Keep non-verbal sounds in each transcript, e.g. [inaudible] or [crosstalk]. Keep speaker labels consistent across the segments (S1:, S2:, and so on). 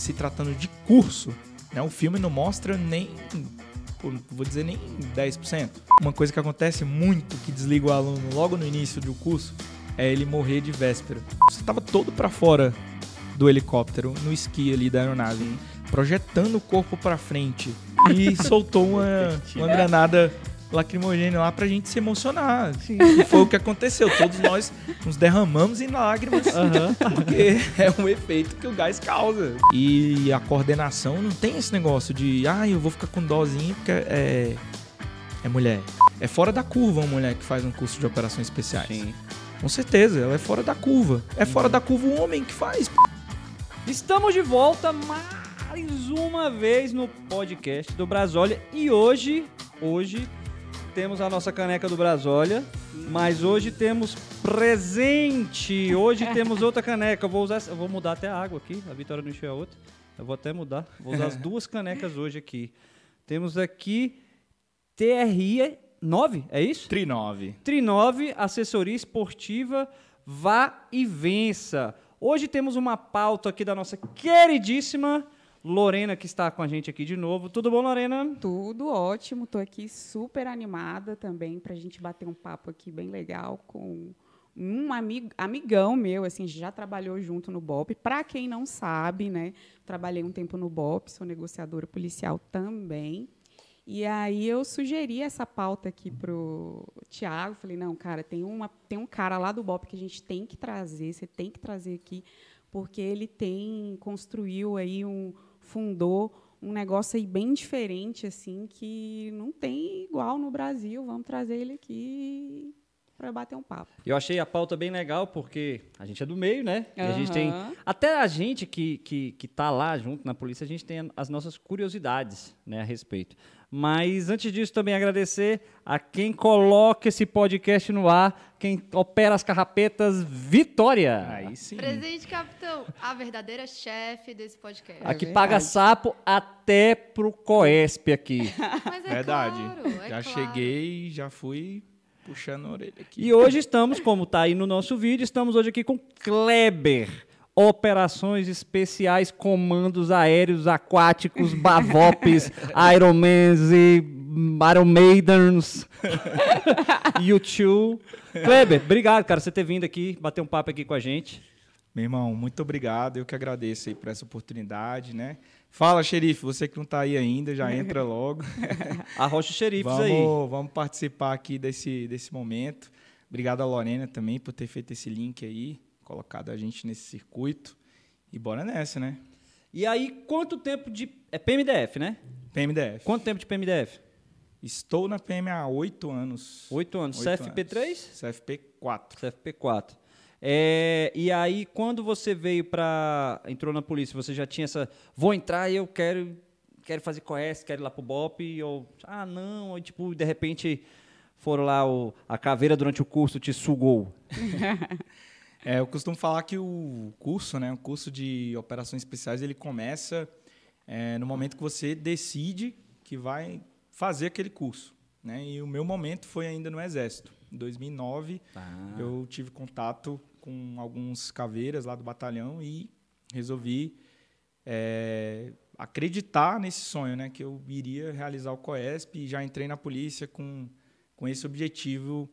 S1: Se tratando de curso, né, o filme não mostra nem, vou dizer nem 10%. Uma coisa que acontece muito, que desliga o aluno logo no início do curso, é ele morrer de véspera. Você tava todo para fora do helicóptero, no esqui ali da aeronave, projetando o corpo para frente [laughs] e soltou uma, uma granada lacrimogênea lá pra gente se emocionar. E foi o que aconteceu. Todos nós nos derramamos em lágrimas, porque é um efeito que o gás causa. E a coordenação não tem esse negócio de, ah, eu vou ficar com dózinho porque é, é mulher. É fora da curva uma mulher que faz um curso de operações especiais.
S2: Sim.
S1: Com certeza, ela é fora da curva. É fora da curva o homem que faz.
S2: Estamos de volta mais uma vez no podcast do Brasólia e hoje, hoje temos a nossa caneca do Brasólia, mas hoje temos presente. Hoje [laughs] temos outra caneca. Eu vou usar, essa- eu vou mudar até a água aqui. A Vitória não encheu a outra. Eu vou até mudar. Vou usar as [laughs] duas canecas hoje aqui. Temos aqui TRI 9, é isso?
S1: Tri 9.
S2: Trinove, assessoria esportiva, vá e vença. Hoje temos uma pauta aqui da nossa queridíssima Lorena, que está com a gente aqui de novo. Tudo bom, Lorena?
S3: Tudo ótimo, tô aqui super animada também para a gente bater um papo aqui bem legal com um amigo, amigão meu, assim, já trabalhou junto no BOP. Para quem não sabe, né, trabalhei um tempo no BOP, sou negociadora policial também. E aí eu sugeri essa pauta aqui pro Tiago, falei, não, cara, tem, uma, tem um cara lá do BOP que a gente tem que trazer, você tem que trazer aqui, porque ele tem, construiu aí um, fundou um negócio aí bem diferente, assim, que não tem igual no Brasil, vamos trazer ele aqui para bater um papo.
S2: Eu achei a pauta bem legal porque a gente é do meio, né? E a gente tem. Até a gente que, que, que tá lá junto na polícia, a gente tem as nossas curiosidades né, a respeito. Mas antes disso, também agradecer a quem coloca esse podcast no ar, quem opera as carrapetas, Vitória.
S1: Aí sim.
S4: Presente, capitão. A verdadeira chefe desse podcast.
S2: Aqui
S3: verdade.
S2: paga sapo até pro Coesp aqui. [laughs]
S4: Mas é
S1: Verdade.
S4: claro, é
S1: já
S4: claro.
S1: cheguei e já fui puxando a orelha aqui.
S2: E hoje estamos, como tá aí no nosso vídeo, estamos hoje aqui com Kleber. Operações especiais, comandos aéreos, aquáticos, bavopes, [laughs] Ironmans e Iron Maidens, [laughs] YouTube. Kleber, obrigado, cara, você ter vindo aqui, bater um papo aqui com a gente.
S1: Meu irmão, muito obrigado. Eu que agradeço aí por essa oportunidade, né? Fala, xerife, você que não tá aí ainda, já entra logo. [laughs]
S2: Arrocha os xerifes
S1: vamos,
S2: aí.
S1: vamos participar aqui desse, desse momento. Obrigado a Lorena também por ter feito esse link aí, colocado a gente nesse circuito. E bora nessa, né?
S2: E aí, quanto tempo de. É PMDF, né?
S1: PMDF.
S2: Quanto tempo de PMDF?
S1: Estou na PM há oito anos.
S2: Oito anos.
S1: Oito
S2: CFP3?
S1: anos. CFP4.
S2: CFP4. É, e aí, quando você veio para entrou na polícia, você já tinha essa, vou entrar e eu quero, quero fazer coes, quero ir lá pro BOP, ou ah não, ou, tipo de repente foram lá o, a caveira durante o curso te sugou. [laughs]
S1: É, eu costumo falar que o curso, né, o curso de operações especiais, ele começa é, no momento que você decide que vai fazer aquele curso, né? E o meu momento foi ainda no Exército. Em 2009, eu tive contato com alguns caveiras lá do batalhão e resolvi é, acreditar nesse sonho, né? Que eu iria realizar o COESP e já entrei na polícia com, com esse objetivo.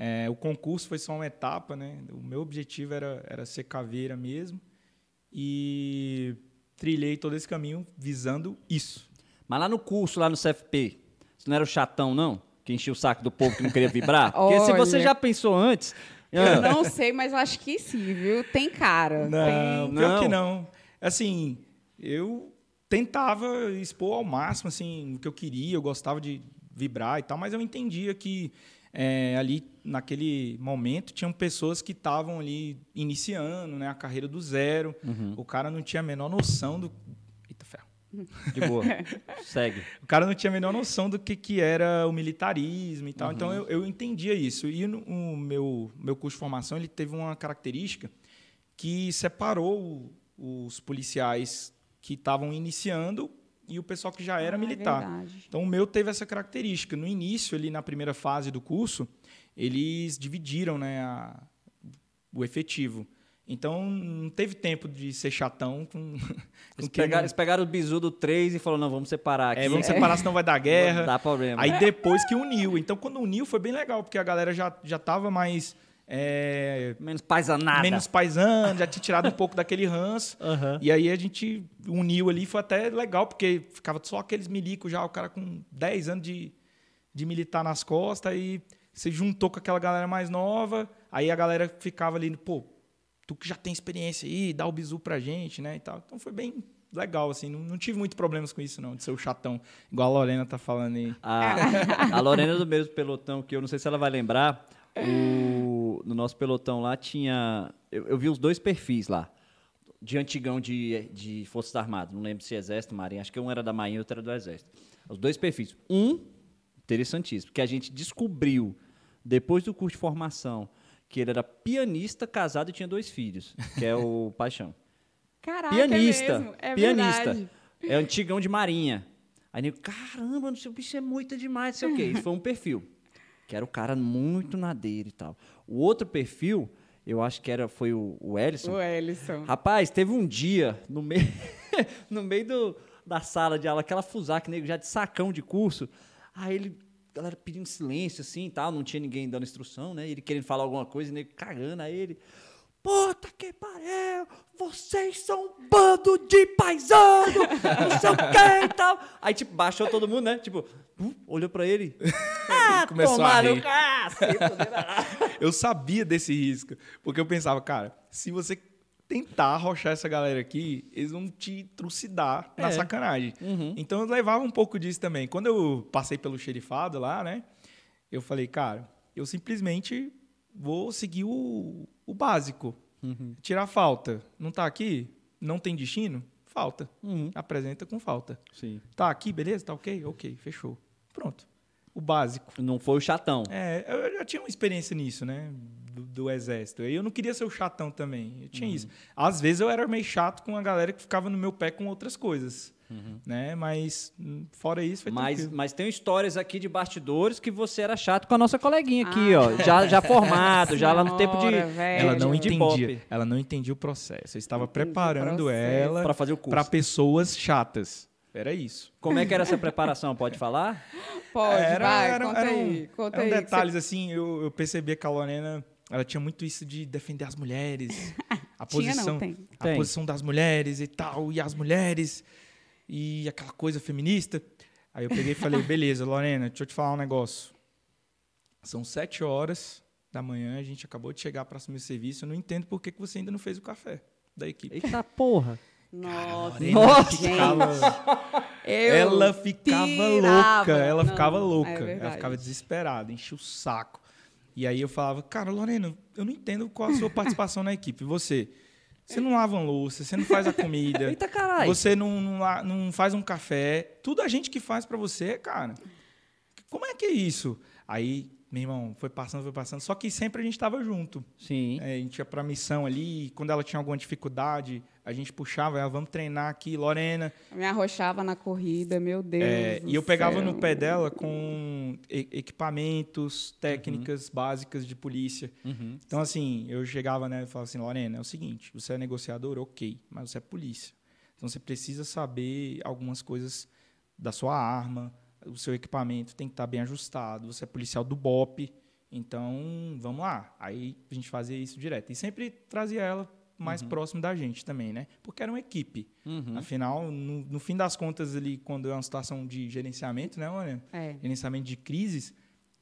S1: É, o concurso foi só uma etapa, né? O meu objetivo era, era ser caveira mesmo e trilhei todo esse caminho visando isso.
S2: Mas lá no curso, lá no CFP, você não era o chatão, não? Que enchia o saco do povo que não queria vibrar? Porque se você já pensou antes.
S3: Eu
S2: ah,
S3: não sei, mas eu acho que sim, viu? Tem cara.
S1: Não,
S3: tem.
S1: pior
S2: Não.
S1: que não. Assim, eu tentava expor ao máximo assim, o que eu queria, eu gostava de vibrar e tal, mas eu entendia que é, ali naquele momento tinham pessoas que estavam ali iniciando né, a carreira do zero. O cara não tinha a menor noção do. Eita ferro. [laughs]
S2: de boa. Segue.
S1: O cara não tinha a menor noção do que, que era o militarismo e tal. Então eu, eu entendia isso. E no, o meu, meu curso de formação ele teve uma característica que separou o- os policiais que estavam iniciando e o pessoal que já era
S3: Ah, é
S1: militar.
S3: verdade.
S1: Então o meu teve essa característica. No início, ali na primeira fase do curso, eles dividiram né, a- o efetivo. Então não teve tempo de ser chatão com. [laughs] com
S2: Eles pegaram,
S1: não-
S2: eles pegaram o bizu do 3 e falaram, não, vamos separar aqui.
S1: É, vamos separar, senão vai dar guerra.
S2: Não dá problema.
S1: Aí depois que uniu. Então quando uniu foi bem legal, porque a galera já, já tava mais. É,
S2: Menos paisanada.
S1: menos paisano, já tinha tirado um pouco daquele ranço. [laughs]
S2: Aham.
S1: E aí a gente uniu ali, foi até legal, porque ficava só aqueles milicos já, o cara com 10 anos de, de militar nas costas, aí você juntou com aquela galera mais nova, aí a galera ficava ali, pô, tu que já tem experiência aí, dá o bizu pra gente, né, e tal. Então foi bem legal, assim, não, não tive muitos problemas com isso, não, de ser o chatão, igual a Lorena tá falando aí.
S2: A, [laughs] a Lorena do mesmo pelotão, que eu não sei se ela vai lembrar, o- no nosso pelotão lá tinha. Eu, eu vi os dois perfis lá. De antigão de, de Forças Armadas. Não lembro se Exército, Marinha. Acho que um era da Marinha e outro era do Exército. Os dois perfis. Um, interessantíssimo, que a gente descobriu depois do curso de formação que ele era pianista, casado e tinha dois filhos, que é o [laughs] Paixão.
S3: Caraca,
S2: pianista.
S3: é mesmo. É
S2: pianista.
S3: verdade.
S2: É antigão de marinha. Aí nego, caramba, o bicho é muito demais, não sei o quê. [laughs] Isso foi um perfil. Que era o cara muito nadeiro e tal. O outro perfil, eu acho que era, foi o, o Ellison.
S3: O Ellison.
S2: Rapaz, teve um dia no meio, [laughs] no meio do, da sala de aula, aquela fusaca, nego já de sacão de curso. Aí ele, a galera pedindo silêncio assim e tal, não tinha ninguém dando instrução, né? Ele querendo falar alguma coisa, e nego cagando. Aí ele, puta que pariu, vocês são um bando de paisano, não sei o que e tal. Aí, tipo, baixou todo mundo, né? Tipo, olhou pra [laughs] ele. Ah,
S1: Começou a rir.
S2: cacete, [laughs]
S1: Eu sabia desse risco, porque eu pensava, cara, se você tentar arrochar essa galera aqui, eles vão te trucidar na
S2: É.
S1: sacanagem. Então eu levava um pouco disso também. Quando eu passei pelo xerifado lá, né, eu falei, cara, eu simplesmente vou seguir o, o básico. Tirar falta. Não tá aqui? Não tem destino? Falta.
S2: Uhum.
S1: Apresenta com falta.
S2: Sim.
S1: Tá aqui, beleza? Tá ok? Ok, fechou. Pronto. O básico.
S2: Não foi o chatão.
S1: É, eu já tinha uma experiência nisso, né? Do, do exército. E eu não queria ser o chatão também. Eu tinha isso. Às vezes eu era meio chato com a galera que ficava no meu pé com outras coisas. Né? Mas, hum, fora isso, foi
S2: Mas,
S1: tranquilo.
S2: mas tem histórias aqui de bastidores que você era chato com a nossa coleguinha aqui, ó. Já, já [laughs] formado, já lá no tempo de.
S3: Velho.
S1: Ela não
S2: de
S1: entendia.
S2: pop.
S1: Ela não entendia o processo. Eu estava
S3: o
S1: preparando
S3: processo.
S1: ela
S2: Pra fazer o curso.
S1: para pessoas chatas. Era isso.
S2: Como é que era essa preparação? Pode falar? [laughs]
S3: Pode,
S1: Era-
S3: vai,
S1: era-
S3: conta
S1: eram-
S3: aí. Conta
S1: eram
S3: aí.
S1: detalhes assim, eu, eu percebia que a Lorena, ela tinha muito isso de defender as mulheres, [laughs] a
S3: Tinha, não,
S1: posição,
S3: tem.
S1: a
S2: Tem.
S1: posição das mulheres e tal, e as mulheres e aquela coisa feminista. Aí eu peguei e falei, [laughs] beleza, Lorena, deixa eu te falar um negócio. São sete horas da manhã, a gente acabou de chegar para assumir o serviço, eu não entendo por que, que você ainda não fez o café da equipe.
S2: Eita porra.
S3: Nossa,
S2: Nossa!
S1: ficava- ela ficava
S3: tirava.
S1: louca, ela
S3: Não,
S1: ficava
S3: é
S1: louca, ela
S3: verdade.
S1: ficava desesperada, enchia o saco. E aí eu falava, cara, Lorena, eu não entendo qual a sua participação na equipe. Você, você não lava louça, você não faz a comida, [laughs]
S2: Eita caralho.
S1: você não, não, não faz um café, tudo a gente que faz pra você, cara. Como é que é isso? Aí, meu irmão, foi passando, foi passando, só que sempre a gente estava junto.
S2: Sim.
S1: É, a gente ia pra missão ali, e quando ela tinha alguma dificuldade, a gente puxava ela, vamos treinar aqui, Lorena,
S3: Me arrochava na corrida, meu Deus.
S1: é,
S3: do
S1: e eu pegava
S3: céu.
S1: no pé dela com e- equipamentos, técnicas básicas de polícia.
S2: Uhum.
S1: Então, assim, eu chegava nela e falava assim, Lorena, é o seguinte, você é negociador, ok, mas você é polícia. Então, você precisa saber algumas coisas da sua arma, o seu equipamento tem que estar bem ajustado, você é policial do BOP, então, vamos lá. Aí, a gente fazia isso direto. E sempre trazia ela mais próximo da gente também, né? Porque era uma equipe.
S2: Uhum.
S1: Afinal, no, no fim das contas, ali, quando é uma situação de gerenciamento, né, Lorena?
S3: É.
S1: Gerenciamento de crises,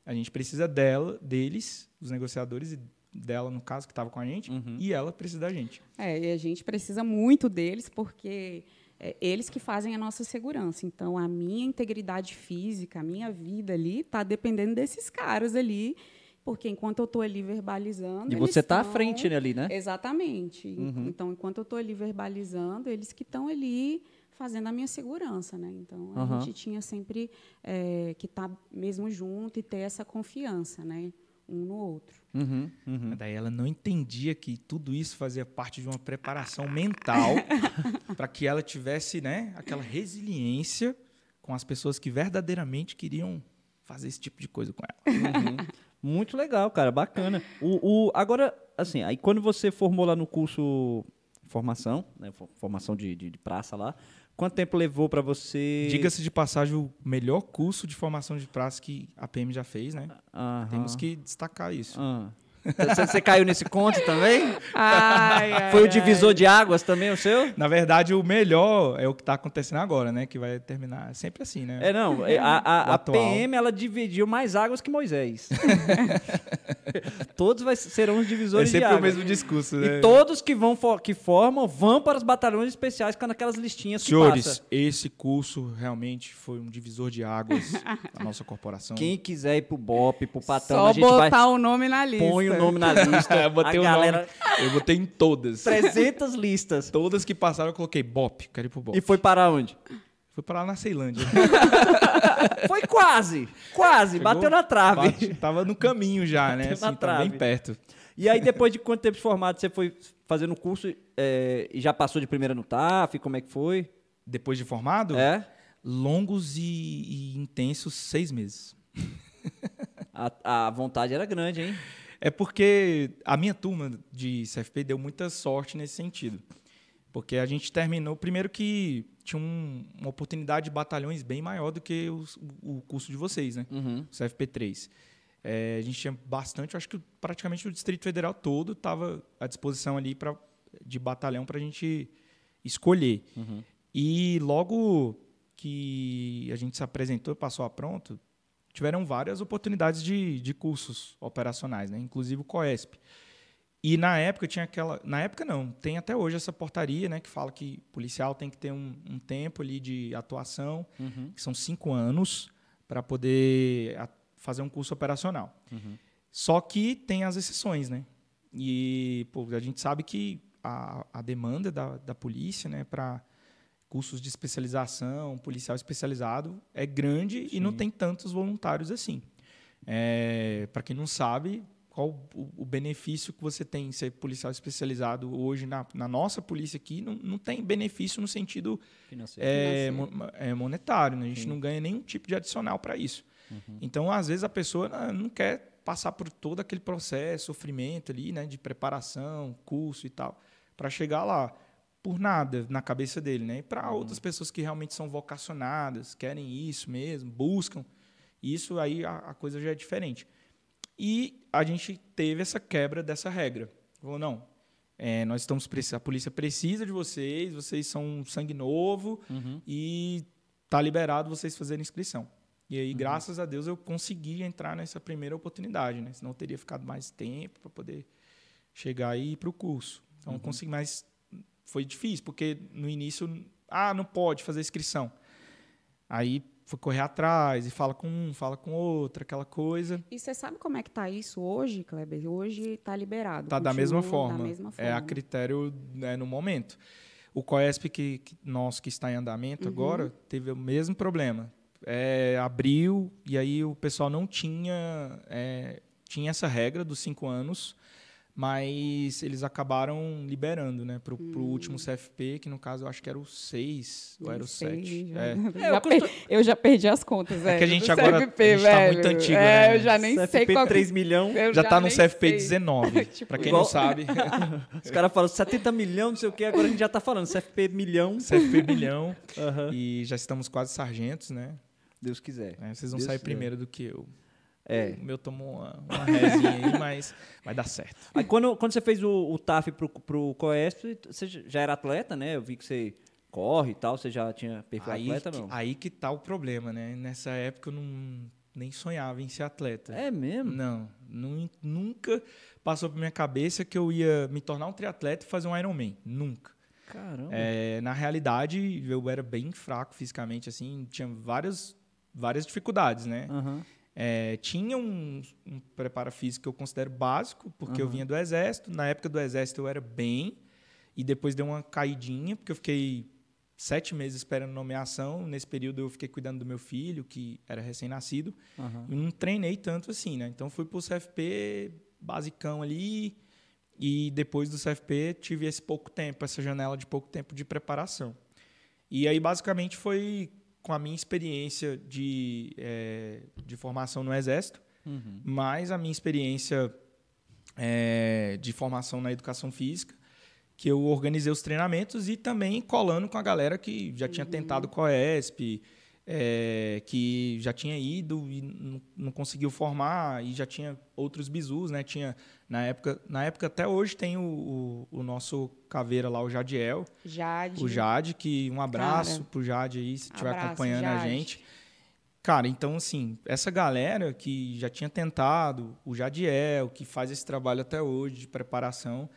S1: a gente precisa dela, deles, os negociadores, e dela, no caso, que estava com a gente,
S2: Uhum.
S1: e ela precisa da gente.
S3: É, e a gente precisa muito deles, porque é eles que fazem a nossa segurança. Então, a minha integridade física, a minha vida ali, está dependendo desses caras ali, porque enquanto eu estou ali verbalizando.
S2: E você tá à frente ali, né?
S3: Exatamente.
S2: Uhum.
S3: Então, enquanto eu estou ali verbalizando, eles que estão ali fazendo a minha segurança, né? Então, a
S2: Aham.
S3: gente tinha sempre é, que estar mesmo junto e ter essa confiança, né? Um no outro.
S2: Uhum, uhum.
S1: Daí ela não entendia que tudo isso fazia parte de uma preparação mental [laughs] para que ela tivesse, né, aquela resiliência com as pessoas que verdadeiramente queriam fazer esse tipo de coisa com ela.
S2: Uhum. Muito legal, cara, bacana. O, o, agora, assim, aí quando você formou lá no curso formação, né, fo- formação de, de, de praça lá, quanto tempo levou pra você...
S1: Diga-se de passagem, o melhor curso de formação de praça que a PM já fez, né? Temos que destacar isso.
S2: Ah. Você, você caiu nesse conto também?
S3: Ai, [laughs] ai,
S2: Foi o
S3: ai.
S2: divisor de águas também, o seu?
S1: Na verdade, o melhor é o que está acontecendo agora, né? Que vai terminar sempre assim, né?
S2: É, não. é, A, a,
S1: O
S2: a. PM, ela dividiu mais águas que Moisés. [laughs] todos vai, serão os
S1: É
S2: divisores de
S1: sempre o
S2: águas.
S1: mesmo discurso, né?
S2: E todos que, vão, fo- que formam vão para os batalhões especiais com aquelas listinhas que
S1: Senhores,
S2: passa.
S1: esse curso realmente foi um divisor de águas [laughs] da nossa corporação.
S2: Quem quiser ir pro BOP, pro patrão,
S3: Só
S2: a gente
S3: botar
S2: vai...
S3: o nome na lista.
S2: Põe o nome na lista. [laughs]
S1: eu botei
S2: a galera...
S1: Eu botei em todas.
S2: 300 listas.
S1: Todas que passaram, eu coloquei BOP, quero ir pro BOP.
S2: E foi para onde?
S1: Fui para lá na Ceilândia. [laughs]
S2: Foi quase. Quase.
S1: Chegou,
S2: Bateu na trave.
S1: Bate- tava no caminho já, né? Assim, tava bem perto.
S2: E aí, depois de quanto tempo de formado, você foi fazendo o curso é, e já passou de primeira no TAF? Como é que foi?
S1: Depois de formado,
S2: É?
S1: longos e, e intensos seis meses.
S2: A, a vontade era grande, hein?
S1: É porque a minha turma de CFP deu muita sorte nesse sentido. Porque a gente terminou, primeiro que tinha um- uma oportunidade de batalhões bem maior do que os- o curso de vocês, né?
S2: Uhum.
S1: O CFP3. É, a gente tinha bastante, acho que praticamente o Distrito Federal todo estava à disposição ali pra, de batalhão para a gente escolher.
S2: Uhum.
S1: E logo que a gente se apresentou e passou a pronto, tiveram várias oportunidades de, de cursos operacionais, né? inclusive o COESP. E na época tinha aquela. Na época não, tem até hoje essa portaria né, que fala que policial tem que ter um, um tempo ali de atuação,
S2: Uhum.
S1: que são cinco anos, para poder a- fazer um curso operacional.
S2: Uhum.
S1: Só que tem as exceções, né? E pô, a gente sabe que a, a demanda da, da polícia né, para cursos de especialização, policial especializado, é grande e não tem tantos voluntários assim. para quem não sabe, qual o, o benefício que você tem em ser policial especializado hoje na, na nossa polícia aqui, não, não tem benefício no sentido
S2: Financeiro.
S1: é,
S3: Financeiro.
S1: mo- é monetário, né? A gente
S2: Sim.
S1: não ganha nenhum tipo de adicional para isso.
S2: Uhum.
S1: Então, às vezes, a pessoa não quer passar por todo aquele processo, sofrimento ali, né? De preparação, curso e tal, para chegar lá por nada na cabeça dele, né? E para
S2: Uhum.
S1: outras pessoas que realmente são vocacionadas, querem isso mesmo, buscam, isso aí a, a coisa já é diferente. E a gente teve essa quebra dessa regra. Falou, não, é, nós estamos a polícia precisa de vocês, vocês são um sangue novo
S2: Uhum.
S1: e tá liberado vocês fazerem inscrição. E aí, graças a Deus, eu consegui entrar nessa primeira oportunidade, né? Senão teria ficado mais tempo para poder chegar ir para o curso. Então, eu consegui, mas foi difícil, porque no início, ah, não pode fazer inscrição. Aí foi correr atrás e fala com um, fala com outro, aquela coisa.
S3: E você sabe como é que tá isso hoje, Kleber? Hoje tá liberado.
S1: Tá da mesma forma.
S3: Da mesma
S1: É a
S3: forma.
S1: critério né, no momento. O COESP que, que nosso que está em
S3: Uhum.
S1: andamento agora teve o mesmo problema. É, abriu e aí o pessoal não tinha é, tinha essa regra dos cinco anos, mas eles acabaram liberando, né, para o
S3: Hum.
S1: último CFP que no caso eu acho que era o seis ou
S3: Nem
S1: era o
S3: sei,
S1: sete.
S3: Já,
S1: É. [laughs]
S2: É,
S3: já
S2: eu costu-
S3: per- eu já perdi as contas, velho.
S1: que a gente agora-
S3: CFP,
S1: a gente tá
S3: velho.
S1: muito antigo,
S3: é,
S1: né?
S3: eu já nem sei
S2: CFP
S3: qual
S2: 3 milhão.
S3: eu
S1: Já está no
S3: nem
S1: CFP
S3: sei.
S1: 19. [laughs]
S3: Tipo,
S1: para quem
S2: igual-
S1: não sabe, [laughs]
S2: Os caras falam 70 milhões, não sei o que, agora a gente já tá falando CFP milhão.
S1: CFP milhão e já estamos quase sargentos, né?
S2: Deus quiser.
S1: É, vocês vão
S2: Deus
S1: sair
S2: quiser.
S1: primeiro do que eu.
S2: É.
S1: O meu tomou uma, uma resinha aí, [laughs] mas vai dar certo.
S2: Aí quando, quando você fez o, o TAF pro, pro Coesp, você já era atleta, né? Eu vi que você corre e tal, você já tinha perfil
S1: Aí,
S2: atleta,
S1: que-
S2: não?
S1: aí que tá o problema, né? Nessa época eu não, nem sonhava em ser atleta.
S2: É mesmo?
S1: Não, nu- nunca passou por minha cabeça que eu ia me tornar um triatleta e fazer um Ironman. Nunca.
S2: Caramba.
S1: É, na realidade, eu era bem fraco fisicamente, assim, tinha várias, várias dificuldades, né?
S2: Aham.
S1: É, tinha um, um preparo físico que eu considero básico, porque eu
S2: Aham.
S1: vinha do exército. Na época do exército eu era bem, e depois deu uma caidinha, porque eu fiquei sete meses esperando nomeação. Nesse período eu fiquei cuidando do meu filho, que era recém-nascido. E não treinei tanto assim, né? Então fui pro CFP basicão ali. E depois do CFP tive esse pouco tempo, essa janela de pouco tempo de preparação. E aí basicamente foi com a minha experiência de, eh, de formação no Exército,
S2: Uhum.
S1: mais a minha experiência eh, de formação na educação física, que eu organizei os treinamentos e também colando com a galera que já tinha tentado COESP, é, que já tinha ido e não, não conseguiu formar e já tinha outros bizus, né? Tinha na época, na época até hoje tem o, o, o nosso caveira lá, o Jadiel,
S3: Jade.
S1: o Jade, que um abraço
S3: Cara,
S1: pro Jade aí, se estiver acompanhando a
S3: Jade.
S1: gente. Cara, então assim, essa galera que já tinha tentado, o Jadiel, que faz esse trabalho até hoje de preparação,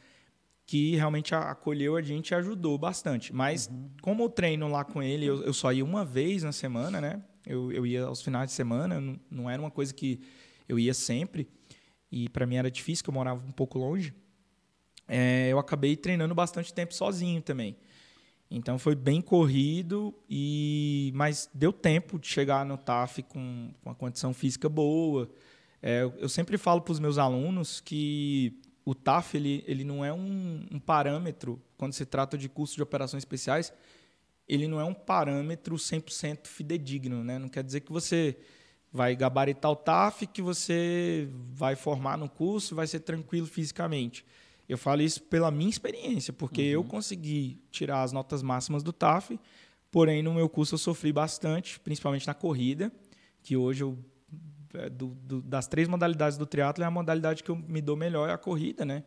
S1: que realmente acolheu a gente e ajudou bastante. Mas como eu treino lá com ele, eu, eu só ia uma vez na semana, né? Eu, eu ia aos finais de semana, não, não era uma coisa que eu ia sempre. E para mim era difícil, que eu morava um pouco longe. É, eu acabei treinando bastante tempo sozinho também. Então foi bem corrido e mas deu tempo de chegar no TAF com, com uma condição física boa. É, eu sempre falo para os meus alunos que o TAF ele, ele não é um, um parâmetro quando se trata de curso de operações especiais. Ele não é um parâmetro 100% fidedigno, né? Não quer dizer que você vai gabaritar o TAF, que você vai formar no curso, vai ser tranquilo fisicamente. Eu falo isso pela minha experiência, porque eu consegui tirar as notas máximas do TAF, porém no meu curso eu sofri bastante, principalmente na corrida, que hoje eu do- do- das três modalidades do triatlo é a modalidade que eu me dou melhor é a corrida, né?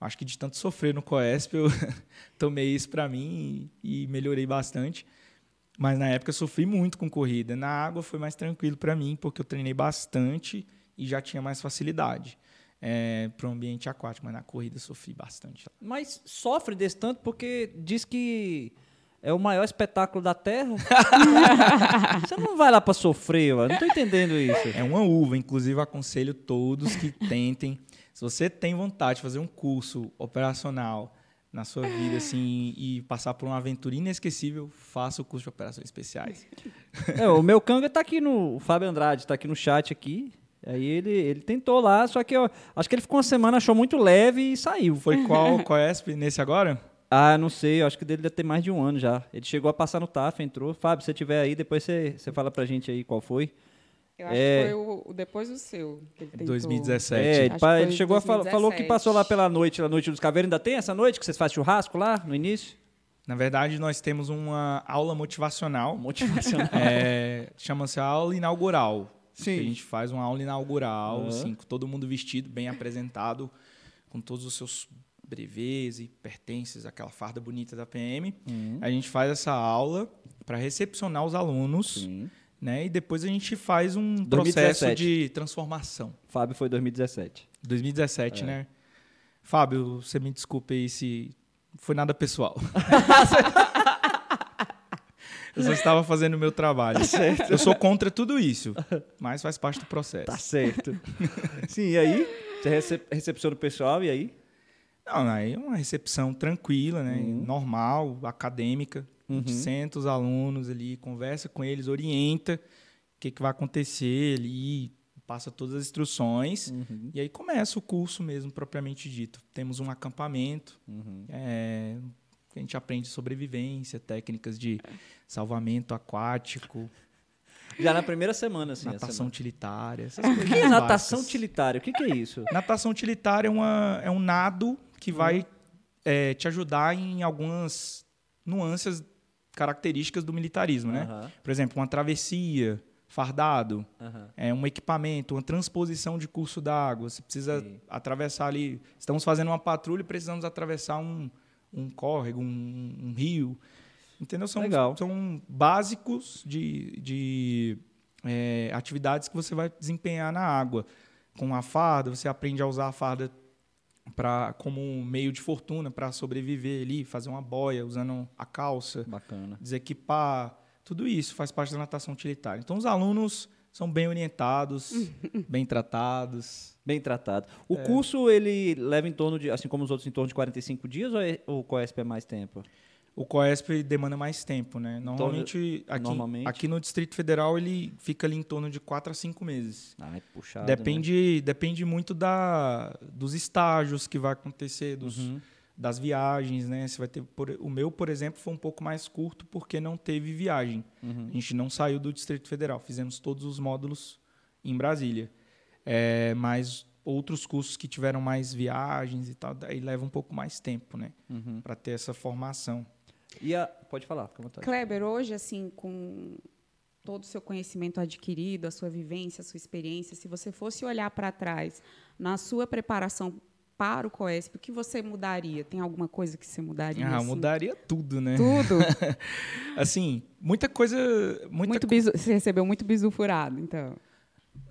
S1: Acho que de tanto sofrer no Coesp eu [laughs] tomei isso para mim e, e melhorei bastante. Mas na época eu sofri muito com corrida. Na água foi mais tranquilo para mim, porque eu treinei bastante e já tinha mais facilidade para o ambiente aquático. Mas na corrida eu sofri bastante.
S2: Mas sofre desse tanto porque diz que é o maior espetáculo da Terra. [laughs] Você não vai lá pra sofrer, mano. Não tô entendendo isso.
S1: É uma uva, inclusive aconselho todos que tentem. Se você tem vontade de fazer um curso operacional na sua vida assim e passar por uma aventura inesquecível, faça o curso de operações especiais.
S2: É, o meu canga tá aqui no. O Fábio Andrade tá aqui no chat aqui. Aí ele, ele tentou lá, só que eu acho que ele ficou uma semana, achou muito leve e saiu.
S1: Foi qual [laughs] Coesp nesse agora?
S2: Ah, não sei, eu acho que dele deve ter mais de um ano já. Ele chegou a passar no TAF, entrou. Fábio, se você tiver aí, depois você, você fala pra gente aí qual foi.
S3: Eu acho
S2: É.
S3: que foi o, o depois do seu. Que ele tentou.
S1: 2017.
S2: É, ele, pa- ele
S3: foi
S2: chegou a falar, falou que
S3: 2017.
S2: passou lá pela noite, a noite dos caveiros. Ainda tem essa noite que vocês fazem churrasco lá no início?
S1: Na verdade, nós temos uma aula motivacional.
S2: Motivacional. [laughs]
S1: É, Chama-se a aula inaugural.
S2: Sim.
S1: Que a gente faz uma aula inaugural,
S2: Aham.
S1: assim, com todo mundo vestido, bem apresentado, com todos os seus brevês e pertences, aquela farda bonita da PM.
S2: Uhum.
S1: A gente faz essa aula para recepcionar os alunos,
S2: Sim.
S1: né? E depois a gente faz um
S2: 2017.
S1: processo de transformação.
S2: Fábio foi 2017.
S1: 2017,
S2: É.
S1: né? Fábio, você me desculpe aí se foi nada pessoal. [laughs] Eu só estava fazendo o meu trabalho. Eu sou contra tudo isso, mas faz parte do processo.
S2: Tá certo. Sim, e aí? Você recep recepciona o pessoal e aí?
S1: Não, aí é uma recepção tranquila, né?
S2: Uhum.
S1: Normal, acadêmica. A gente
S2: Uhum.
S1: senta os alunos ali, conversa com eles, orienta o que, que vai acontecer ali, passa todas as instruções.
S2: Uhum.
S1: E aí começa o curso mesmo, propriamente dito. Temos um acampamento,
S2: Uhum.
S1: é, a gente aprende sobrevivência, técnicas de salvamento aquático,
S2: Já na primeira semana, assim.
S1: natação
S2: semana.
S1: utilitária. Essas
S2: O
S1: coisas
S2: que é natação utilitária? O que, que é isso?
S1: Natação utilitária é, uma, é um nado que
S2: Uhum.
S1: vai é, te ajudar em algumas nuances características do militarismo, né?
S2: Aham,
S1: Por exemplo, uma travessia, fardado,
S2: aham.
S1: é um equipamento, uma transposição de curso d'água. Você precisa
S2: Sim.
S1: atravessar ali. Estamos fazendo uma patrulha e precisamos atravessar um, um córrego, um, um rio. Entendeu? São,
S2: Legal.
S1: são básicos de, de é, atividades que você vai desempenhar na água. Com a farda, você aprende a usar a farda pra, como um meio de fortuna para sobreviver ali, fazer uma boia usando a calça
S2: Bacana.
S1: desequipar, tudo isso faz parte da natação utilitária. Então, os alunos são bem orientados, [laughs] bem tratados.
S2: Bem tratado. O
S1: É.
S2: curso, ele leva em torno de, assim como os outros, em torno de 45 dias ou é- o COESP é mais tempo?
S1: O COESP demanda mais tempo, né? Normalmente, aqui,
S2: normalmente.
S1: aqui no Distrito Federal ele fica ali em torno de 4 a 5 meses.
S2: Ah, é puxado, né?
S1: Depende, depende muito da, dos estágios que vai acontecer, dos,
S2: Uhum.
S1: das viagens, né? Você vai ter, por- o meu, por exemplo, foi um pouco mais curto porque não teve viagem.
S2: Uhum.
S1: A gente não saiu do Distrito Federal, fizemos todos os módulos em Brasília. É, mas outros cursos que tiveram mais viagens e tal, daí leva um pouco mais tempo, né?
S2: Uhum.
S1: Para ter essa formação.
S2: E a... Pode falar, fica à vontade.
S3: Kleber, hoje, assim, com todo o seu conhecimento adquirido, a sua vivência, a sua experiência, se você fosse olhar para trás na sua preparação para o COESP, o que você mudaria? Tem alguma coisa que você mudaria?
S1: Ah,
S3: assim?
S1: mudaria tudo, né?
S3: Tudo. [laughs]
S1: Assim, muita coisa. Muita
S3: muito bizu, você recebeu muito bizu furado, então.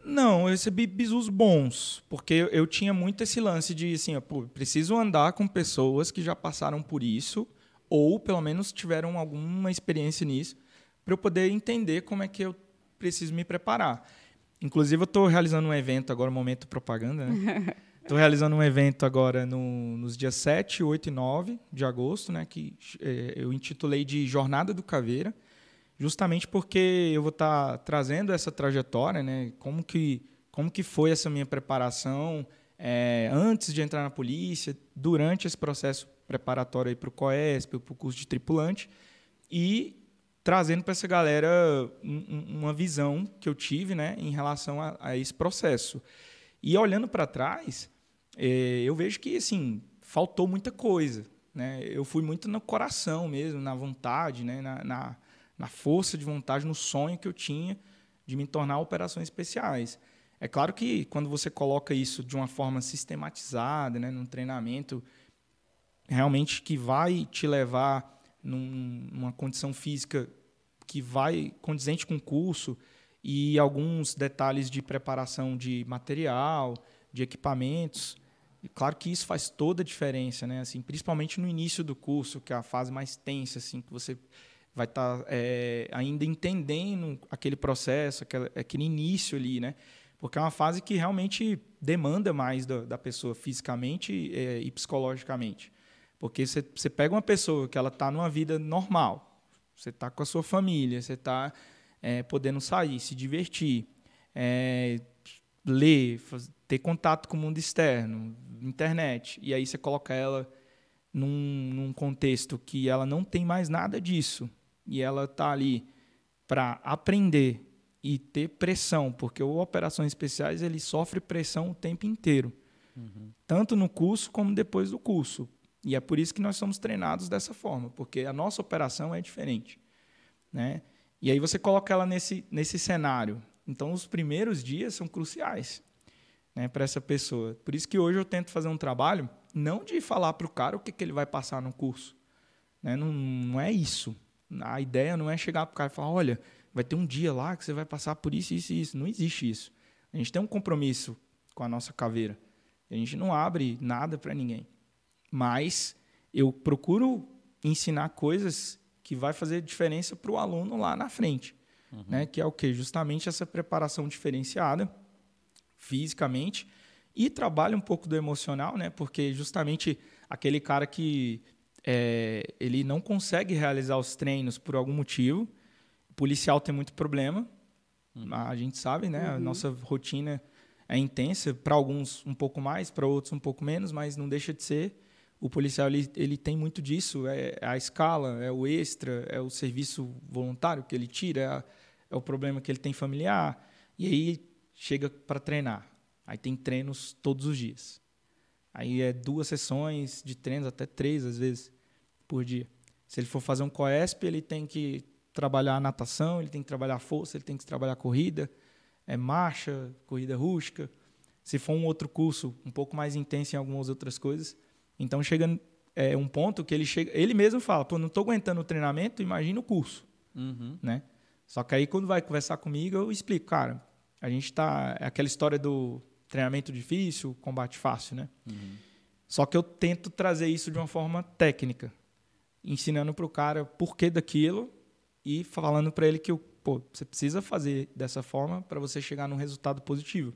S1: Não, eu recebi bisus bons, porque eu, eu tinha muito esse lance de assim, ó, preciso andar com pessoas que já passaram por isso, ou pelo menos tiveram alguma experiência nisso, para eu poder entender como é que eu preciso me preparar. Inclusive, eu estou realizando um evento agora, momento propaganda, né? [laughs] Estou realizando um evento agora no- nos dias 7, 8 e 9 de agosto, né? Que eh, eu intitulei de Jornada do Caveira justamente porque eu vou estar trazendo essa trajetória, né? Como que, como que foi essa minha preparação eh, antes de entrar na polícia, durante esse processo preparatório para o COESP, para o curso de tripulante, e trazendo para essa galera um- um- uma visão que eu tive né, em relação a, a esse processo. E olhando para trás, eh, eu vejo que assim faltou muita coisa. Né? Eu fui muito no coração mesmo, na vontade, né? na, na, na força de vontade, no sonho que eu tinha de me tornar operações especiais. É claro que quando você coloca isso de uma forma sistematizada, né, num treinamento realmente que vai te levar num- numa condição física que vai condizente com o curso e alguns detalhes de preparação de material, de equipamentos. E claro que isso faz toda a diferença, né? Assim, principalmente no início do curso, que é a fase mais tensa, assim, que você vai estar ainda entendendo aquele processo, aquele, aquele início ali, né? Porque é uma fase que realmente demanda mais da, da pessoa fisicamente eh, e psicologicamente. Porque você você pega uma pessoa que ela está numa vida normal, você está com a sua família, você está podendo sair, se divertir, eh, ler, ter contato com o mundo externo, internet, e aí você coloca ela num, num contexto que ela não tem mais nada disso e ela está ali para aprender e ter pressão, porque o Operações Especiais ele sofre pressão o tempo inteiro, tanto no curso como depois do curso. E é por isso que nós somos treinados dessa forma, porque a nossa operação é diferente, né? E aí você coloca ela nesse nesse cenário. Então os primeiros dias são cruciais, né, para essa pessoa. Por isso que hoje eu tento fazer um trabalho não de falar para o cara o que, que ele vai passar no curso, né? Não, não é isso. A ideia não é chegar para o cara e falar, olha, vai ter um dia lá que você vai passar por isso, isso e isso. Não existe isso. A gente tem um compromisso com a nossa caveira. A gente não abre nada para ninguém. Mas eu procuro ensinar coisas que vai fazer diferença para o aluno lá na frente. Né? Que é o quê? Justamente essa preparação diferenciada fisicamente e trabalha um pouco do emocional, né? Porque justamente aquele cara que é, ele não consegue realizar os treinos por algum motivo, o policial tem muito problema, a gente sabe, né? A nossa rotina é intensa, para alguns um pouco mais, para outros um pouco menos, mas não deixa de ser. O policial ele, ele tem muito disso, é a escala, é o extra, é o serviço voluntário que ele tira, é, a- é o problema que ele tem familiar, e aí chega para treinar. Aí tem treinos todos os dias. Aí é duas sessões de treinos, até três às vezes, por dia. Se ele for fazer um COESP, ele tem que trabalhar natação, ele tem que trabalhar força, ele tem que trabalhar corrida, é marcha, corrida rústica. Se for um outro curso um pouco mais intenso em algumas outras coisas, então chega é, um ponto que ele chega, ele mesmo fala, pô, não estou aguentando o treinamento, imagina o curso,
S2: Uhum.
S1: né? Só que aí quando vai conversar comigo, eu explico, cara, a gente tá é aquela história do treinamento difícil, combate fácil, né? Só que eu tento trazer isso de uma forma técnica, ensinando para o cara por que daquilo e falando para ele que pô, você precisa fazer dessa forma para você chegar num resultado positivo.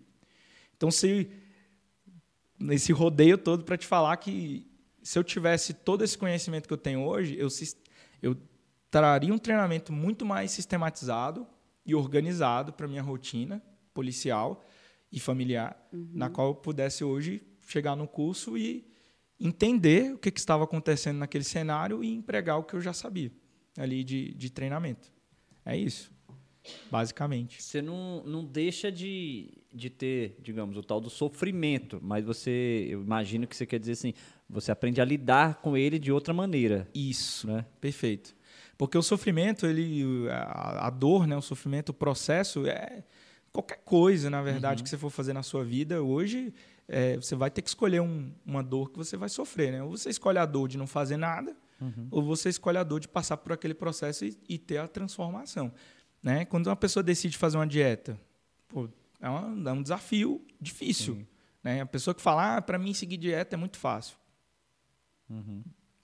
S1: Então, se nesse rodeio todo para te falar que se eu tivesse todo esse conhecimento que eu tenho hoje, eu eu traria um treinamento muito mais sistematizado e organizado para minha rotina policial e familiar, na qual eu pudesse hoje chegar no curso e entender o que, que estava acontecendo naquele cenário e empregar o que eu já sabia ali de, de treinamento. É isso, basicamente.
S2: Você não, não deixa de, de ter, digamos, o tal do sofrimento, mas você, eu imagino que você quer dizer assim, você aprende a lidar com ele de outra maneira,
S1: Isso,
S2: né?
S1: perfeito. Porque o sofrimento, ele, a, a dor, né, o sofrimento, o processo é qualquer coisa, na verdade, que você for fazer na sua vida hoje, é, você vai ter que escolher um- uma dor que você vai sofrer, né? Ou você escolhe a dor de não fazer nada, ou você escolhe a dor de passar por aquele processo e, e ter a transformação, né? Quando uma pessoa decide fazer uma dieta, pô, é, uma- é um desafio difícil, né? A pessoa que fala, ah, para mim seguir dieta é muito fácil.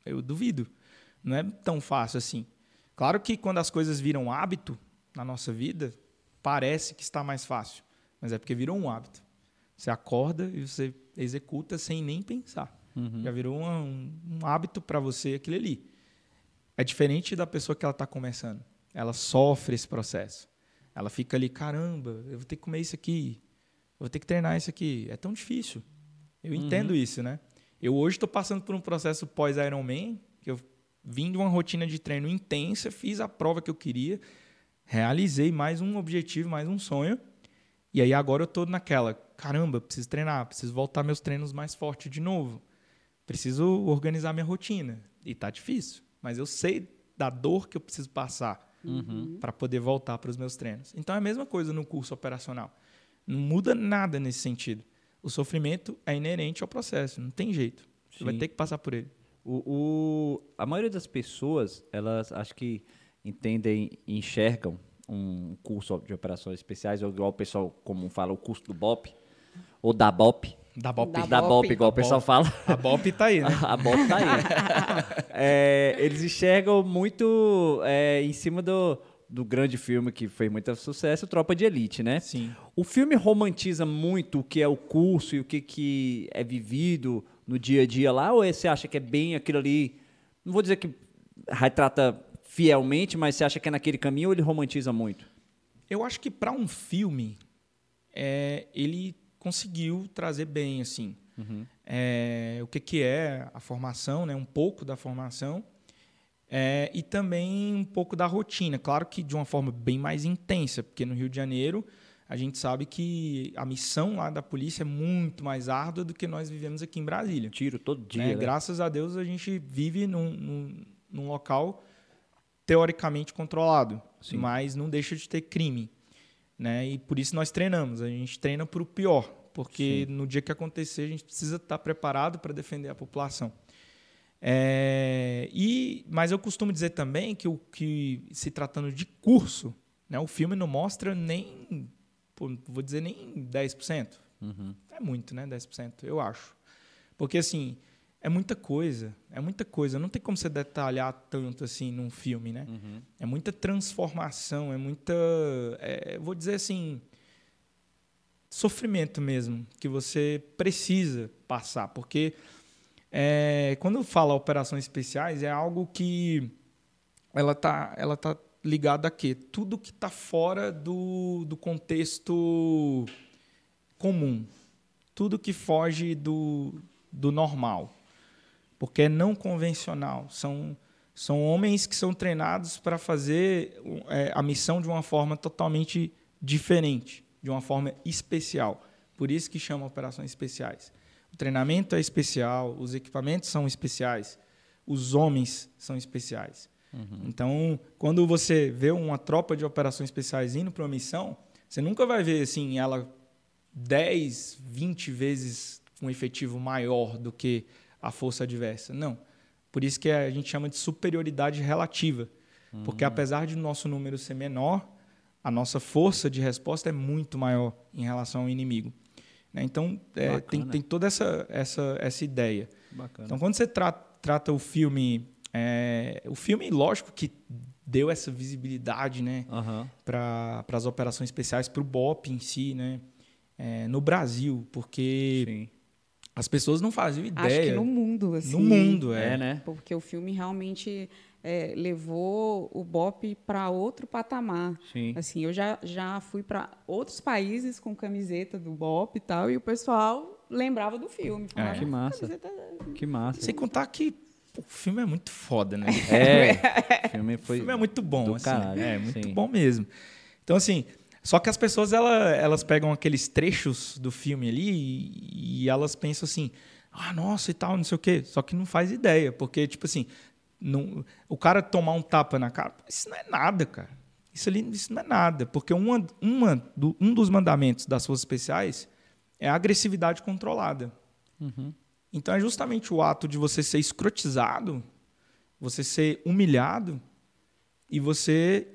S1: Eu duvido. Não é tão fácil assim. Claro que quando as coisas viram hábito na nossa vida, parece que está mais fácil. Mas é porque virou um hábito. Você acorda e você executa sem nem pensar. Já virou uma- um, um hábito para você aquilo ali. É diferente da pessoa que ela está começando. Ela sofre esse processo. Ela fica ali, caramba, eu vou ter que comer isso aqui. Eu vou ter que treinar isso aqui. É tão difícil. Eu entendo isso, né? Eu hoje estou passando por um processo pós-Ironman, que eu vim de uma rotina de treino intensa, fiz a prova que eu queria, realizei mais um objetivo, mais um sonho. E aí agora eu tô naquela, caramba, preciso treinar, preciso voltar meus treinos mais fortes de novo. Preciso organizar minha rotina. E tá difícil, mas eu sei da dor que eu preciso passar para poder voltar para os meus treinos. Então é a mesma coisa no curso operacional. Não muda nada nesse sentido. O sofrimento é inerente ao processo, não tem jeito. Você vai
S2: Sim.
S1: ter que passar por ele.
S2: O, o- a maioria das pessoas, elas acho que entendem e enxergam um curso de operações especiais, ou igual o pessoal comum fala, o curso do BOP, ou da BOP,
S1: Da BOP.
S3: Da
S2: da
S3: BOP.
S2: Igual o pessoal
S1: BOP.
S2: fala.
S1: A BOP tá aí, né?
S2: A BOP tá aí. [laughs] É, eles enxergam muito é, em cima do, do grande filme que fez muito sucesso, Tropa de Elite, né?
S1: Sim.
S2: O filme romantiza muito o que é o curso e o que, que é vivido no dia a dia lá, ou você acha que é bem aquilo ali? Não vou dizer que retrata fielmente, mas você acha que é naquele caminho ou ele romantiza muito?
S1: Eu acho que para um filme, é, ele conseguiu trazer bem, assim, é, o que, que é a formação, né? um pouco da formação, é, e também um pouco da rotina. Claro que de uma forma bem mais intensa, porque no Rio de Janeiro a gente sabe que a missão lá da polícia é muito mais árdua do que nós vivemos aqui em Brasília.
S2: Tiro todo dia.
S1: né?
S2: né?
S1: Graças a Deus a gente vive num, num, num local teoricamente controlado,
S2: Sim.
S1: mas não deixa de ter crime. Né? E por isso nós treinamos. A gente treina para o pior, porque no dia que acontecer a gente precisa estar preparado para defender a população. É, e, mas eu costumo dizer também que, o, que se tratando de curso, né, o filme não mostra nem, pô, vou dizer nem 10%. É muito, né? 10%, eu acho. Porque, assim, é muita coisa. É muita coisa. Não tem como você detalhar tanto assim num filme, né? É muita transformação, é muita. é, vou dizer assim. Sofrimento mesmo, que você precisa passar. Porque é, quando fala operações especiais, é algo que ela tá, ela tá ligada a quê? Tudo que está fora do, do contexto comum. Tudo que foge do, do normal. Porque é não convencional. São, são homens que são treinados para fazer é, a missão de uma forma totalmente diferente, de uma forma especial. Por isso que chama operações especiais. O treinamento é especial, os equipamentos são especiais, os homens são especiais. Então, quando você vê uma tropa de operações especiais indo para uma missão, você nunca vai ver assim ela 10, 20 vezes um efetivo maior do que a força adversa. Não. Por isso que a gente chama de superioridade relativa. Porque apesar de o nosso número ser menor, a nossa força de resposta é muito maior em relação ao inimigo. né? Então, é, tem, tem toda essa, essa, essa ideia.
S2: Bacana.
S1: Então, quando você tra- trata o filme, é, o filme, lógico que deu essa visibilidade, né,
S2: Aham.
S1: para as operações especiais, para o BOP em si, né, é, no Brasil, porque
S2: Sim.
S1: As pessoas não faziam
S3: Acho que
S1: ideia.
S3: no mundo, assim.
S1: No mundo, é.
S2: É, né?
S3: Porque o filme realmente é, levou o Bop para outro patamar.
S2: Sim.
S3: Assim, eu já, já fui para outros países com camiseta do Bop e tal, e o pessoal lembrava do filme. Falava,
S1: É.
S2: Que massa.
S3: "Camiseta
S2: Que massa.
S1: Sem contar que pô, o filme é muito foda, né?
S2: É. [laughs] o filme
S1: O
S2: foi.
S1: filme é muito bom,
S2: do
S1: assim.
S2: caralho,
S1: É, muito
S2: sim.
S1: bom mesmo. Então, assim, só que as pessoas, ela- elas pegam aqueles trechos do filme ali e, e elas pensam assim, ah, nossa e tal, não sei o quê. Só que não faz ideia, porque, tipo assim, não- o cara tomar um tapa na cara, isso não é nada, cara. Isso ali, isso não é nada, porque uma, uma do- um dos mandamentos das forças especiais é a agressividade controlada. Então é justamente o ato de você ser escrotizado, você ser humilhado e você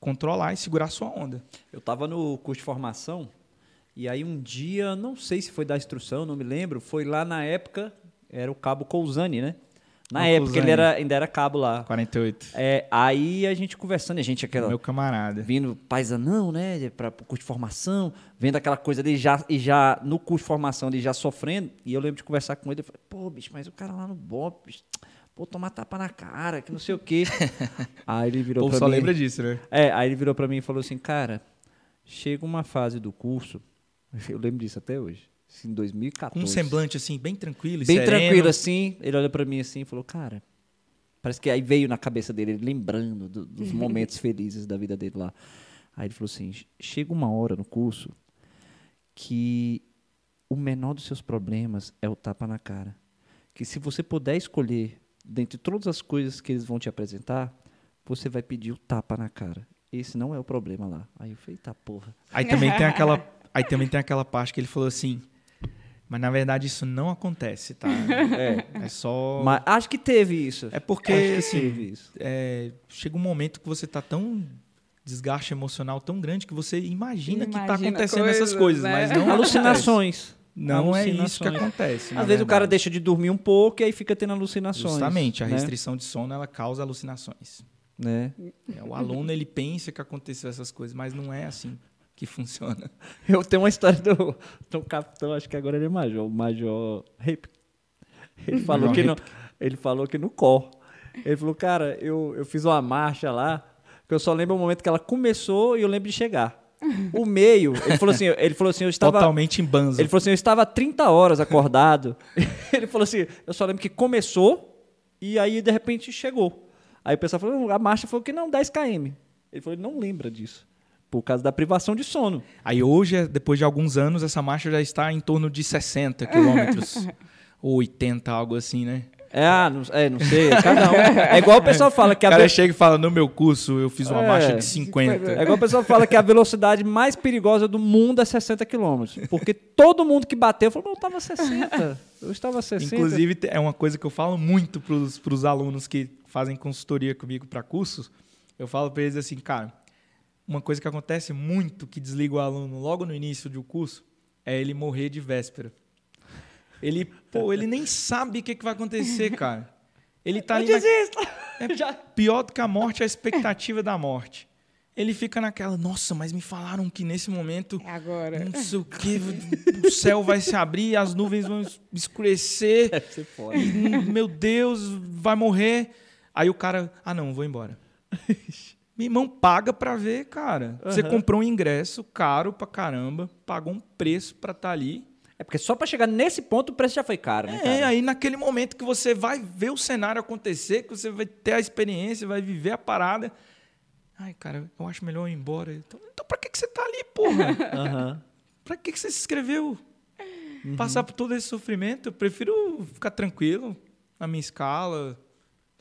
S1: controlar e segurar sua onda.
S2: Eu tava no curso de formação e aí um dia, não sei se foi da instrução, não me lembro, foi lá na época, era o cabo Cousani, né? Na
S1: O
S2: época ele
S1: Cousani.
S2: era, ainda era cabo lá.
S1: 48.
S2: É, aí a gente conversando, a gente aquela
S1: Meu camarada.
S2: vindo paisanão, né, para o curso de formação, vendo aquela coisa dele já e já no curso de formação ele já sofrendo, e eu lembro de conversar com ele, eu falei, pô, bicho, mas o cara lá no Bob, bicho, pô, tomar tapa na cara, que não sei o quê. [laughs] aí ele virou pra
S1: só
S2: mim.
S1: lembra disso, né?
S2: É, aí ele virou pra mim e falou assim, cara, chega uma fase do curso, [laughs] eu lembro disso até hoje, assim, em 2014.
S1: Com um semblante assim, bem tranquilo
S2: Bem
S1: sereno.
S2: tranquilo assim, ele olha pra mim assim e falou, cara, parece que aí veio na cabeça dele, ele lembrando do- dos [laughs] momentos felizes da vida dele lá. Aí ele falou assim, chega uma hora no curso que o menor dos seus problemas é o tapa na cara. Que se você puder escolher, dentre todas as coisas que eles vão te apresentar, você vai pedir o tapa na cara. Esse não é o problema lá. Aí eu falei, tá porra.
S1: Aí também tem aquela, [laughs] aí também tem aquela parte que ele falou assim, mas na verdade isso não acontece, tá? [laughs]
S2: É,
S1: É só
S2: mas acho que teve isso.
S1: É porque assim,
S2: teve isso.
S1: é, chega um momento que você tá tão desgaste emocional tão grande que você imagina, que tá
S3: Imagina
S1: acontecendo essas
S3: coisas,
S1: coisas,
S3: né?
S1: mas não [laughs]
S2: Alucinações.
S1: Não é isso que acontece.
S2: Às vezes o cara deixa de dormir um pouco e aí fica tendo alucinações.
S1: Justamente, a
S2: né?
S1: restrição de sono ela causa alucinações.
S2: Né?
S1: É, o aluno ele pensa que aconteceu essas coisas, mas não é assim que funciona. [laughs]
S2: Eu tenho uma história do, do capitão, acho que agora ele é major, o major Rip. Ele falou que no, ele falou que no cor. Ele falou, cara, eu, eu fiz uma marcha lá, que eu só lembro o momento que ela começou e eu lembro de chegar. O meio, ele falou assim, ele falou assim, eu estava
S1: Totalmente em banzo.
S2: Ele falou assim: eu estava há 30 horas acordado. [laughs] ele falou assim: eu só lembro que começou e aí de repente chegou. Aí o pessoal falou: a marcha falou que não, 10 km. Ele falou: ele não lembra disso. Por causa da privação de sono.
S1: Aí hoje, depois de alguns anos, essa marcha já está em torno de 60 quilômetros. [laughs] ou 80, algo assim, né?
S2: É, ah, não, é, não sei. Cada um. É igual o pessoal fala que
S1: O
S2: a.
S1: cara
S2: ve-
S1: chega e fala, no meu curso eu fiz uma
S2: É.
S1: marcha de 50.
S2: É igual o pessoal fala que a velocidade mais perigosa do mundo é 60 km. Porque todo mundo que bateu falou: eu estava 60. Eu estava 60.
S1: Inclusive, é uma coisa que eu falo muito para os alunos que fazem consultoria comigo para cursos. Eu falo para eles assim, cara, uma coisa que acontece muito que desliga o aluno logo no início do curso é ele morrer de véspera. Ele, pô, ele nem sabe o que, que vai acontecer, cara. Ele tá ali. na- É pior do que a morte é a expectativa da morte. Ele fica naquela, nossa, mas me falaram que nesse momento
S3: É agora.
S1: não sei o que, o céu vai se abrir, as nuvens vão es- escurecer.
S2: Deve ser foda.
S1: Hum, Meu Deus, vai morrer. Aí o cara, ah não, vou embora. [laughs] Meu irmão, paga pra ver, cara. Você
S2: Aham.
S1: comprou um ingresso caro pra caramba, pagou um preço pra estar ali.
S2: É porque só pra chegar nesse ponto o preço já foi caro, né?
S1: É,
S2: cara?
S1: aí naquele momento que você vai ver o cenário acontecer, que você vai ter a experiência, vai viver a parada. Ai, cara, eu acho melhor eu ir embora. Então, então pra que, que você tá ali, porra? [laughs]
S2: Aham.
S1: Pra que, que você se inscreveu?
S2: Uhum.
S1: Passar por todo esse sofrimento? Eu prefiro ficar tranquilo, na minha escala,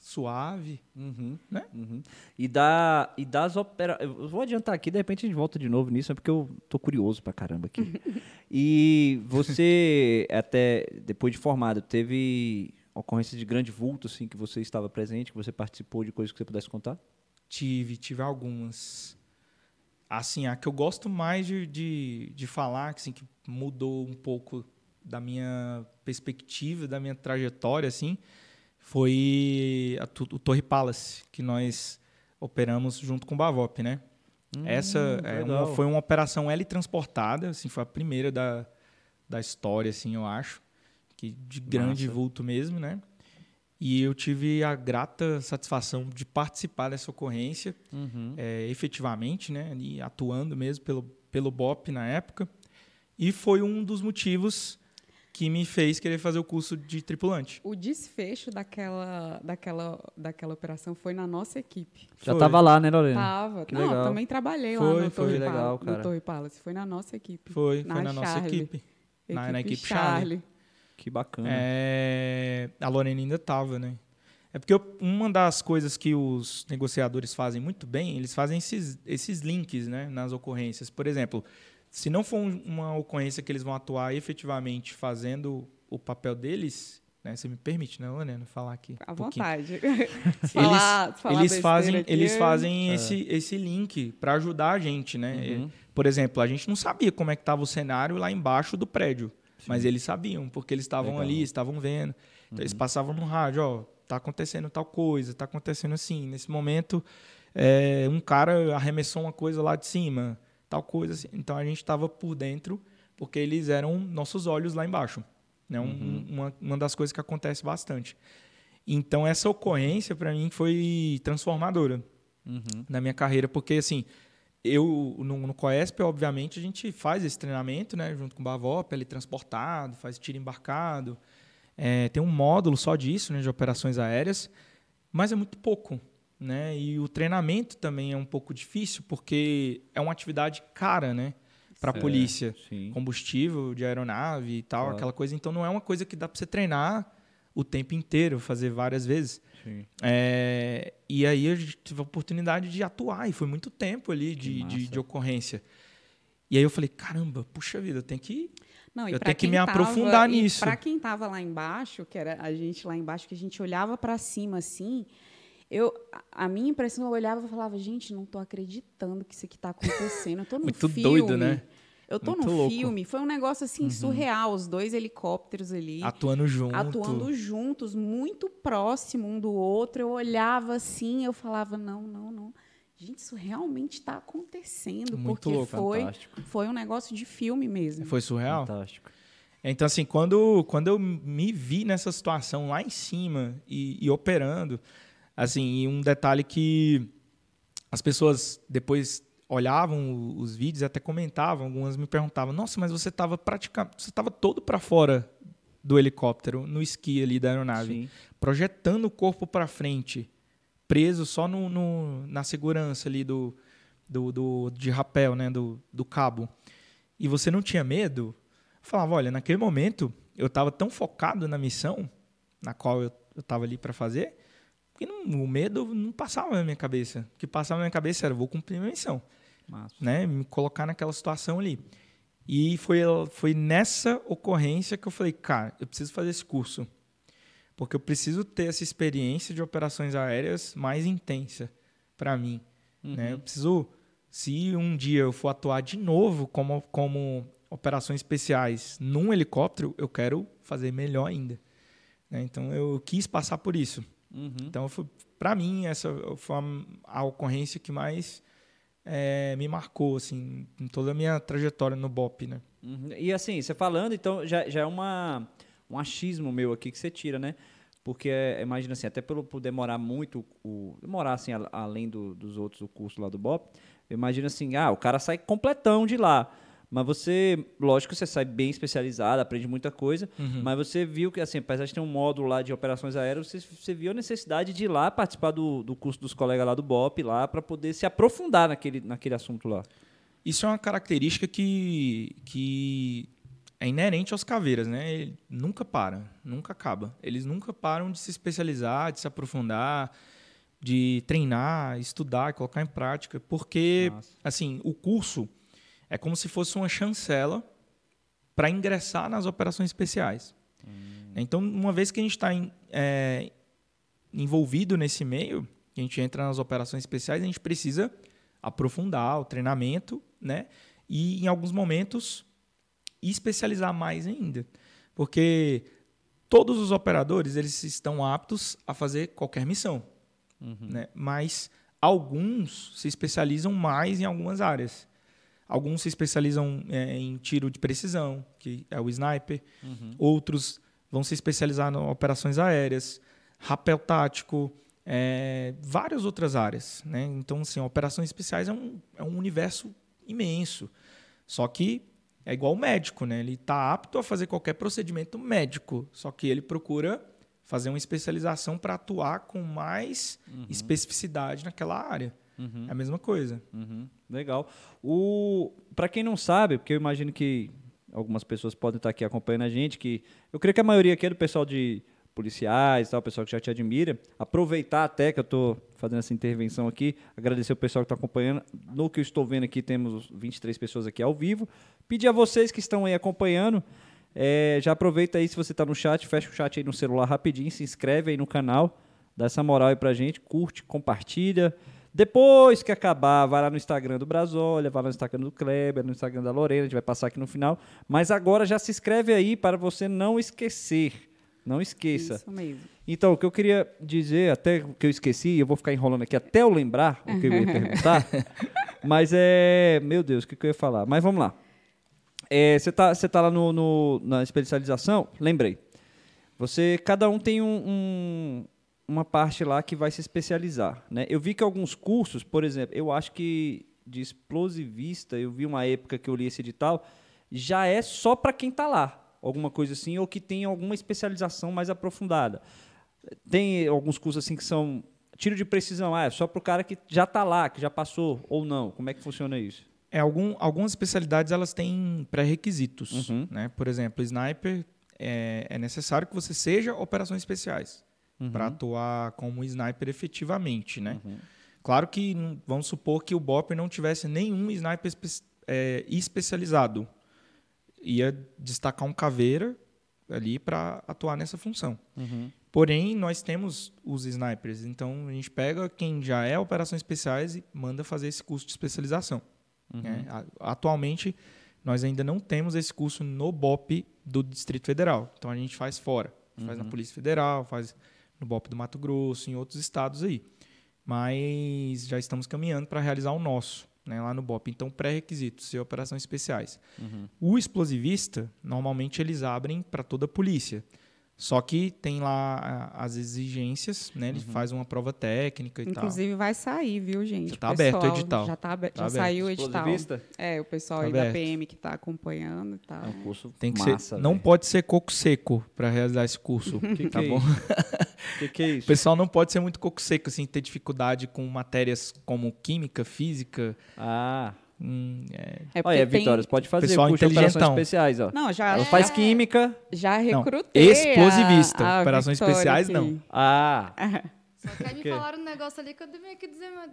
S1: suave.
S2: Uhum,
S1: Né?
S2: uhum. E, da, e das opera... Eu vou adiantar aqui, de repente a gente volta de novo nisso, é porque eu tô curioso pra caramba aqui. [laughs] e você, até depois de formado, teve ocorrência de grande vulto, assim, que você estava presente, que você participou de coisas que você pudesse contar?
S1: Tive, tive algumas. Assim, a que eu gosto mais de, de, de falar, assim, que mudou um pouco da minha perspectiva, da minha trajetória, assim, foi a, o Torre Palace, que nós operamos junto com o Bavop, né? Essa é uma- foi uma operação L transportada, assim, foi a primeira da, da história, assim, eu acho. que de grande
S2: Massa.
S1: vulto mesmo, né? E eu tive a grata satisfação de participar dessa ocorrência,
S2: Uhum.
S1: é, efetivamente, né? Ali atuando mesmo pelo, pelo BOP na época. E foi um dos motivos que me fez querer fazer o curso de tripulante.
S3: O desfecho daquela, daquela, daquela operação foi na nossa equipe.
S2: Já
S1: Foi.
S2: tava lá, né, Lorena?
S3: Tava.
S2: Que
S3: Não,
S2: legal.
S3: também trabalhei
S1: Foi,
S3: lá no
S1: foi
S3: Torre,
S2: legal,
S3: Palace,
S2: cara.
S3: no Torre Palace. Foi na nossa equipe.
S1: Foi,
S3: Na
S1: foi na nossa
S3: Charlie.
S1: equipe. Na- na equipe
S3: Charlie.
S2: Que bacana.
S1: É, a Lorena ainda estava, né? É porque eu- uma das coisas que os negociadores fazem muito bem, eles fazem esses, esses links né, nas ocorrências. Por exemplo, se não for um- uma ocorrência que eles vão atuar efetivamente fazendo o papel deles, né, você me permite, né, Lorena, falar aqui?
S3: À
S1: um
S3: vontade. Se falar- se falar
S1: eles fazem,
S3: aqui,
S1: eles fazem
S2: É.
S1: esse, esse link para ajudar a gente, né?
S2: Uhum.
S1: Por exemplo, a gente não sabia como é que estava o cenário lá embaixo do prédio, mas eles sabiam, porque eles estavam ali, estavam vendo. Então eles passavam no rádio, ó, tá acontecendo tal coisa, tá acontecendo assim. Nesse momento, é, um cara arremessou uma coisa lá de cima, tal coisa assim. Então a gente estava por dentro, porque eles eram nossos olhos lá embaixo. Né? Um- uma, uma das coisas que acontece bastante. Então essa ocorrência para mim foi transformadora
S2: Uhum.
S1: na minha carreira, porque assim, eu no, no Coesp, obviamente, a gente faz esse treinamento, né, junto com o Bavop, ele transportado, faz tiro embarcado, é, tem um módulo só disso, né, de operações aéreas, mas é muito pouco, né, e o treinamento também é um pouco difícil, porque é uma atividade cara, né, para a polícia,
S2: Sim.
S1: combustível de aeronave e tal,
S2: Claro.
S1: aquela coisa, então não é uma coisa que dá para você treinar o tempo inteiro, fazer várias vezes.
S2: Sim.
S1: É, e aí a gente teve a oportunidade de atuar, e foi muito tempo ali de, de, de ocorrência. E aí eu falei, caramba, puxa vida, eu tenho que.
S3: Não,
S1: Eu tenho que me
S3: tava-
S1: aprofundar
S3: e
S1: nisso.
S3: Para quem tava lá embaixo, que era a gente lá embaixo, que a gente olhava para cima assim, eu a- minha impressão eu olhava e falava, gente, não tô acreditando que isso aqui tá acontecendo. Eu tô num [laughs]
S1: Muito
S3: filme.
S1: doido, né?
S3: Eu tô
S2: Muito
S3: num
S2: louco.
S3: filme. Foi um negócio assim surreal, os dois helicópteros ali.
S1: Atuando junto.
S3: atuando juntos, muito próximo um do outro. Eu olhava assim, eu falava, não, não, não. Gente, isso realmente está acontecendo,
S1: Muito
S3: porque
S1: louco,
S3: foi,
S2: Fantástico.
S3: foi um negócio de filme mesmo.
S1: Foi surreal?
S2: Fantástico.
S1: Então, assim, quando, quando eu me vi nessa situação lá em cima e, e operando, assim, e um detalhe que as pessoas depois olhavam os vídeos até comentavam, algumas me perguntavam, nossa, mas você estava praticamente, você estava todo para fora do helicóptero, no esqui ali da aeronave,
S2: Sim.
S1: projetando o corpo para frente, preso só no, no- na segurança ali do, do, do- de rapel, né, do, do cabo, e você não tinha medo, eu falava, olha, naquele momento eu estava tão focado na missão, na qual eu estava ali para fazer, que não- o medo não passava na minha cabeça. O que passava na minha cabeça era, vou cumprir minha missão
S2: Massa.
S1: né, me colocar naquela situação ali. E foi, foi nessa ocorrência que eu falei, cara, eu preciso fazer esse curso. Porque eu preciso ter essa experiência de operações aéreas mais intensa para mim. Né? Eu preciso, se um dia eu for atuar de novo como, como operações especiais num helicóptero, eu quero fazer melhor ainda. né? Então eu quis passar por isso.
S2: Uhum.
S1: Então, para mim, essa foi a, ocorrência que mais eh, me marcou, assim, em toda a minha trajetória no BOP, né?
S2: Uhum. E assim, você falando, então já, já é uma, um achismo meu aqui que você tira, né? Porque, é, imagina assim, até pelo, por demorar muito, o, demorar assim, a- além do- dos outros, o curso lá do BOP, eu imagino assim, ah, o cara sai completão de lá. Mas você, lógico você sai bem especializado, aprende muita coisa, mas você viu que, assim, apesar de ter um módulo lá de operações aéreas, você, você viu a necessidade de ir lá participar do, do curso dos colegas lá do BOP, lá, para poder se aprofundar naquele, naquele assunto lá.
S1: Isso é uma característica que, que é inerente aos caveiras, né? Ele nunca para, nunca acaba. Eles nunca param de se especializar, de se aprofundar, de treinar, estudar, colocar em prática, porque
S2: Massa.
S1: assim, o curso é como se fosse uma chancela para ingressar nas operações especiais. Então, uma vez que a gente está envolvido nesse meio, que a gente entra nas operações especiais, a gente precisa aprofundar o treinamento, né? E em alguns momentos especializar mais ainda, porque todos os operadores eles estão aptos a fazer qualquer missão, né? Mas alguns se especializam mais em algumas áreas. Alguns se especializam é, em tiro de precisão, que é o sniper. Outros vão se especializar em operações aéreas, rapel tático, é, várias outras áreas. Né? Então, assim, operações especiais é um, é um universo imenso. Só que é igual o médico, né? Ele está apto a fazer qualquer procedimento médico, só que ele procura fazer uma especialização para atuar com mais uhum. especificidade naquela área. Uhum. É a mesma coisa.
S2: Uhum. Legal. O para quem não sabe, porque eu imagino que algumas pessoas podem estar aqui acompanhando a gente, que eu creio que a maioria aqui é do pessoal de policiais, tal, o pessoal que já te admira. Aproveitar até que eu estou fazendo essa intervenção aqui, agradecer o pessoal que está acompanhando. No que eu estou vendo aqui, temos 23 pessoas aqui ao vivo. Pedir a vocês que estão aí acompanhando, é, já aproveita aí, se você está no chat, fecha o chat aí no celular rapidinho, se inscreve aí no canal, dá essa moral aí pra gente, curte, compartilha. Depois que acabar, vai lá no Instagram do Brasólia, vai lá no Instagram do Kleber, no Instagram da Lorena, a gente vai passar aqui no final. Mas agora já se inscreve aí para você não esquecer. Não esqueça.
S3: Isso mesmo.
S2: Então, o que eu queria dizer, até que eu esqueci, eu vou ficar enrolando aqui até eu lembrar o que eu ia perguntar. [laughs] mas é. Meu Deus, o que, que eu ia falar? Mas vamos lá. É, você está tá lá no, no, na especialização, lembrei. Você, cada um tem um, um, uma parte lá que vai se especializar. Né? Eu vi que alguns cursos, por exemplo, eu acho que de explosivista, eu vi uma época que eu li esse edital, já é só para quem está lá alguma coisa assim, ou que tem alguma especialização mais aprofundada. Tem alguns cursos assim que são tiro de precisão, ah, é só para o cara que já está lá, que já passou, ou não. Como é que funciona isso?
S1: É, algum, algumas especialidades elas têm pré-requisitos. Uhum. Né? Por exemplo, sniper é, é, necessário que você seja operações especiais uhum. para atuar como sniper efetivamente. Né? Uhum. Claro que vamos supor que o BOP não tivesse nenhum sniper espe é, especializado ia destacar um caveira ali para atuar nessa função. Uhum. Porém, nós temos os snipers, então a gente pega quem já é operações especiais e manda fazer esse curso de especialização. Uhum. Né? Atualmente, nós ainda não temos esse curso no BOP do Distrito Federal, então a gente faz fora. Uhum. Faz na uhum. Polícia Federal, faz no BOP do Mato Grosso, em outros estados aí. Mas já estamos caminhando para realizar o nosso né, lá no BOP. Então, pré-requisitos, ser operações especiais. Uhum. O explosivista, normalmente eles abrem para toda a polícia. Só que tem lá as exigências, né? Ele uhum. faz uma prova técnica e
S3: Inclusive, tal. Inclusive vai sair, viu, gente?
S1: Já está aberto o edital.
S3: Já, tá aberto, tá já aberto. saiu o edital. É, o pessoal tá aí aberto. da PM que está acompanhando e tal.
S2: É um curso
S1: tem que massa, ser, Não pode ser coco seco para realizar esse curso. [laughs]
S2: que
S1: tá
S2: que
S1: bom? [laughs]
S2: que, que é isso?
S1: O pessoal não pode ser muito coco seco, assim, ter dificuldade com matérias como química, física.
S2: Ah.
S1: Hum, é.
S2: É Olha, tem... Vitória, você pode fazer Pessoal curso de operações especiais, ó.
S3: Não, já.
S2: Ela é... faz química.
S3: Já recrutei.
S1: Não, explosivista. A, a operações Vitória especiais, aqui. não.
S2: Ah. [laughs]
S4: Só que aí me falaram um negócio ali que eu meio que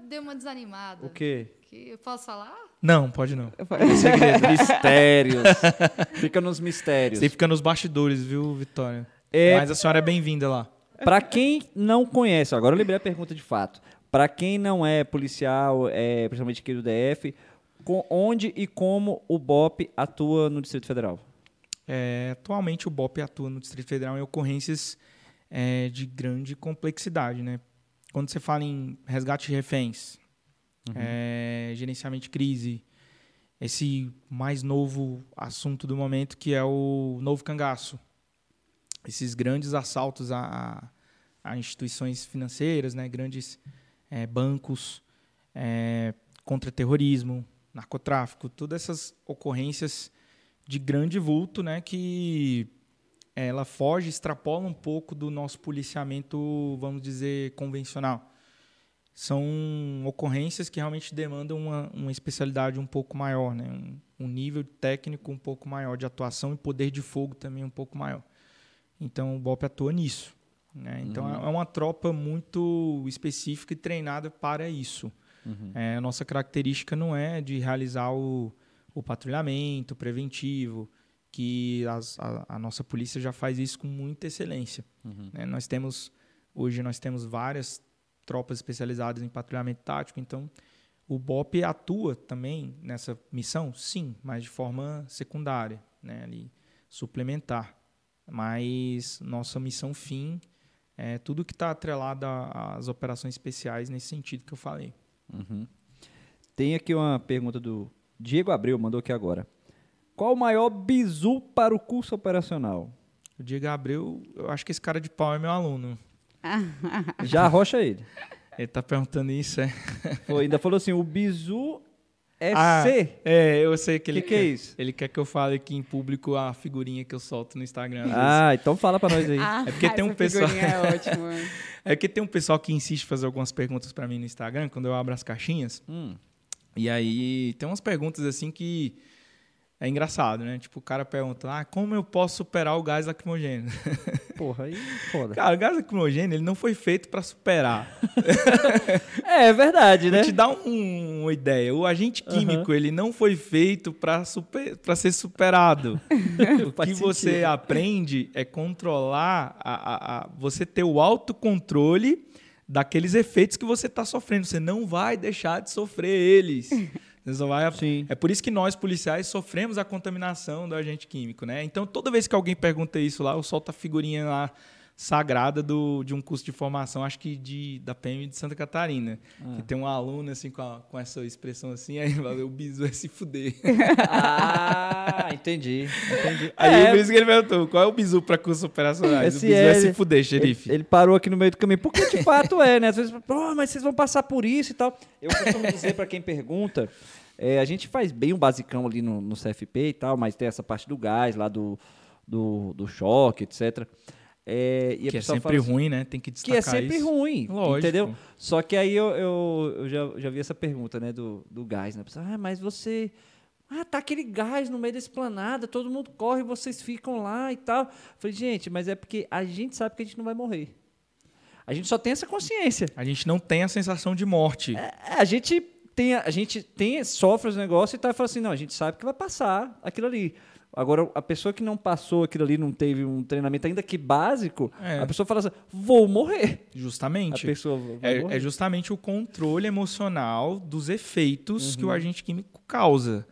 S4: dei uma desanimada.
S2: O quê?
S4: Que eu posso falar?
S1: Não, pode não.
S2: É segredo. [laughs] mistérios. [laughs] Fica nos mistérios.
S1: Você fica nos bastidores, viu, Vitória? É... Mas a senhora é bem-vinda lá.
S2: Para quem não conhece, agora eu lembrei a pergunta de fato. Para quem não é policial, é, principalmente aqui do DF, com, onde e como o BOP atua no Distrito Federal?
S1: É, atualmente o BOP atua no Distrito Federal em ocorrências é, de grande complexidade. Né? Quando você fala em resgate de reféns, uhum. é, gerenciamento de crise, esse mais novo assunto do momento que é o novo cangaço. Esses grandes assaltos a, a instituições financeiras, né? grandes é, bancos, é, contra terrorismo, narcotráfico, todas essas ocorrências de grande vulto, né, que ela foge, extrapola um pouco do nosso policiamento, vamos dizer, convencional. São ocorrências que realmente demandam uma, uma especialidade um pouco maior, né? um, um nível técnico um pouco maior de atuação e poder de fogo também um pouco maior. Então o BOP atua nisso. Né? Então uhum. é uma tropa muito específica e treinada para isso. Uhum. É, a nossa característica não é de realizar o, o patrulhamento preventivo, que as, a, a, nossa polícia já faz isso com muita excelência. Uhum. É, nós temos hoje nós temos várias tropas especializadas em patrulhamento tático, então o BOP atua também nessa missão, sim, mas de forma secundária, né, ali, suplementar. Mas nossa missão fim é tudo que está atrelado às operações especiais nesse sentido que eu falei.
S2: Uhum. Tem aqui uma pergunta do Diego Abreu, mandou aqui agora. Qual o maior bizu para o curso operacional?
S1: O Diego Abreu, eu acho que esse cara de pau é meu aluno.
S2: Já arrocha ele.
S1: Ele tá perguntando isso, é?
S2: Foi, ainda falou assim, o bizu é
S1: Ah,
S2: C.
S1: É, eu sei que
S2: Que
S1: ele
S2: que é
S1: quer.
S2: isso?
S1: Ele quer que eu fale aqui em público a figurinha que eu solto no Instagram.
S2: Ah, então fala pra nós aí. [laughs]
S3: Ah,
S1: É porque tem um pessoal-
S3: É ótimo. [laughs]
S1: É que tem um pessoal que insiste em fazer algumas perguntas pra mim no Instagram, quando eu abro as caixinhas.
S2: Hum.
S1: E aí tem umas perguntas assim que é engraçado, né? Tipo, o cara pergunta, ah, como eu posso superar o gás lacrimogêneo? [laughs]
S2: Porra, aí foda.
S1: Cara, o gás lacrimogêneo, ele não foi feito pra superar. [laughs]
S2: É, é verdade, né?
S1: Vou te dar um- uma ideia. O agente químico, ele não foi feito pra super, pra ser superado. [laughs] o
S2: Faz
S1: que você
S2: sentido.
S1: aprende é controlar, a, a- a- você ter o autocontrole daqueles efeitos que você está sofrendo. Você não vai deixar de sofrer eles. Você só vai...
S2: Sim.
S1: É por isso que nós, policiais, sofremos a contaminação do agente químico, né? Então, toda vez que alguém pergunta isso lá, eu solto a figurinha lá sagrada do, de um curso de formação, acho que de, da PM de Santa Catarina.
S2: Ah.
S1: Que tem um aluno, assim, com, a- com essa expressão assim, aí [laughs] valeu, o bisu é se fuder. [laughs]
S2: Ah, entendi. Entendi.
S1: Aí,
S2: É,
S1: por isso que ele perguntou, qual é o bisu para cursos operacionais?
S2: Esse
S1: o bisu
S2: é,
S1: é, se fuder, xerife.
S2: Ele, ele parou aqui no meio do caminho, porque de fato é, né? Às vezes, oh, mas vocês vão passar por isso e tal. Eu costumo dizer para quem pergunta, é, a gente faz bem um basicão ali no, no CFP e tal, mas tem essa parte do gás lá, do, do, do choque, etc. É,
S1: que é sempre
S2: assim,
S1: ruim, né? Tem que
S2: Que
S1: destacar
S2: é sempre
S1: isso.
S2: ruim,
S1: Lógico.
S2: entendeu? Só que aí eu, eu, eu já, já vi essa pergunta, né, do, do gás, né? Pessoa, Ah, mas você... Ah, tá aquele gás no meio da esplanada, todo mundo corre, vocês ficam lá e tal. Eu Falei, gente, mas é porque a gente sabe que a gente não vai morrer. A gente só tem essa consciência.
S1: A gente não tem a sensação de morte.
S2: É, a gente tem, a gente tem, sofre os negócios e tá, e fala assim, não, a gente sabe que vai passar aquilo ali. Agora, a pessoa que não passou aquilo ali, não teve um treinamento ainda que básico,
S1: É.
S2: a pessoa fala assim, vou morrer. A
S1: Justamente.
S2: pessoa vai morrer.
S1: É, é justamente o controle emocional dos efeitos que o
S2: Uhum.
S1: agente químico causa.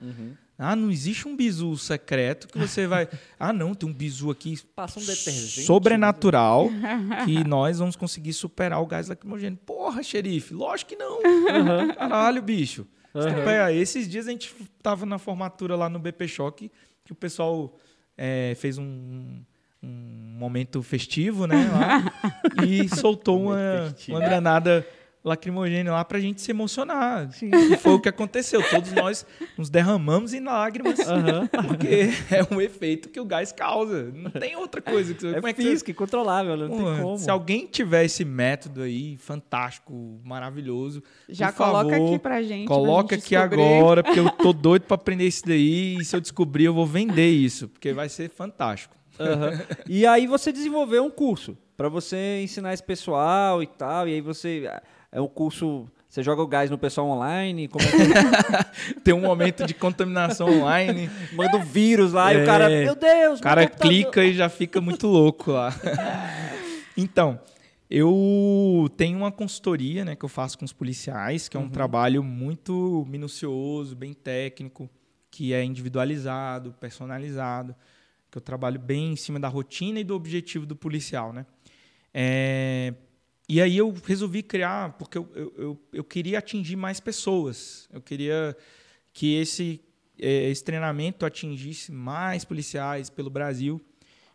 S1: Ah, não existe um bizu secreto que você vai. [laughs] Ah, não, tem um bizu aqui
S2: Passa um detergente.
S1: sobrenatural [laughs] que nós vamos conseguir superar o gás lacrimogêneo. Porra, xerife, lógico que não. Caralho, bicho. Pega- esses dias a gente tava na formatura lá no BP Choque, que o pessoal é, fez um, um momento festivo, né? Lá, [laughs] e soltou uma, uma granada lacrimogênea lá pra gente se emocionar. E foi o que aconteceu. Todos nós nos derramamos em lágrimas, porque é um efeito que o gás causa. Não tem outra coisa. Que,
S2: É
S1: como é que você-
S2: físico, incontrolável, não
S1: Porra,
S2: tem como.
S1: Se alguém tiver esse método aí, fantástico, maravilhoso,
S3: Já
S1: por
S3: coloca
S1: favor,
S3: aqui pra gente. pra
S1: Coloca
S3: gente
S1: aqui
S3: descobrir.
S1: agora, porque eu tô doido pra aprender isso daí. E se eu descobrir, eu vou vender isso, porque vai ser fantástico.
S2: Aham. E aí você desenvolveu um curso para você ensinar esse pessoal e tal. E aí você é um curso. Você joga o gás no pessoal online, como é que [laughs] [laughs]
S1: Tem um momento de contaminação online,
S2: manda o vírus lá e
S1: É.
S2: o cara, meu Deus,
S1: o cara
S2: meu computador."
S1: clica e já fica muito louco lá. [laughs] Então, eu tenho uma consultoria né, que eu faço com os policiais, que é um trabalho muito minucioso, bem técnico, que é individualizado, personalizado, que eu trabalho bem em cima da rotina e do objetivo do policial, né? É, e aí eu resolvi criar, porque eu, eu, eu, eu queria atingir mais pessoas. Eu queria que esse, eh, esse treinamento atingisse mais policiais pelo Brasil,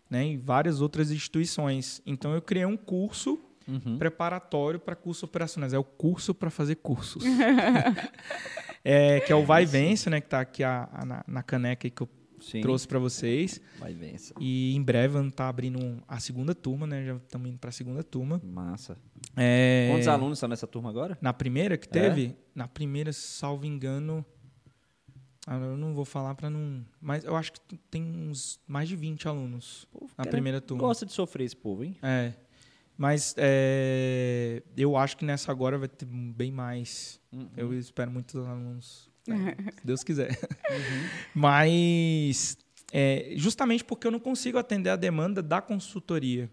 S1: né, em várias outras instituições. Então eu criei um curso
S2: Uhum.
S1: preparatório para cursos operacionais. É o curso para fazer cursos. [laughs] É, que é o Vai e Vence, né, que está aqui a- a- na, na caneca que eu
S2: Sim,
S1: trouxe para vocês.
S2: vai vença.
S1: E em breve vamos estar abrindo um- a segunda turma, né? Já estamos indo para a segunda turma.
S2: Massa.
S1: É,
S2: Quantos alunos estão nessa turma agora?
S1: Na primeira que teve, na primeira, salvo engano, ah, eu não vou falar para não, mas eu acho que tem uns mais de 20 alunos na primeira turma.
S2: Gosta de sofrer esse povo, hein?
S1: É. Mas é, eu acho que nessa agora vai ter bem mais.
S2: Uhum.
S1: Eu espero muitos alunos. Né, [laughs] se Deus quiser. Mas é, justamente porque eu não consigo atender a demanda da consultoria.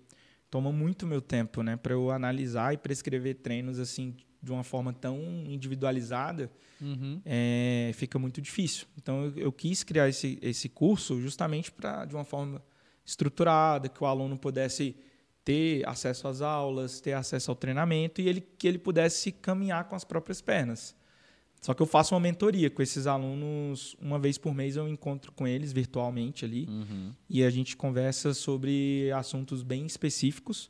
S1: Toma muito meu tempo, né? Para eu analisar e prescrever treinos assim de uma forma tão individualizada,
S2: Uhum.
S1: é, fica muito difícil. Então eu, eu quis criar esse, esse curso justamente para de uma forma estruturada, que o aluno pudesse ter acesso às aulas, ter acesso ao treinamento e ele, que ele pudesse caminhar com as próprias pernas. Só que eu faço uma mentoria com esses alunos uma vez por mês, eu encontro com eles virtualmente ali
S2: Uhum.
S1: e a gente conversa sobre assuntos bem específicos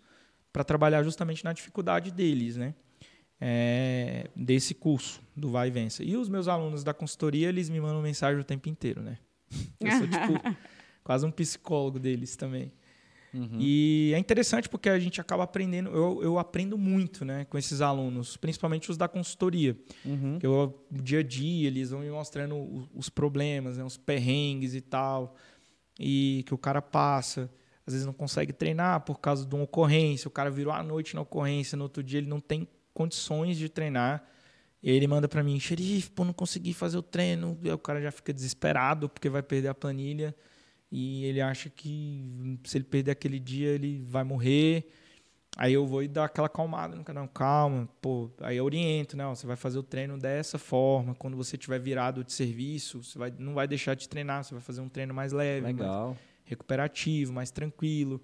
S1: para trabalhar justamente na dificuldade deles, né? É, desse curso do Vai e Vença. E os meus alunos da consultoria, eles me mandam mensagem o tempo inteiro, né? [laughs] Eu sou tipo [laughs] quase um psicólogo deles também.
S2: Uhum.
S1: E é interessante porque a gente acaba aprendendo, eu, eu aprendo muito né, com esses alunos, principalmente os da consultoria.
S2: Uhum.
S1: Eu, no dia a dia eles vão me mostrando o- os problemas, né, os perrengues e tal, e que o cara passa. Às vezes não consegue treinar por causa de uma ocorrência, o cara virou à noite na ocorrência, no outro dia ele não tem condições de treinar. E ele manda pra mim, xerife, pô, não consegui fazer o treino. E o cara já fica desesperado porque vai perder a planilha. E ele acha que se ele perder aquele dia, ele vai morrer. Aí eu vou e dar aquela acalmada no canal, calma, pô, aí eu oriento, né? ó, Você vai fazer o treino dessa forma, quando você tiver virado de serviço, você vai, não vai deixar de treinar, você vai fazer um treino mais leve, mais
S2: Legal.
S1: recuperativo, mais tranquilo.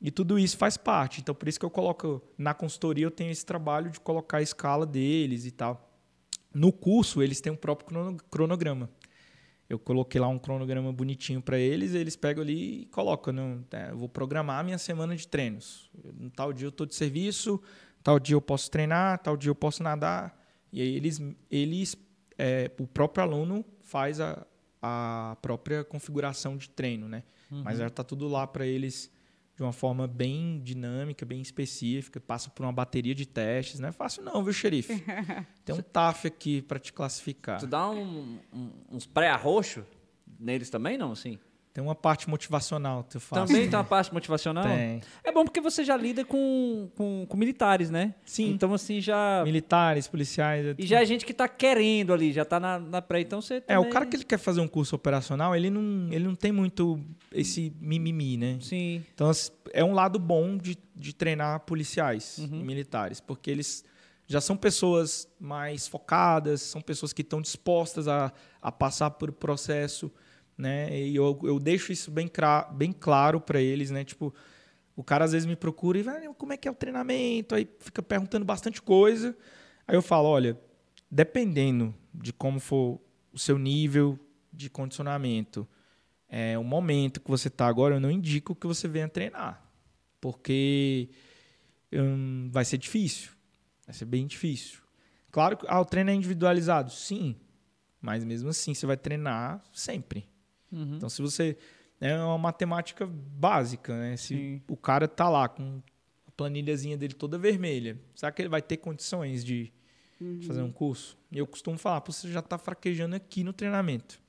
S1: E tudo isso faz parte. Então, por isso que eu coloco na consultoria, eu tenho esse trabalho de colocar a escala deles e tal. No curso, eles têm um próprio crono- cronograma. Eu coloquei lá um cronograma bonitinho para eles, eles pegam ali e colocam. Não, é, eu vou programar a minha semana de treinos. No tal dia eu estou de serviço, tal dia eu posso treinar, tal dia eu posso nadar. E aí eles, eles é, o próprio aluno faz a, a própria configuração de treino, né? Mas já está tudo lá para eles de uma forma bem dinâmica, bem específica, passa por uma bateria de testes. Não é fácil não, viu, xerife? [laughs] Tem um TAF aqui para te classificar.
S2: Tu dá um- um- uns pré-arroxo neles também, não? Assim?
S1: Tem uma parte motivacional que eu faço.
S2: Também tem uma parte motivacional?
S1: Tem.
S2: É bom porque você já lida com, com, com militares, né?
S1: Sim.
S2: Então, assim, já.
S1: Militares, policiais. é
S2: E já é gente que tá querendo ali, já tá na, na pré. Então você.
S1: É,
S2: também-
S1: o cara que ele quer fazer um curso operacional, ele não, ele não tem muito esse mimimi, né?
S2: Sim.
S1: Então, assim, é um lado bom de, de treinar policiais
S2: Uhum.
S1: e militares, porque eles já são pessoas mais focadas, são pessoas que estão dispostas a, a passar por processo, né? E eu, eu deixo isso bem, bem claro para eles, né? Tipo, o cara às vezes me procura e vai, como é que é o treinamento? Aí fica perguntando bastante coisa. Aí eu falo, olha, dependendo de como for o seu nível de condicionamento, é, o momento que você está agora, eu não indico que você venha treinar. Porque hum, vai ser difícil. Vai ser bem difícil. Claro que ah, o treino é individualizado. Sim. Mas mesmo assim, você vai treinar sempre.
S2: Uhum.
S1: Então, se você. É uma matemática básica, né? Se
S2: Sim.
S1: o cara tá lá com a planilhazinha dele toda vermelha, será que ele vai ter condições de de fazer um curso? E eu costumo falar, "Pô, você já está fraquejando aqui no treinamento.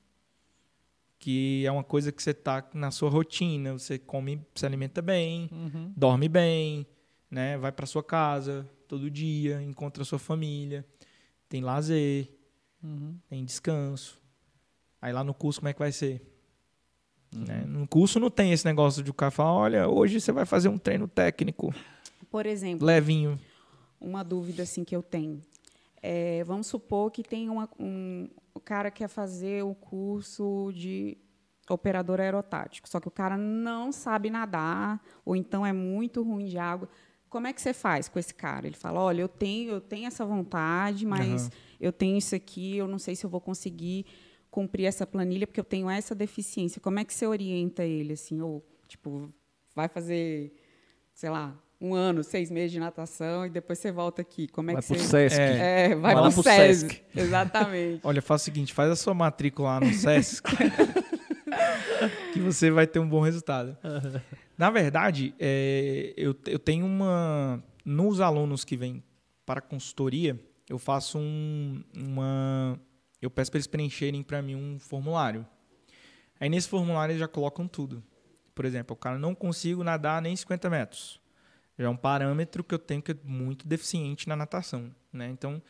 S1: Que é uma coisa que você está na sua rotina, você come, se alimenta bem,
S2: Uhum.
S1: dorme bem, né? Vai para sua casa todo dia, encontra a sua família, tem lazer,
S2: Uhum.
S1: tem descanso. Aí lá no curso como é que vai ser?
S2: Uhum.
S1: Né? No curso não tem esse negócio de o cara falar, olha, hoje você vai fazer um treino técnico
S3: Por exemplo,
S1: levinho.
S3: uma dúvida assim que eu tenho. É, vamos supor que tem uma, um, o cara quer fazer o curso de operador aerotático, só que o cara não sabe nadar ou então é muito ruim de água. Como é que você faz com esse cara? Ele fala: "Olha, eu tenho, eu tenho essa vontade, mas
S1: Aham.
S3: eu tenho isso aqui, eu não sei se eu vou conseguir cumprir essa planilha porque eu tenho essa deficiência". Como é que você orienta ele assim, ou tipo, vai fazer, sei lá, um ano, seis meses de natação e depois você volta aqui. Como é
S2: Vai
S3: que
S2: pro
S3: você
S2: Sesc.
S1: É.
S3: é, vai
S2: Vai
S3: pro
S2: pro
S3: SESC.
S2: Sesc. [laughs]
S3: Exatamente.
S1: Olha, faz o seguinte, faz a sua matrícula lá no SESC, [laughs] que você vai ter um bom resultado. Na verdade, é, eu, eu tenho uma... Nos alunos que vêm para a consultoria, eu faço um, uma... Eu peço para eles preencherem para mim um formulário. Aí nesse formulário eles já colocam tudo. Por exemplo, o cara não consigo nadar nem 50 metros. Já é um parâmetro que eu tenho que é muito deficiente na natação. Né? Então,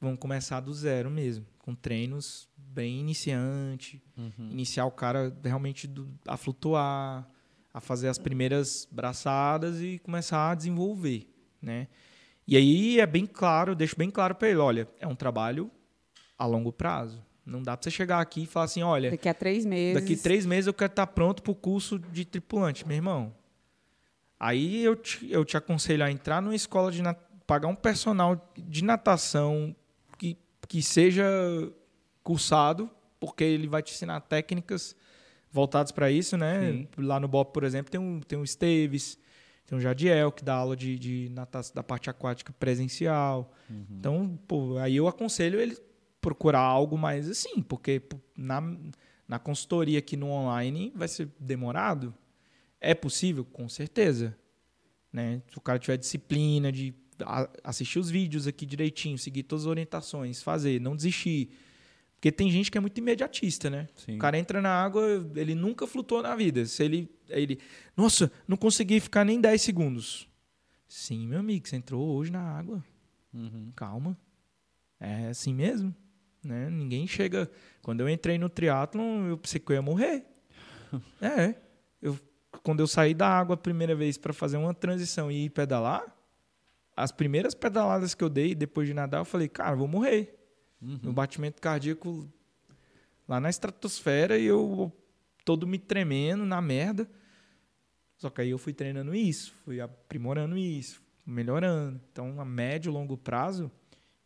S1: vamos começar do zero mesmo, com treinos bem iniciante,
S2: Uhum.
S1: iniciar o cara realmente do- a flutuar, a fazer as primeiras braçadas e começar a desenvolver, né? E aí é bem claro, eu deixo bem claro para ele, olha, é um trabalho a longo prazo. Não dá para você chegar aqui e falar assim, olha,
S3: Daqui a três meses.
S1: daqui três meses eu quero estar pronto para o curso de tripulante, meu irmão. Aí eu te, eu te aconselho a entrar numa escola de nat- pagar um personal de natação que, que seja cursado, porque ele vai te ensinar técnicas voltadas para isso, né?
S2: Sim.
S1: Lá no BOP, por exemplo, tem um, tem um Esteves, tem um Jadiel, que dá aula de, de natação, da parte aquática presencial. Então, pô, aí eu aconselho ele procurar algo mais assim, porque na, na consultoria aqui no online vai ser demorado. É possível? Com certeza. Né? Se o cara tiver disciplina de assistir os vídeos aqui direitinho, seguir todas as orientações, fazer, não desistir. Porque tem gente que é muito imediatista, né?
S2: Sim.
S1: O cara entra na água, ele nunca flutuou na vida. Se ele, ele, nossa, não consegui ficar nem 10 segundos. Sim, meu amigo, você entrou hoje na água.
S2: Uhum.
S1: Calma. É assim mesmo, né? Ninguém chega. Quando eu entrei no triatlon, eu pensei que eu ia morrer. [laughs] é. Eu, quando eu saí da água a primeira vez para fazer uma transição e ir pedalar, as primeiras pedaladas que eu dei depois de nadar, eu falei, cara, eu vou morrer. Meu batimento cardíaco lá na estratosfera e eu todo me tremendo na merda. Só que aí eu fui treinando isso, fui aprimorando isso, melhorando. Então, a médio e longo prazo,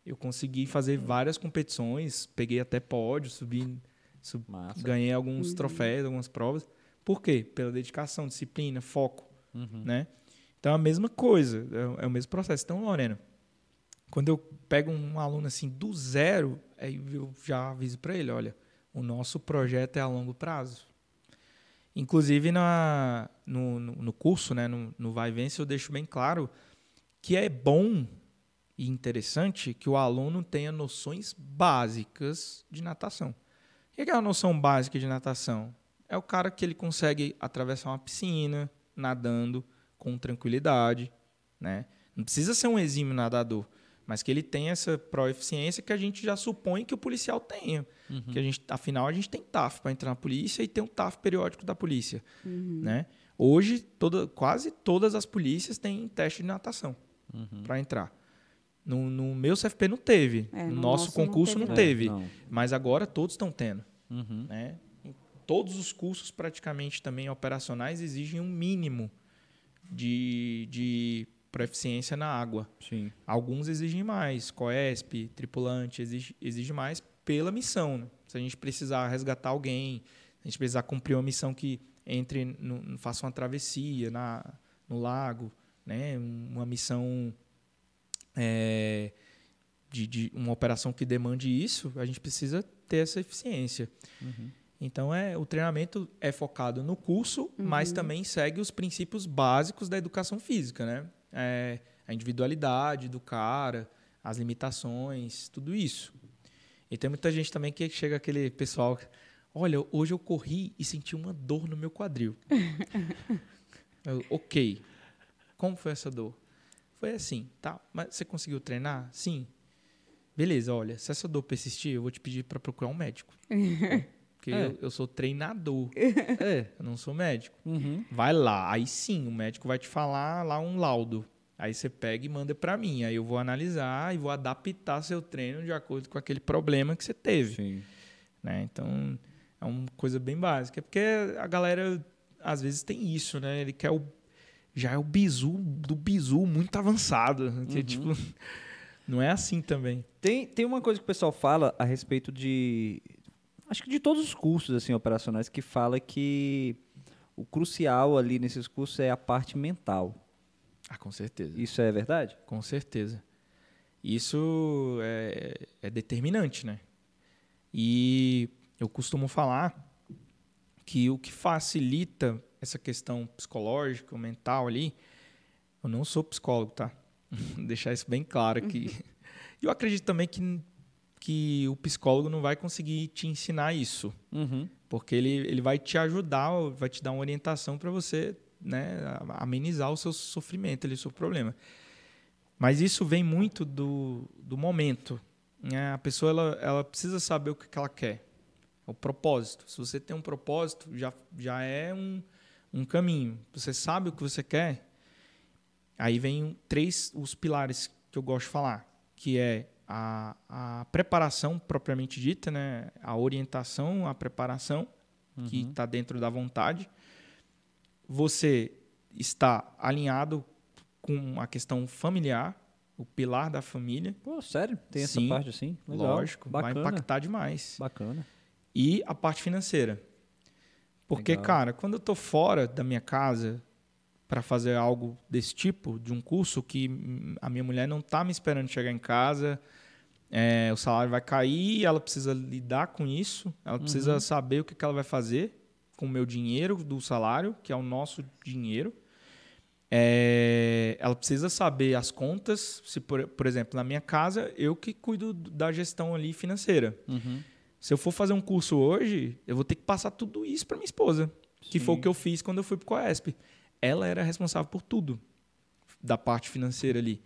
S1: eu consegui fazer várias competições, peguei até pódio, subi, sub- ganhei alguns troféus, algumas provas. Por quê? Pela dedicação, disciplina, foco,
S2: Uhum.
S1: né? Então, é a mesma coisa, é, é o mesmo processo. Então, Lorena, quando eu pego um aluno assim do zero, aí eu já aviso para ele, olha, o nosso projeto é a longo prazo. Inclusive na, no, no, no curso, né, no, no Vai Vence, eu deixo bem claro que é bom e interessante que o aluno tenha noções básicas de natação. O que é a noção básica de natação? É o cara que ele consegue atravessar uma piscina nadando com tranquilidade, né? Não precisa ser um exímio nadador, mas que ele tenha essa proeficiência que a gente já supõe que o policial tenha. Que a gente, afinal, a gente tem TAF para entrar na polícia e tem um TAF periódico da polícia, né? Hoje, toda, quase todas as polícias têm teste de natação para entrar. No, no meu CFP não teve,
S3: É,
S1: no,
S3: no
S1: nosso
S3: nosso não
S1: concurso não
S3: teve,
S1: teve,
S2: não. Não.
S1: mas agora todos estão tendo
S2: Uhum.
S1: né? Em Todos os cursos praticamente também operacionais exigem um mínimo de, de proeficiência na água.
S2: Sim.
S1: Alguns exigem mais, COESP, tripulante, exige, exige mais pela missão. né? Se a gente precisar resgatar alguém, se a gente precisar cumprir uma missão que entre, no- faça uma travessia na, no lago, né? uma missão é, de, de uma operação que demande isso, a gente precisa ter essa eficiência. Então é o treinamento é focado no curso, mas também segue os princípios básicos da educação física, né? É, a individualidade do cara, as limitações, tudo isso. E tem muita gente também que chega aquele pessoal, olha, hoje eu corri e senti uma dor no meu quadril. [laughs] Eu, ok. Como foi essa dor? Foi assim, tá? Mas você conseguiu treinar? Sim. Beleza, olha, se essa dor persistir, eu vou te pedir para procurar um médico. [laughs] Porque
S2: É.
S1: eu, eu sou treinador, [laughs]
S2: É.
S1: eu não sou médico.
S2: Uhum.
S1: Vai lá, aí sim, o médico vai te falar lá um laudo. Aí você pega e manda para mim. Aí eu vou analisar e vou adaptar seu treino de acordo com aquele problema que você teve
S2: Sim.
S1: né? Então, é uma coisa bem básica. Porque a galera, às vezes, tem isso, né? Ele quer o... Já é o bizu do bizu muito avançado. Que, tipo, [laughs] não é assim também.
S2: Tem, tem uma coisa que o pessoal fala a respeito de. Acho que de todos os cursos assim, operacionais, que fala que o crucial ali nesses cursos é a parte mental.
S1: Ah, com certeza.
S2: Isso é verdade?
S1: Com certeza. Isso é, é determinante, né? E eu costumo falar que o que facilita essa questão psicológica, mental ali, eu não sou psicólogo, tá? [laughs] Deixar isso bem claro aqui. E eu acredito também que, que o psicólogo não vai conseguir te ensinar isso.
S2: Uhum.
S1: Porque ele, ele vai te ajudar, vai te dar uma orientação para você né, amenizar o seu sofrimento, ali, o seu problema. Mas isso vem muito do, do momento. né? A pessoa ela, ela precisa saber o que, que ela quer. O propósito. Se você tem um propósito, já, já é um, um caminho. Você sabe o que você quer. Aí vem três os pilares que eu gosto de falar, que é a, a preparação propriamente dita, né? a orientação, a preparação, que está dentro da vontade. Você está alinhado com a questão familiar, o pilar da família.
S2: Pô, sério? Tem essa
S1: Sim,
S2: parte assim? Legal.
S1: Lógico,
S2: Bacana.
S1: vai impactar demais.
S2: Bacana.
S1: E a parte financeira. Porque,
S2: Legal.
S1: cara, quando eu tô fora da minha casa para fazer algo desse tipo, de um curso que a minha mulher não tá me esperando chegar em casa, é, o salário vai cair, ela precisa lidar com isso, ela precisa
S2: Uhum.
S1: saber o que, que ela vai fazer com o meu dinheiro do salário, que é o nosso dinheiro. É, ela precisa saber as contas. Se, por, por exemplo, na minha casa, eu que cuido da gestão ali financeira.
S2: Uhum.
S1: Se eu for fazer um curso hoje, eu vou ter que passar tudo isso para minha esposa, que foi
S2: Sim.
S1: o que eu fiz quando eu fui para o Coesp. Ela era responsável por tudo da parte financeira ali.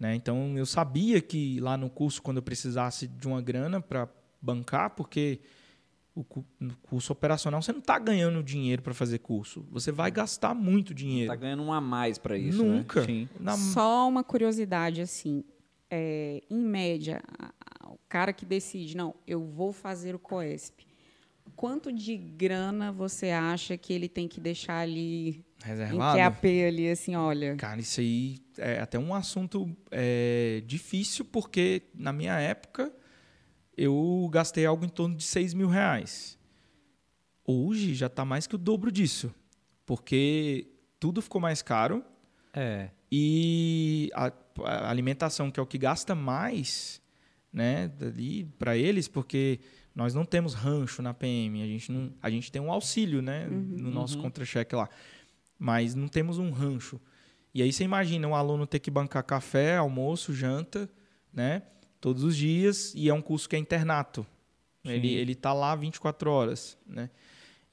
S1: Né? Então eu sabia que lá no curso, quando eu precisasse de uma grana para bancar, porque o curso operacional você não está ganhando dinheiro para fazer curso, você vai gastar muito dinheiro.
S2: Tá ganhando um a mais pra isso,
S1: Nunca.
S2: né? Sim.
S1: Na-
S3: Só uma curiosidade, assim, é, em média, o cara que decide, não, eu vou fazer o COESP, quanto de grana você acha que ele tem que deixar ali em
S1: reservado.
S3: QAP ali, assim, olha,
S1: Cara, isso aí é até um assunto é, difícil, porque na minha época eu gastei algo em torno de 6 mil reais. Hoje já está mais que o dobro disso, porque tudo ficou mais caro
S2: É.
S1: e a, a alimentação, que é o que gasta mais, né, para eles, porque nós não temos rancho na PM, a gente não, a gente tem um auxílio, né, no nosso contra-cheque lá, mas não temos um rancho. E aí você imagina um aluno ter que bancar café, almoço, janta, né, todos os dias, e é um curso que é internato. Ele
S2: Sim.
S1: ele tá lá 24 horas, né?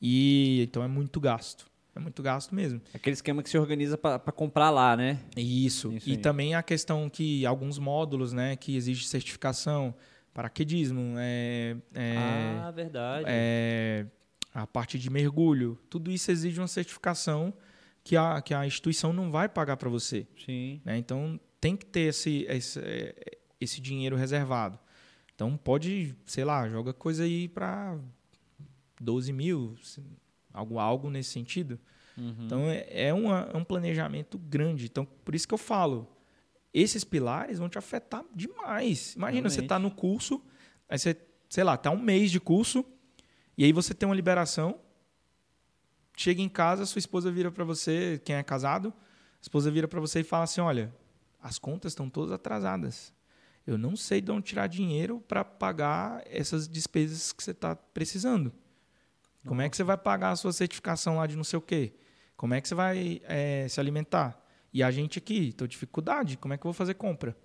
S1: E então é muito gasto. É muito gasto mesmo.
S2: Aquele esquema que se organiza pra comprar lá, né?
S1: Isso.
S2: Isso
S1: e
S2: aí.
S1: também a questão que alguns módulos, né, que exige certificação, paraquedismo, é, é,
S2: ah, verdade.
S1: é, a parte de mergulho, tudo isso exige uma certificação que a, que a instituição não vai pagar para você.
S2: Sim.
S1: né? Então tem que ter esse, esse, é, esse dinheiro reservado. Então pode, sei lá, joga coisa aí para 12 mil, algo, algo nesse sentido.
S2: Uhum.
S1: Então é, é, uma- é um planejamento grande. Então por isso que eu falo, esses pilares vão te afetar demais. Imagina, você
S2: Realmente.
S1: está no curso, aí você, sei lá, tá um mês de curso, e aí você tem uma liberação, chega em casa, sua esposa vira para você, quem é casado, a esposa vira para você e fala assim, olha, as contas estão todas atrasadas. Eu não sei de onde tirar dinheiro para pagar essas despesas que você está precisando. Como é que você vai pagar a sua certificação lá de não sei o quê? Como é que você vai eh, se alimentar? E a gente aqui, tô dificuldade, como é que eu vou fazer compra?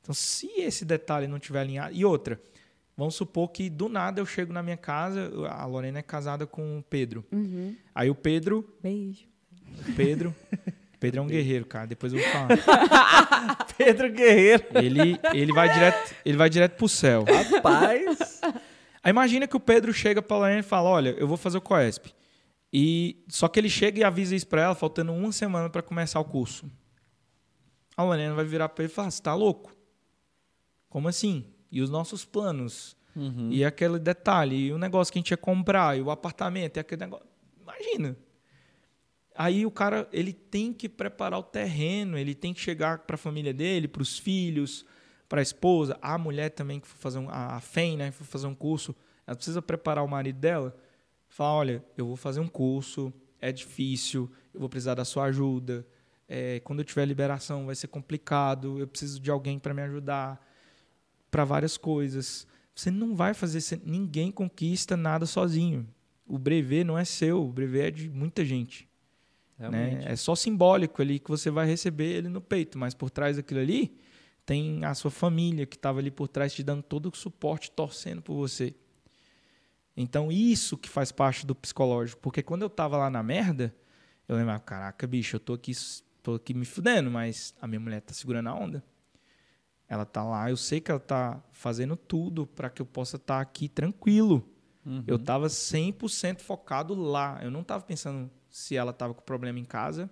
S1: Então, se esse detalhe não tiver alinhado. E outra, vamos supor que do nada eu chego na minha casa, a Lorena é casada com o Pedro.
S3: uhum,
S1: Aí o Pedro,
S3: beijo.
S1: o Pedro, Pedro é um guerreiro, cara, depois eu vou falar. [laughs]
S2: Pedro Guerreiro.
S1: Ele, ele vai direto, ele vai direto pro céu.
S2: Rapaz.
S1: Aí imagina que o Pedro chega pra Lorena e fala: Olha, eu vou fazer o COESP. E só que ele chega e avisa isso pra ela, faltando uma semana pra começar o curso. A Lorena vai virar pra ele e falar: Você tá louco? Como assim? E os nossos planos?
S2: Uhum.
S1: E aquele detalhe, e o negócio que a gente ia comprar, e o apartamento, e aquele negócio. Imagina. Aí o cara, ele tem que preparar o terreno, ele tem que chegar para a família dele, para os filhos, para a esposa, a mulher também que for fazer um, a a FEM, né, que for fazer um curso, ela precisa preparar o marido dela. Falar, olha, eu vou fazer um curso, é difícil, eu vou precisar da sua ajuda. é, quando eu tiver liberação vai ser complicado, eu preciso de alguém para me ajudar para várias coisas. Você não vai fazer, você- ninguém conquista nada sozinho. O brevet não é seu, o brevet é de muita gente. Né? É só simbólico ali que você vai receber ele no peito, mas por trás daquilo ali tem a sua família que estava ali por trás te dando todo o suporte, torcendo por você. Então isso que faz parte do psicológico, porque quando eu estava lá na merda, eu lembrava, caraca, bicho, eu tô aqui, tô aqui me fudendo, mas a minha mulher tá segurando a onda. Ela tá lá, eu sei que ela tá fazendo tudo para que eu possa estar aqui tranquilo.
S2: Uhum.
S1: Eu estava 100% focado lá. Eu não estava pensando se ela estava com problema em casa,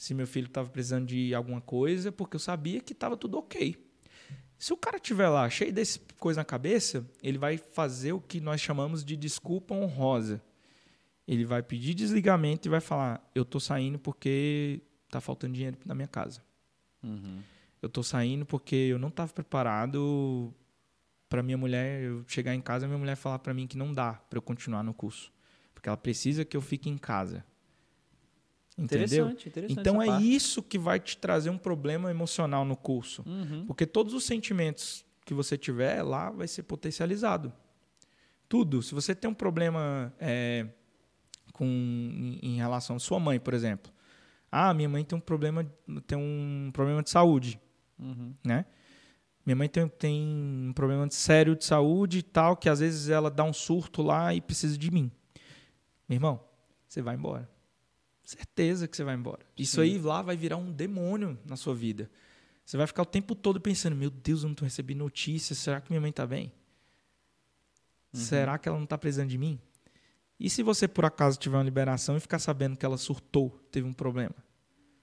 S1: se meu filho estava precisando de alguma coisa, porque eu sabia que estava tudo ok. Se o cara estiver lá cheio desse coisa na cabeça, ele vai fazer o que nós chamamos de desculpa honrosa. Ele vai pedir desligamento e vai falar: Eu tô saindo porque tá faltando dinheiro na minha casa.
S2: Uhum.
S1: eu tô saindo porque eu não estava preparado para minha mulher eu chegar em casa e minha mulher falar para mim que não dá para eu continuar no curso, porque ela precisa que eu fique em casa. Entendeu?
S2: Interessante, interessante.
S1: Então é
S2: parte.
S1: isso que vai te trazer um problema emocional no curso.
S2: Uhum.
S1: Porque todos os sentimentos que você tiver lá vai ser potencializado. Tudo. Se você tem um problema é, com, em, em relação à sua mãe, por exemplo. Ah, minha mãe tem um problema, tem um problema de saúde,
S2: Uhum.
S1: né? Minha mãe tem, tem um problema sério de saúde e tal, que às vezes ela dá um surto lá e precisa de mim. Meu irmão, você vai embora. Certeza que você vai embora. Isso
S2: Sim.
S1: aí lá vai virar um demônio na sua vida. Você vai ficar o tempo todo pensando: meu Deus, eu não tô recebendo notícias. Será que minha mãe tá bem? Será que ela não tá precisando de mim? E se você por acaso tiver uma liberação e ficar sabendo que ela surtou, teve um problema?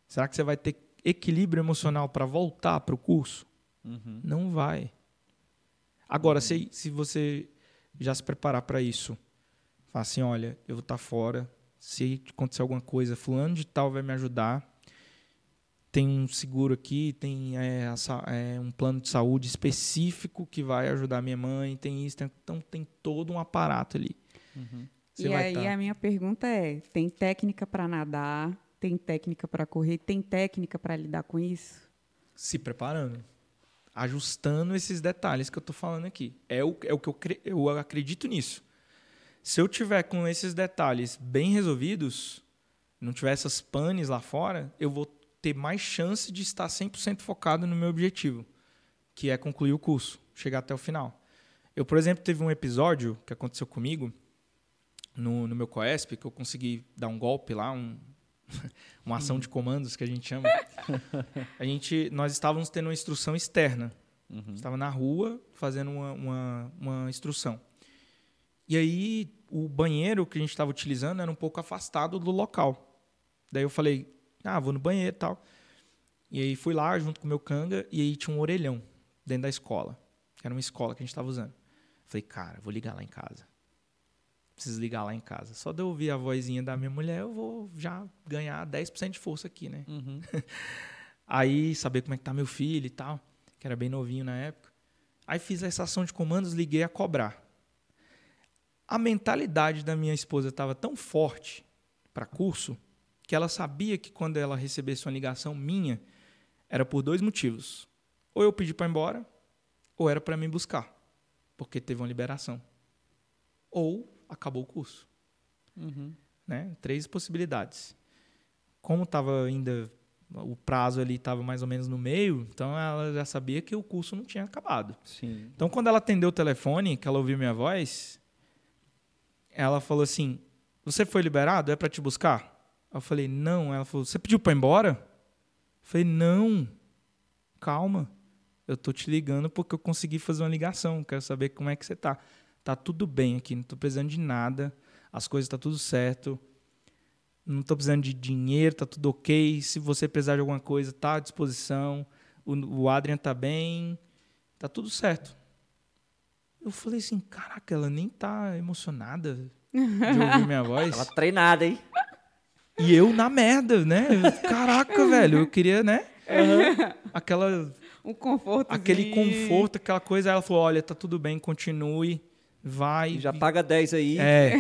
S1: Será que você vai ter equilíbrio emocional para voltar para o curso?
S2: Uhum.
S1: Não vai. Agora, se, se você já se preparar para isso, falar assim, olha, eu vou estar fora, se acontecer alguma coisa, fulano de tal vai me ajudar, tem um seguro aqui, tem é, essa- é, um plano de saúde específico que vai ajudar minha mãe, tem isso, tem- então tem todo um aparato ali. Você
S3: e aí
S1: tá-
S3: a minha pergunta é: tem técnica para nadar? Tem técnica para correr? Tem técnica para lidar com isso?
S1: se preparando, ajustando esses detalhes que eu tô falando aqui. É o, é o que eu, eu acredito nisso. Se eu tiver com esses detalhes bem resolvidos, não tiver essas panes lá fora, eu vou ter mais chance de estar 100% focado no meu objetivo, que é concluir o curso, chegar até o final. Eu, por exemplo, teve um episódio que aconteceu comigo no, no meu Coesp, que eu consegui dar um golpe lá, um, [laughs] uma ação de comandos que a gente chama. A gente, nós estávamos tendo uma instrução externa. Estava na rua fazendo uma, uma, uma instrução. E aí o banheiro que a gente estava utilizando era um pouco afastado do local. Daí eu falei, ah, vou no banheiro e tal. E aí fui lá junto com o meu canga e aí tinha um orelhão dentro da escola. Era uma escola que a gente estava usando. Falei, cara, vou ligar lá em casa. Preciso ligar lá em casa. Só de eu ouvir a vozinha da minha mulher, eu vou já ganhar 10% de força aqui, né?
S2: Uhum. [laughs]
S1: Aí, saber como é que tá meu filho e tal, que era bem novinho na época. Aí fiz essa ação de comandos, liguei a cobrar. A mentalidade da minha esposa estava tão forte para curso que ela sabia que quando ela recebesse uma ligação minha, era por dois motivos. Ou eu pedi para ir embora, ou era para me buscar, porque teve uma liberação. Ou acabou o curso
S2: Uhum.
S1: né? Três possibilidades. Como estava ainda o prazo ali estava mais ou menos no meio, então ela já sabia que o curso não tinha acabado.
S2: Sim.
S1: Então quando ela atendeu o telefone, que ela ouviu minha voz, ela falou assim: "Você foi liberado? É para te buscar?" Eu falei: "Não". Ela falou: "Você pediu para ir embora?" Eu falei: "Não. Calma. Eu tô te ligando porque eu consegui fazer uma ligação, quero saber como é que você tá. Tá tudo bem aqui, não tô precisando de nada. As coisas tá tudo certo. Não tô precisando de dinheiro, tá tudo ok. Se você precisar de alguma coisa, tá à disposição. O, Adrian tá bem, tá tudo certo. Eu falei assim, caraca, ela nem tá emocionada de ouvir minha [laughs] voz.
S2: Ela treinada, hein?
S1: E eu na merda, né? Caraca, velho, eu queria, né? Aquela,
S3: Um conforto.
S1: aquele conforto, aquela coisa. Aí ela falou, olha, tá tudo bem, continue, vai.
S2: Já paga 10 aí.
S1: É.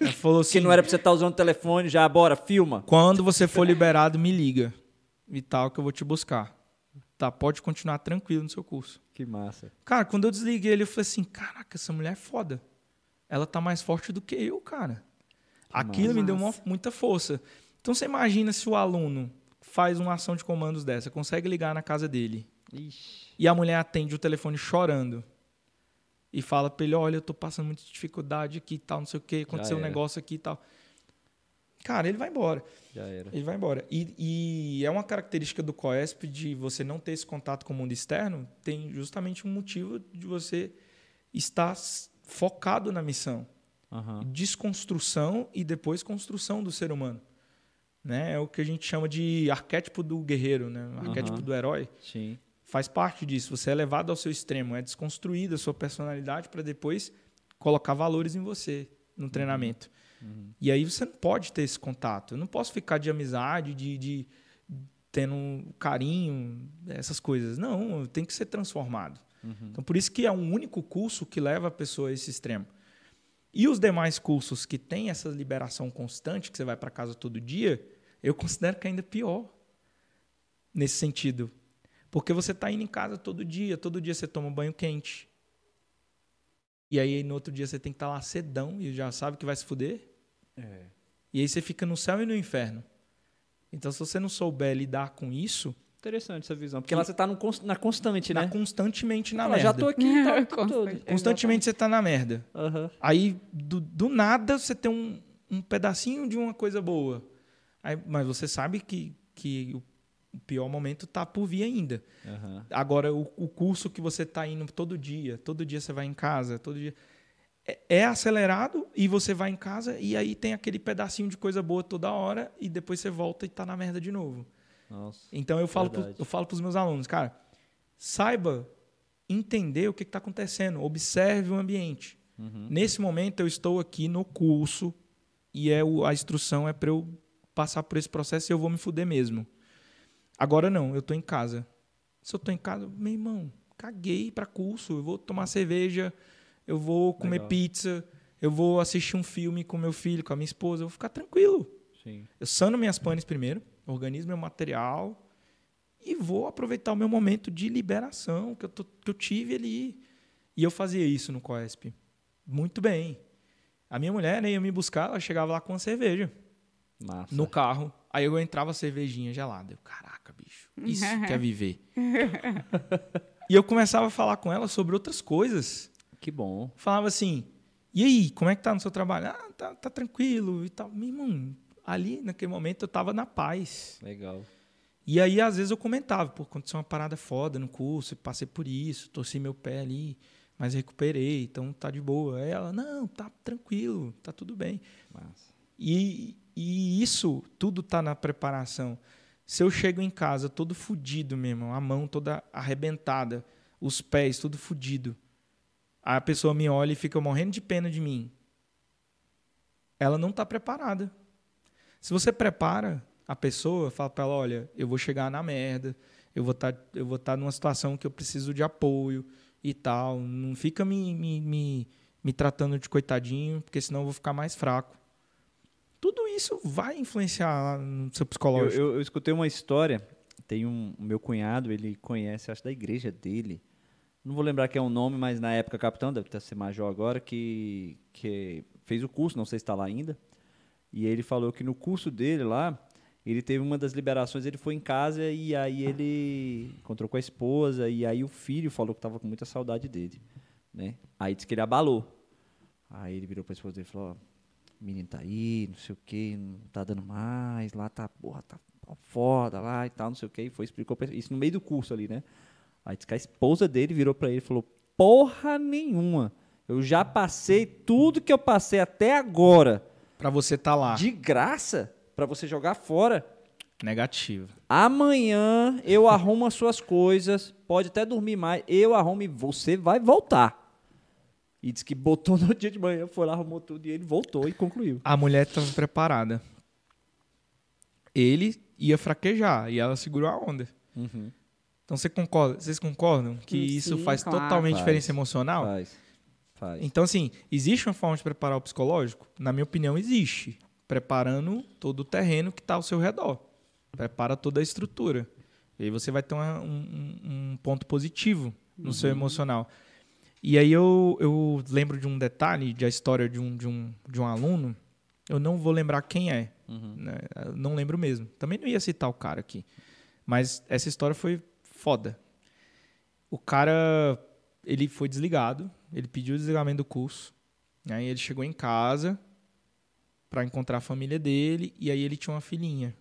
S1: Ela falou assim,
S2: Que não era pra você estar usando o telefone, já bora, filma.
S1: quando você for liberado, me liga. E tal, que eu vou te buscar. Tá, pode continuar tranquilo no seu curso.
S2: Que massa.
S1: Cara, quando eu desliguei ele, eu falei assim: caraca, essa mulher é foda. Ela tá mais forte do que eu, cara. Aquilo me deu uma-
S3: massa.
S1: muita força. Então você imagina se o aluno faz uma ação de comandos dessa, consegue ligar na casa dele
S2: Ixi.
S1: e a mulher atende o telefone chorando e fala pra ele: olha, eu tô passando muita dificuldade aqui e tal, não sei o que, aconteceu um negócio aqui e tal. Cara, ele vai embora.
S2: Já era.
S1: Ele vai embora. E, e é uma característica do COESP de você não ter esse contato com o mundo externo, tem justamente um motivo de você estar focado na missão.
S2: Aham.
S1: Desconstrução e depois construção do ser humano. Né? É o que a gente chama de arquétipo do guerreiro, né? arquétipo
S2: Aham.
S1: do herói.
S2: Sim.
S1: Faz parte disso. Você é levado ao seu extremo, é desconstruída a sua personalidade para depois colocar valores em você no treinamento. E aí você não pode ter esse contato. Eu não posso ficar de amizade, de, de tendo carinho, essas coisas. Não, tem que ser transformado. Então, por isso que é um único curso que leva a pessoa a esse extremo. E os demais cursos que têm essa liberação constante, que você vai para casa todo dia, eu considero que é ainda pior nesse sentido. Porque você está indo em casa todo dia, todo dia você toma banho quente. E aí no outro dia você tem que estar lá sedão e já sabe que vai se fuder. E aí você fica no céu e no inferno. Então, se você não souber lidar com isso,
S2: Interessante essa visão. Porque lá você tá no cons- na constante,
S1: tá
S2: né?
S1: constantemente na
S2: Fala,
S1: merda.
S2: já tô aqui [laughs] tempo todo.
S3: Constante.
S1: Constantemente você tá na merda.
S2: Aham.
S1: Aí, do, do nada, você tem um, um pedacinho de uma coisa boa. Aí, mas você sabe que, que o, pior momento tá por vir ainda.
S2: Aham.
S1: Agora, o, o curso que você tá indo todo dia, todo dia você vai em casa, todo dia. É, é acelerado e você vai em casa e aí tem aquele pedacinho de coisa boa toda hora e depois você volta e tá na merda de novo.
S2: Nossa.
S1: Então eu falo, pro, eu falo pros meus alunos, cara, saiba entender o que está acontecendo, observe o ambiente.
S2: Uhum.
S1: Nesse momento eu estou aqui no curso e é o- a instrução é para eu passar por esse processo e eu vou me fuder mesmo. Agora não, eu estou em casa. Se eu estou em casa, meu irmão, caguei para curso, eu vou tomar cerveja, eu vou comer
S2: Legal.
S1: pizza, eu vou assistir um filme com meu filho, com a minha esposa, eu vou ficar tranquilo.
S2: Sim.
S1: Eu sano minhas panes primeiro, organizo meu material e vou aproveitar o meu momento de liberação que eu, tô- que eu tive ali. E eu fazia isso no COESP. Muito bem. A minha mulher né, ia me buscar, ela chegava lá com uma cerveja
S2: Massa.
S1: no carro. Aí eu entrava cervejinha gelada. Eu, caraca, bicho, isso [laughs] que é viver. [laughs] e eu começava a falar com ela sobre outras coisas
S2: Que bom.
S1: falava assim: e aí, como é que tá no seu trabalho? Ah, tá, tá tranquilo e tal. Meu irmão, ali naquele momento eu tava na paz.
S2: Legal.
S1: E aí, às vezes, eu comentava: pô, aconteceu uma parada foda no curso, eu passei por isso, torci meu pé ali, mas recuperei, então tá de boa. Aí ela: não, tá tranquilo, tá tudo bem.
S2: Massa.
S1: E, e isso tudo tá na preparação. Se eu chego em casa todo fudido mesmo, a mão toda arrebentada, os pés tudo fudido, a pessoa me olha e fica morrendo de pena de mim. Ela não está preparada. Se você prepara a pessoa, fala para ela, olha, eu vou chegar na merda, eu vou vou estar numa situação que eu preciso de apoio e tal, não fica me, me, me, me tratando de coitadinho, porque senão eu vou ficar mais fraco tudo isso vai influenciar no seu
S2: Eu,
S1: psicológico.
S2: eu, eu escutei uma história. Tem um meu cunhado, ele conhece, acho da igreja dele. Não vou lembrar quem é o nome, mas na época capitão, deve até ser major agora, que, que fez o curso, não sei se está lá ainda. E ele falou que no curso dele lá, ele teve uma das liberações, ele foi em casa e aí ele encontrou com a esposa e aí o filho falou que estava com muita saudade dele, né? Aí disse que ele abalou. Aí ele virou para a esposa dele e falou: o menino tá aí, não sei o que, não tá dando mais, lá tá, porra, tá foda lá e tal, não sei o que. E foi, explicou isso no meio do curso ali, né? Aí disse que a esposa dele virou pra ele e falou: Porra nenhuma, eu já passei tudo que eu passei até agora,
S1: Pra você estar lá.
S2: de graça, pra você jogar fora.
S1: Negativo.
S2: Amanhã eu arrumo as suas coisas, pode até dormir mais, eu arrumo e você vai voltar. E disse que botou [laughs] no dia de manhã, foi lá, arrumou tudo e ele voltou e concluiu.
S1: A mulher estava preparada. Ele ia fraquejar e ela segurou a onda.
S2: Uhum.
S1: Então você concorda, vocês concordam que
S3: Sim,
S1: isso faz
S3: claro.
S1: totalmente
S2: Faz.
S1: diferença emocional?
S2: Faz. Faz.
S1: Então, assim, existe uma forma de preparar o psicológico? Na minha opinião, existe. Preparando todo o terreno que está ao seu redor. Prepara toda a estrutura. E aí você vai ter uma- um, um- um ponto positivo no seu emocional. E aí eu, eu lembro de um detalhe da história de um, de, um, de um aluno. Eu não vou lembrar quem é. né? Eu não lembro mesmo. Também não ia citar o cara aqui. Mas essa história foi foda. O cara, ele foi desligado. Ele pediu o desligamento do curso. Aí ele chegou em casa para encontrar a família dele. E aí ele tinha uma filhinha.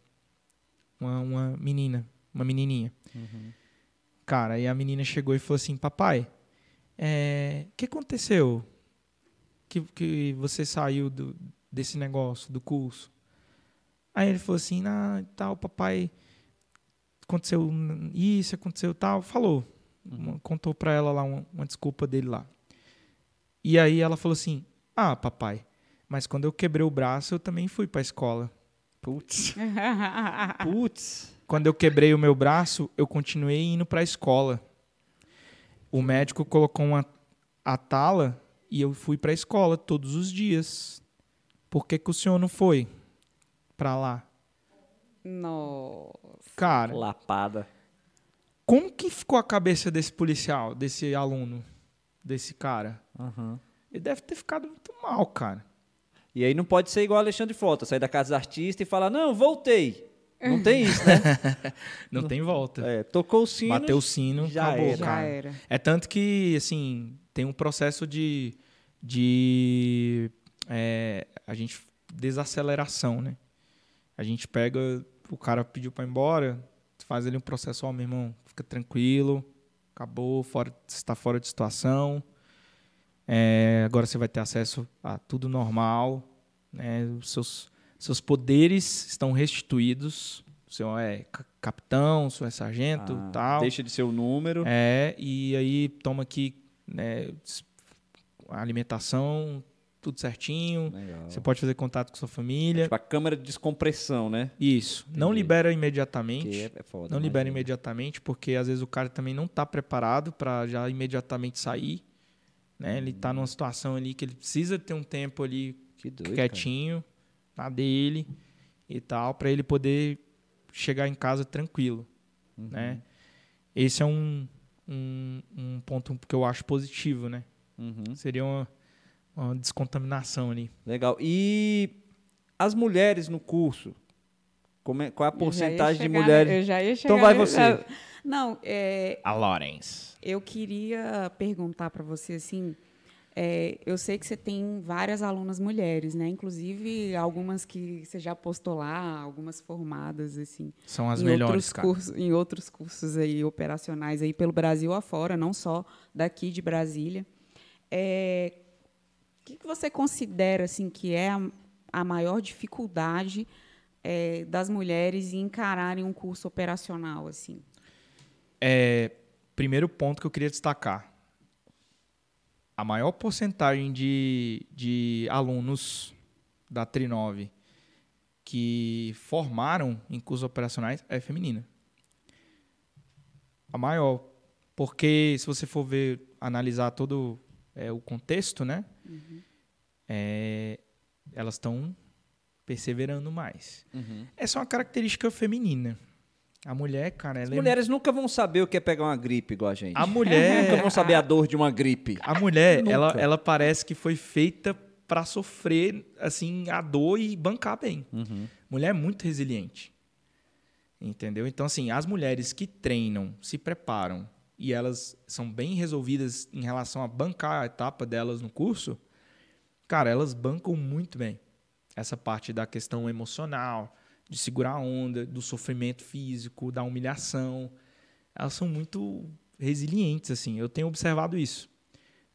S1: Uma, uma menina. Uma menininha. Cara, aí a menina chegou e falou assim: Papai, é, o que aconteceu? Que, que você saiu do, desse negócio, do curso? Aí ele falou assim: Ah, tal, papai, aconteceu isso, aconteceu tal. Falou. Uma- Contou pra ela lá uma, uma desculpa dele lá. E aí ela falou assim: Ah, papai, mas quando eu quebrei o braço, eu também fui pra escola.
S2: Putz. [laughs] Putz.
S1: quando eu quebrei o meu braço, eu continuei indo para a escola. O médico colocou uma a tala e eu fui para a escola todos os dias. Por que, que o senhor não foi para lá?
S3: Nossa.
S1: Cara,
S2: Lapada.
S1: como que ficou a cabeça desse policial, desse aluno, desse cara?
S2: Aham.
S1: Ele deve ter ficado muito mal, cara.
S2: E aí não pode ser igual Alexandre Frota, sair da casa dos artistas e falar, não, voltei. Não tem isso, né? [laughs]
S1: Não tem volta.
S2: É, tocou o sino.
S1: Bateu o sino,
S2: já
S1: acabou,
S2: era.
S3: Já
S1: cara.
S3: era.
S1: É tanto que, assim, tem um processo de, de é, a gente desaceleração, né? A gente pega, o cara pediu pra ir embora, faz ali um processo, ó, meu irmão, fica tranquilo, acabou, fora, você está fora de situação, é, agora você vai ter acesso a tudo normal, né? Os seus, seus poderes estão restituídos, o senhor é ca- capitão, o senhor é sargento,
S2: Ah,
S1: tal.
S2: Deixa de ser o número.
S1: É, e aí toma aqui né, alimentação, tudo certinho.
S2: Legal.
S1: Você pode fazer contato com sua família.
S2: Tipo a câmera de descompressão, né?
S1: Isso. Não
S2: Entendi.
S1: libera
S2: Que
S1: imediatamente.
S2: é, é foda.
S1: não libera
S2: imagina.
S1: imediatamente, porque às vezes o cara também não está preparado para já imediatamente sair. Né? Ele está numa situação ali que ele precisa ter um tempo ali
S2: Que doido,
S1: quietinho, na dele e tal, para ele poder chegar em casa tranquilo,
S2: Uhum.
S1: né? Esse é um, um, um ponto que eu acho positivo, né?
S2: Uhum.
S1: Seria uma, uma descontaminação ali.
S2: Legal. E as mulheres no curso? Como é- qual é a porcentagem de
S3: chegar-
S2: mulheres?
S3: Eu já ia chegar
S2: Então vai você.
S3: Não, é,
S1: A Lawrence.
S3: eu queria perguntar para você assim. É, eu sei que você tem várias alunas mulheres, né? Inclusive algumas que você já postou lá, algumas formadas assim.
S1: São as
S3: em
S1: melhores,
S3: outros
S1: cara.
S3: cursos, em outros cursos aí operacionais aí pelo Brasil afora, não só daqui de Brasília. É, o que, que você considera assim que é a, a maior dificuldade é, das mulheres em encararem um curso operacional assim?
S1: É, primeiro ponto que eu queria destacar. A maior porcentagem de, de alunos da Trinove que formaram em cursos operacionais é feminina. A maior. Porque se você for ver, analisar todo é, o contexto, né? É, elas estão perseverando mais.
S2: Uhum.
S1: Essa é uma característica feminina. A mulher, cara,
S2: As
S1: ela é
S2: mulheres nunca vão saber o que é pegar uma gripe igual a gente.
S1: a mulher, [laughs]
S2: Nunca vão saber a dor de uma gripe.
S1: a mulher,
S2: Nunca.
S1: ela, ela parece que foi feita pra sofrer assim a dor e bancar bem.
S2: Uhum.
S1: Mulher é muito resiliente. Entendeu? Então assim, as mulheres que treinam, se preparam e elas são bem resolvidas em relação a bancar a etapa delas no curso, cara, elas bancam muito bem essa parte da questão emocional, de segurar a onda, do sofrimento físico, da humilhação. Elas são muito resilientes, assim. Eu tenho observado isso,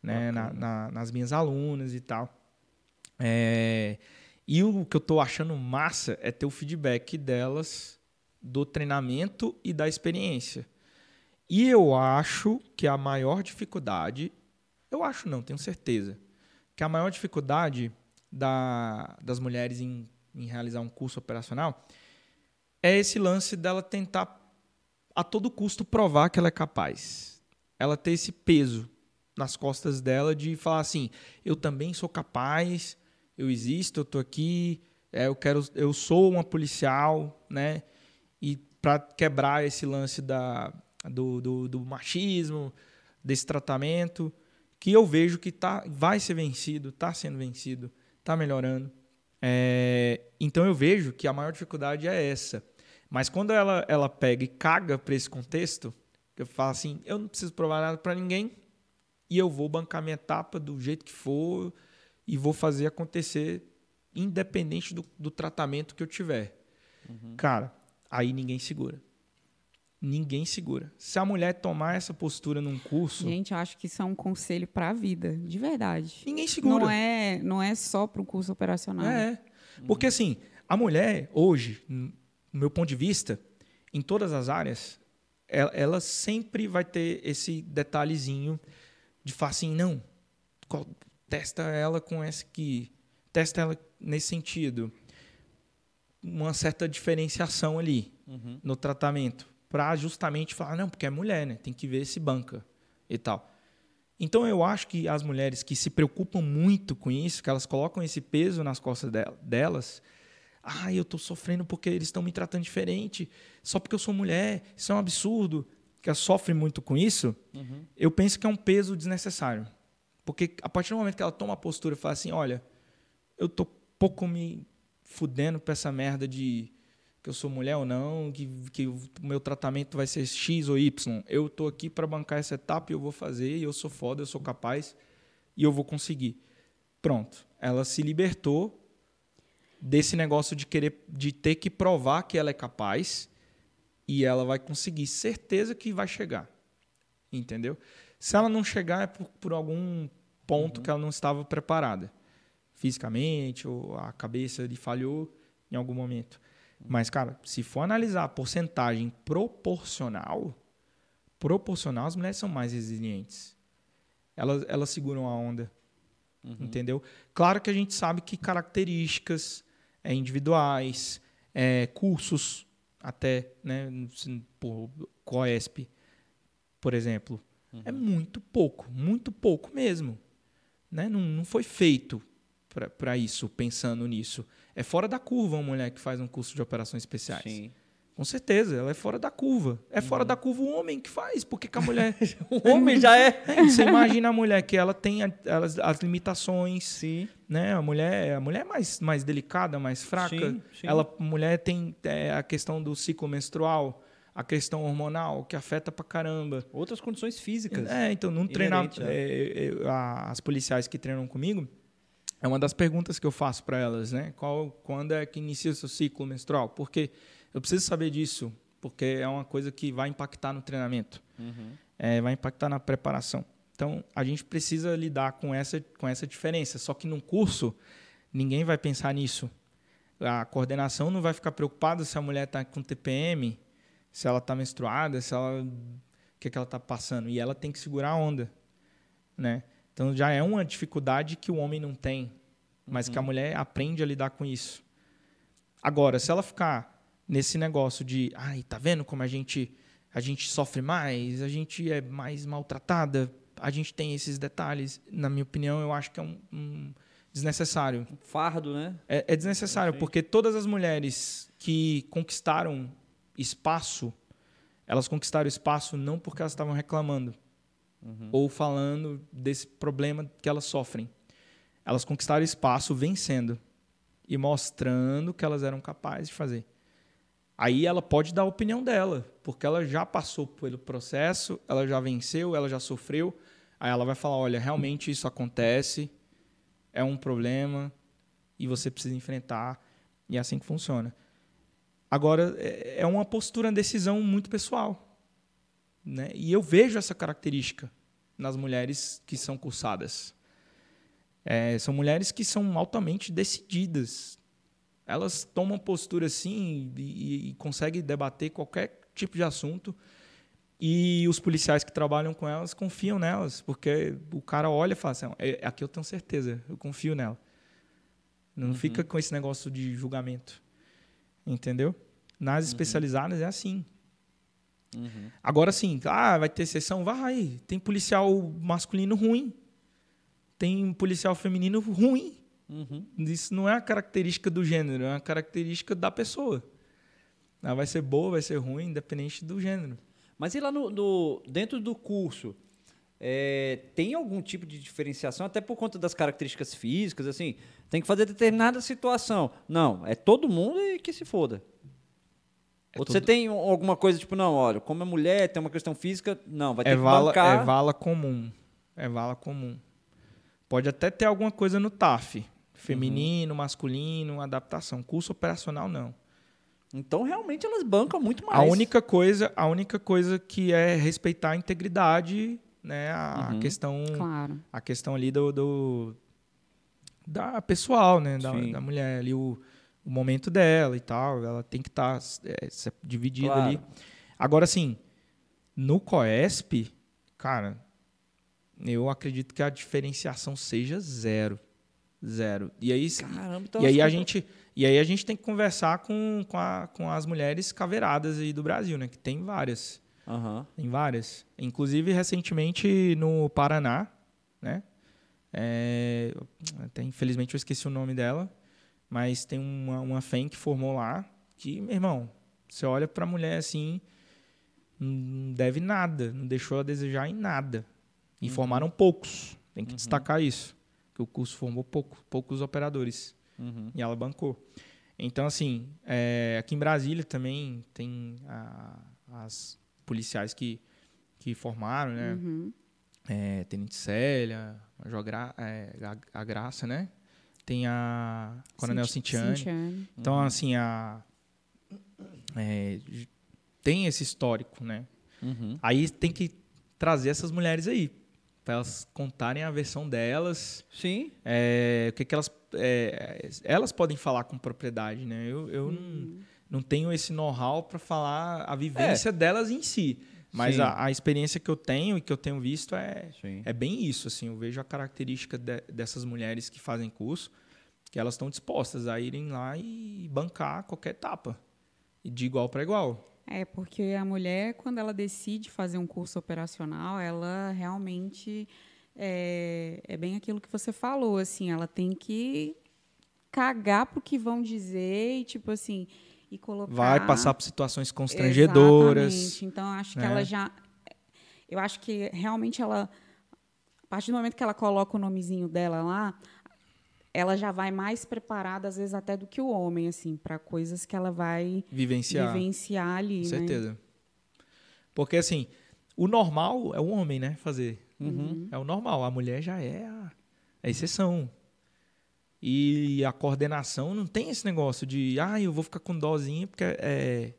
S1: né, na- na- nas minhas alunas e tal. É, e o que eu tô achando massa é ter o feedback delas do treinamento e da experiência. E eu acho que a maior dificuldade, eu acho não, tenho certeza, que a maior dificuldade da- das mulheres em, em realizar um curso operacional é esse lance dela tentar a todo custo provar que ela é capaz. Ela ter esse peso nas costas dela de falar assim, eu também sou capaz, eu existo, eu tô aqui, é, eu quero, eu sou uma policial, né? E para quebrar esse lance da, do, do, do machismo, desse tratamento, que eu vejo que tá, vai ser vencido, está sendo vencido, está melhorando. É, então eu vejo que a maior dificuldade é essa. Mas quando ela, ela pega e caga para esse contexto, eu falo assim, eu não preciso provar nada para ninguém e eu vou bancar minha etapa do jeito que for e vou fazer acontecer independente do, do tratamento que eu tiver. Cara, aí ninguém segura. Ninguém segura. Se a mulher tomar essa postura num curso,
S3: Gente, eu acho que isso é um conselho para a vida, de verdade.
S1: ninguém segura.
S3: Não é, não é só para um curso operacional.
S1: É. Porque assim, a mulher hoje, no meu ponto de vista, em todas as áreas, ela, ela sempre vai ter esse detalhezinho de falar assim, não, testa ela com essa aqui, testa ela nesse sentido. uma certa diferenciação ali
S2: Uhum.
S1: no tratamento, para justamente falar, não, porque é mulher, né? Tem que ver se banca e tal. Então eu acho que as mulheres que se preocupam muito com isso, que elas colocam esse peso nas costas del- delas, ah, eu tô sofrendo porque eles estão me tratando diferente, só porque eu sou mulher, isso é um absurdo, que elas sofrem muito com isso,
S2: Uhum.
S1: eu penso que é um peso desnecessário. Porque a partir do momento que ela toma a postura e fala assim, olha, eu tô pouco me fudendo pra essa merda de que eu sou mulher ou não, que, que o meu tratamento vai ser X ou Y. Eu tô aqui para bancar essa etapa e eu vou fazer, e eu sou foda, eu sou capaz e eu vou conseguir. Pronto. Ela se libertou desse negócio de querer de ter que provar que ela é capaz e ela vai conseguir certeza que vai chegar. Entendeu? Se ela não chegar é por, por algum ponto que ela não estava preparada fisicamente ou a cabeça lhe falhou em algum momento. Mas, cara, se for analisar a porcentagem proporcional, proporcional, as mulheres são mais resilientes. Elas, elas seguram a onda. Entendeu? Claro que a gente sabe que características é, individuais, é, cursos, até, né, por COESP, por exemplo, é muito pouco, muito pouco mesmo. Né? Não, não foi feito para isso, pensando nisso. É fora da curva uma mulher que faz um curso de operações especiais.
S2: Sim.
S1: Com certeza, ela é fora da curva. É fora da curva o homem que faz, porque que a mulher. [laughs]
S2: O homem já é. [laughs]
S1: É, você imagina a mulher que ela tem a- elas- as limitações,
S2: Sim.
S1: né? A mulher, a mulher é mais, mais delicada, mais fraca.
S2: Sim, sim.
S1: Ela, a mulher tem é, a questão do ciclo menstrual, a questão hormonal que afeta pra caramba.
S2: Outras condições físicas.
S1: É, então, num treinamento,
S2: Inerente,
S1: as policiais que treinam comigo, é uma das perguntas que eu faço para elas, né? Qual, quando é que inicia o seu ciclo menstrual? Porque eu preciso saber disso, porque é uma coisa que vai impactar no treinamento,
S2: Uhum.
S1: é, vai impactar na preparação. Então, a gente precisa lidar com essa, com essa diferença. Só que num curso, ninguém vai pensar nisso. A coordenação não vai ficar preocupada se a mulher está com TPM, se ela está menstruada, se ela, o que, que ela está passando. E ela tem que segurar a onda. Né? Então, já é uma dificuldade que o homem não tem, mas que a mulher aprende a lidar com isso. Agora, se ela ficar nesse negócio de, ai, tá vendo como a gente a gente sofre mais, a gente é mais maltratada, a gente tem esses detalhes, na minha opinião, eu acho que é um, um desnecessário.
S2: Um fardo, né?
S1: É, é desnecessário, porque todas as mulheres que conquistaram espaço, elas conquistaram espaço não porque elas estavam reclamando ou falando desse problema que elas sofrem. Elas conquistaram espaço vencendo e mostrando que elas eram capazes de fazer. Aí ela pode dar a opinião dela, porque ela já passou pelo processo, ela já venceu, ela já sofreu. Aí ela vai falar: olha, realmente isso acontece, é um problema e você precisa enfrentar. E é assim que funciona. Agora, é é uma postura, uma decisão muito pessoal. Né? E eu vejo essa característica nas mulheres que são cursadas. É, são mulheres que são altamente decididas. Elas tomam postura assim e, e conseguem debater qualquer tipo de assunto. E os policiais que trabalham com elas confiam nelas, porque o cara olha e fala assim: "É- aqui eu tenho certeza, eu confio nela. Não fica com esse negócio de julgamento. Entendeu? Nas especializadas é assim.
S2: Uhum.
S1: Agora sim, ah, vai ter sessão? Vai. Tem policial masculino ruim. Tem policial feminino ruim.
S2: Uhum.
S1: Isso não é uma característica do gênero, é uma característica da pessoa. Ela vai ser boa, vai ser ruim, independente do gênero.
S2: Mas e lá no, no- dentro do curso, é, tem algum tipo de diferenciação, até por conta das características físicas, assim, tem que fazer determinada situação. Não, é todo mundo e que se foda.
S1: É
S2: Ou você
S1: todo-
S2: tem um- alguma coisa tipo, não, olha, como é mulher, tem uma questão física, não, vai ter
S1: É
S2: que
S1: vala,
S2: bancar.
S1: é vala comum. É vala comum. Pode até ter alguma coisa no TAF. Feminino, masculino, adaptação. Curso operacional, não.
S2: Então, realmente, elas bancam muito mais.
S1: A única coisa, a única coisa que é respeitar a integridade, né, a
S2: Uhum.
S1: questão,
S3: Claro.
S1: a questão ali do, do- da pessoal, né, da, da mulher ali o, o momento dela e tal, ela tem que estar dividida
S2: Claro.
S1: ali. Agora assim, no Coesp, cara, eu acredito que a diferenciação seja zero. Zero. E aí,
S2: Caramba, então
S1: e aí a gente e aí a gente tem que conversar com, com, a- com as mulheres caveiradas aí do Brasil, né? Que tem várias.
S2: Aham.
S1: Tem várias. Inclusive, recentemente, no Paraná, né? É, até, infelizmente, eu esqueci o nome dela. Mas tem uma, uma FEM que formou lá. Que, meu irmão, você olha pra mulher assim... Não deve nada. Não deixou a desejar em nada. E formaram poucos. Tem que destacar isso. Que o curso formou pouco, poucos operadores.
S2: Uhum.
S1: E ela bancou. Então, assim, é, aqui em Brasília também tem a- as policiais que, que formaram, né?
S3: Uhum.
S1: É, Tenente Célia, Major Gra, é, a, a Graça, né? Tem a Coronel
S3: Cinti-
S1: Cintiane.
S3: Cintiane.
S1: Então, assim, a, é, tem esse histórico, né?
S2: Uhum.
S1: Aí tem que trazer essas mulheres aí, para elas contarem a versão delas,
S2: Sim.
S1: é, o que, que elas. é, elas podem falar com propriedade, né? Eu, eu
S2: Uhum.
S1: não, não tenho esse know-how para falar a vivência delas em si. Mas a, a experiência que eu tenho e que eu tenho visto é,
S2: Sim.
S1: é bem isso. Assim, eu vejo a característica de- dessas mulheres que fazem curso, que elas estão dispostas a irem lá e bancar qualquer etapa. E de igual para igual.
S3: É, porque a mulher, quando ela decide fazer um curso operacional, ela realmente é, é bem aquilo que você falou, assim, ela tem que cagar pro que vão dizer e, tipo assim, e colocar...
S1: Vai passar por situações constrangedoras.
S3: Exatamente. Então, eu acho que
S1: né?
S3: ela já... Eu acho que realmente ela... A partir do momento que ela coloca o nomezinho dela lá, ela já vai mais preparada, às vezes, até do que o homem, assim, para coisas que ela vai
S1: Vivenciar.
S3: vivenciar ali,
S1: Com
S3: né?
S1: certeza. Porque, assim, o normal é o homem, né? Fazer.
S2: Uhum.
S1: É o normal. A mulher já é a, a exceção. E a coordenação não tem esse negócio de, ah, eu vou ficar com dozinha porque é,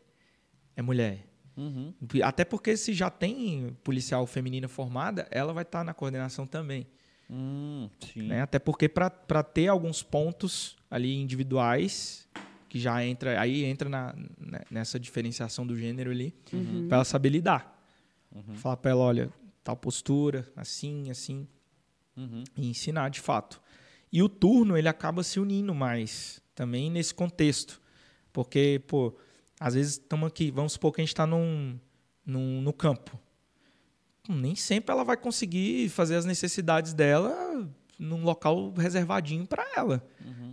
S1: é mulher.
S2: Uhum.
S1: Até porque se já tem policial feminina formada, ela vai estar na coordenação também.
S2: Hum, sim.
S1: né? Até porque para ter alguns pontos ali individuais, que já entra, aí entra na, né, nessa diferenciação do gênero ali, para ela saber lidar. Falar para ela, olha, tal postura, assim, assim,
S2: Uhum.
S1: e ensinar de fato. E o turno, ele acaba se unindo mais também nesse contexto. Porque, pô, às vezes estamos aqui, vamos supor que a gente está num, num, no campo. Hum, Nem sempre ela vai conseguir fazer as necessidades dela num local reservadinho para ela.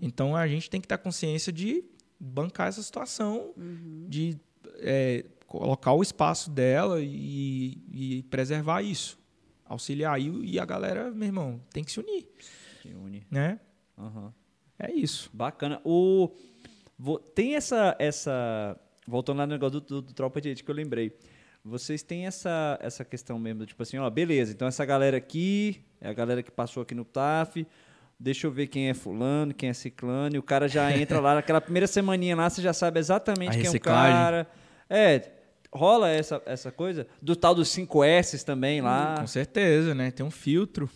S1: Então a gente tem que ter consciência de bancar essa situação, de é, colocar o espaço dela e, e preservar isso. Auxiliar. E, e a galera, meu irmão, tem que se unir,
S2: Se une.
S1: né?
S2: Aham.
S1: É isso.
S2: Bacana. O, tem essa, essa. Voltando lá no negócio do, do, do Tropa de Elite que eu lembrei. Vocês têm essa, essa questão mesmo, tipo assim, ó, beleza, então essa galera aqui é a galera que passou aqui no TAF. Deixa eu ver quem é fulano, quem é ciclano, e o cara já [laughs] entra lá, naquela primeira semaninha lá, você já sabe exatamente quem é o cara. É, rola essa, essa coisa do tal dos 5 S também lá.
S1: Com certeza, né? Tem um filtro.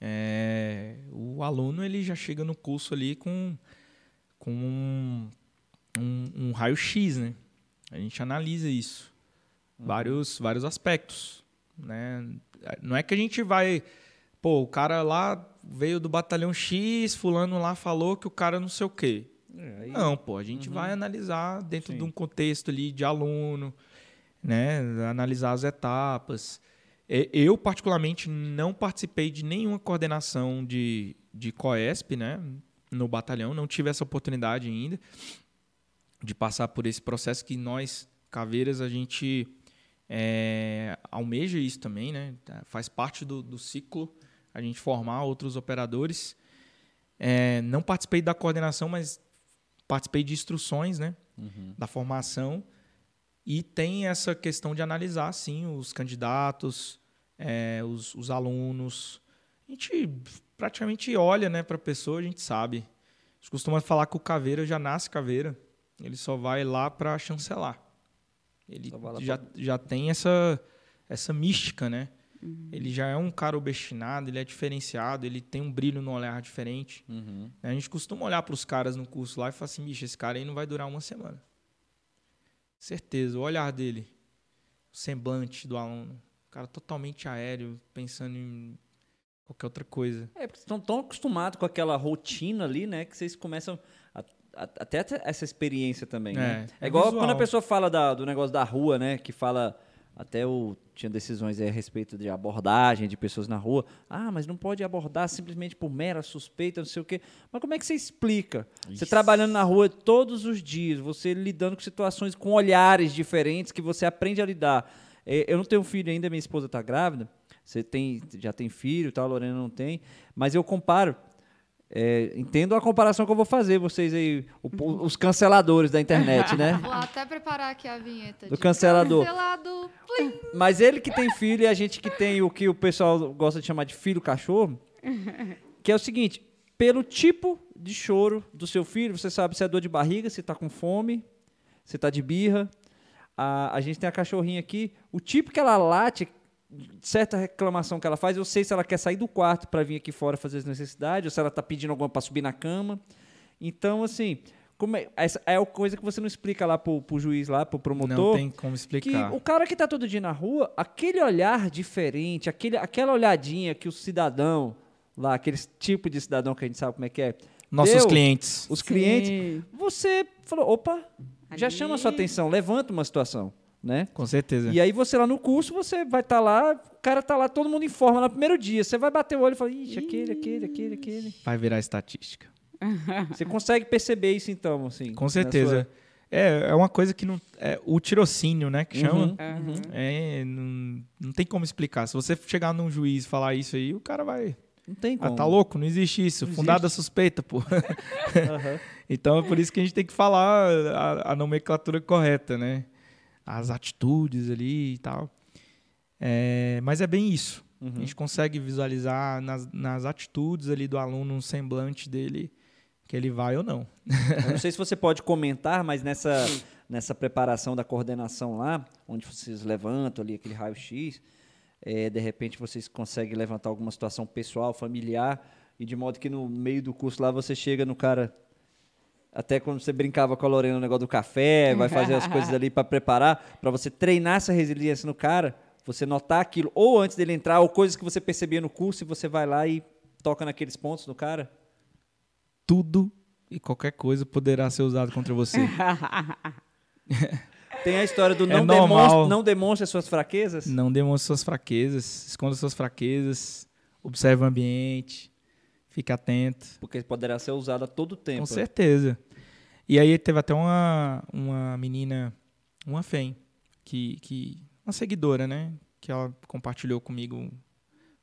S1: É, o aluno ele já chega no curso ali com, com um, um, um raio-x, né? A gente analisa isso. Vários, vários aspectos, né? Não é que a gente vai... Pô, o cara lá veio do batalhão X, fulano lá falou que o cara não sei o quê.
S2: É, aí-
S1: Não, pô, a gente vai analisar dentro
S2: Sim.
S1: de um contexto ali de aluno, né? Analisar as etapas. E- Eu, particularmente, não participei de nenhuma coordenação de, de COESP, né? No batalhão, não tive essa oportunidade ainda de passar por esse processo que nós, caveiras, a gente é, almeja isso também, né? Tá, Faz parte do, do ciclo a gente formar outros operadores. É, não participei da coordenação, mas participei de instruções, né? Da formação. E tem essa questão de analisar, sim, os candidatos, é, os, os alunos. A gente praticamente olha né, para a pessoa, a gente sabe. A gente costuma falar que o caveira já nasce caveira. Ele só vai lá para chancelar. Ele
S2: vai lá
S1: já, já tem essa, essa mística, né? Ele já é um cara obstinado, ele é diferenciado, ele tem um brilho no olhar diferente.
S2: Uhum.
S1: A gente costuma olhar para os caras no curso lá e falar assim, bicho, esse cara aí não vai durar uma semana. Certeza, o olhar dele, o semblante do aluno, o cara totalmente aéreo, pensando em qualquer outra coisa.
S2: É, porque vocês estão tão acostumados com aquela rotina ali, né? Que vocês começam a, a, até essa experiência também, né?
S1: É,
S2: É, igual
S1: visual.
S2: quando a pessoa fala da- do negócio da rua, né? Que fala. Até o, tinha decisões aí a respeito de abordagem de pessoas na rua. Ah, mas não pode abordar simplesmente por mera suspeita, não sei o quê. Mas como é que você explica? Você trabalhando na rua todos os dias, você lidando com situações, com olhares diferentes que você aprende a lidar. É, eu não tenho filho ainda, minha esposa está grávida. Você tem, já tem filho, tal, a Lorena não tem. Mas eu comparo. É, entendo a comparação que eu vou fazer, vocês aí, o- os canceladores da internet, né?
S4: Vou até preparar aqui a vinheta.
S2: Do
S4: de
S2: cancelador.
S4: Cancelado. Plim.
S2: Mas ele que tem filho e a gente que tem o que o pessoal gosta de chamar de filho cachorro, [laughs] que é o seguinte, pelo tipo de choro do seu filho, você sabe se é dor de barriga, se tá com fome, se tá de birra. A, a gente tem a cachorrinha aqui, o tipo que ela late, certa reclamação que ela faz, eu sei se ela quer sair do quarto para vir aqui fora fazer as necessidades, ou se ela tá pedindo alguma para subir na cama. Então, assim, como é, essa é a coisa que você não explica lá pro, pro juiz lá, pro promotor.
S1: Não tem como
S2: Que
S1: explicar.
S2: o cara que tá todo dia na rua, aquele olhar diferente, aquele, aquela olhadinha que o cidadão lá, aquele tipo de cidadão que a gente sabe como é que é,
S1: Nossos
S2: deu,
S1: clientes.
S2: os clientes,
S3: Sim.
S2: você falou, opa, já chama a sua atenção, levanta uma situação, né?
S1: Com certeza.
S2: E aí você lá no curso, você vai estar lá, o cara tá lá, todo mundo informa no primeiro dia, você vai bater o olho e fala, ixi, aquele, aquele, aquele, aquele.
S1: Vai virar estatística. [laughs]
S2: Você consegue perceber isso então, assim?
S1: Com certeza. É, é uma coisa que não. É o tirocínio, né? Que
S2: Uhum.
S1: chama.
S3: Aham.
S1: É, não, não tem como explicar. Se você chegar num juiz e falar isso aí, o cara vai.
S2: Não tem
S1: Ah,
S2: como.
S1: tá louco? Não existe isso.
S2: Não
S1: Fundada
S2: existe.
S1: suspeita, pô.
S2: Aham. [laughs]
S1: Então é por isso que a gente tem que falar a, a nomenclatura correta, né? As atitudes ali e tal. É, mas é bem isso.
S2: Uhum.
S1: A gente consegue visualizar nas, nas atitudes ali do aluno, um semblante dele, que ele vai ou não.
S2: Eu não sei se você pode comentar, mas nessa, nessa preparação da coordenação lá, onde vocês levantam ali aquele raio-x, eh, de repente vocês conseguem levantar alguma situação pessoal, familiar, e de modo que no meio do curso lá você chega no cara. Até quando você brincava com a Lorena no negócio do café, vai fazer as coisas ali para preparar, para você treinar essa resiliência no cara, você notar aquilo, ou antes dele entrar, ou coisas que você percebia no curso, e você vai lá e toca naqueles pontos no cara.
S1: Tudo e qualquer coisa poderá ser usado contra você. [laughs]
S2: Tem a história do
S1: É
S2: não,
S1: normal.
S2: demonstre, não demonstre as suas fraquezas.
S1: Não demonstre suas fraquezas, esconda suas fraquezas, observe o ambiente, fique atento.
S2: Porque poderá ser usado a todo tempo.
S1: Com certeza. E aí teve até uma, uma menina, uma FEM, que, que. Uma seguidora, né? Que ela compartilhou comigo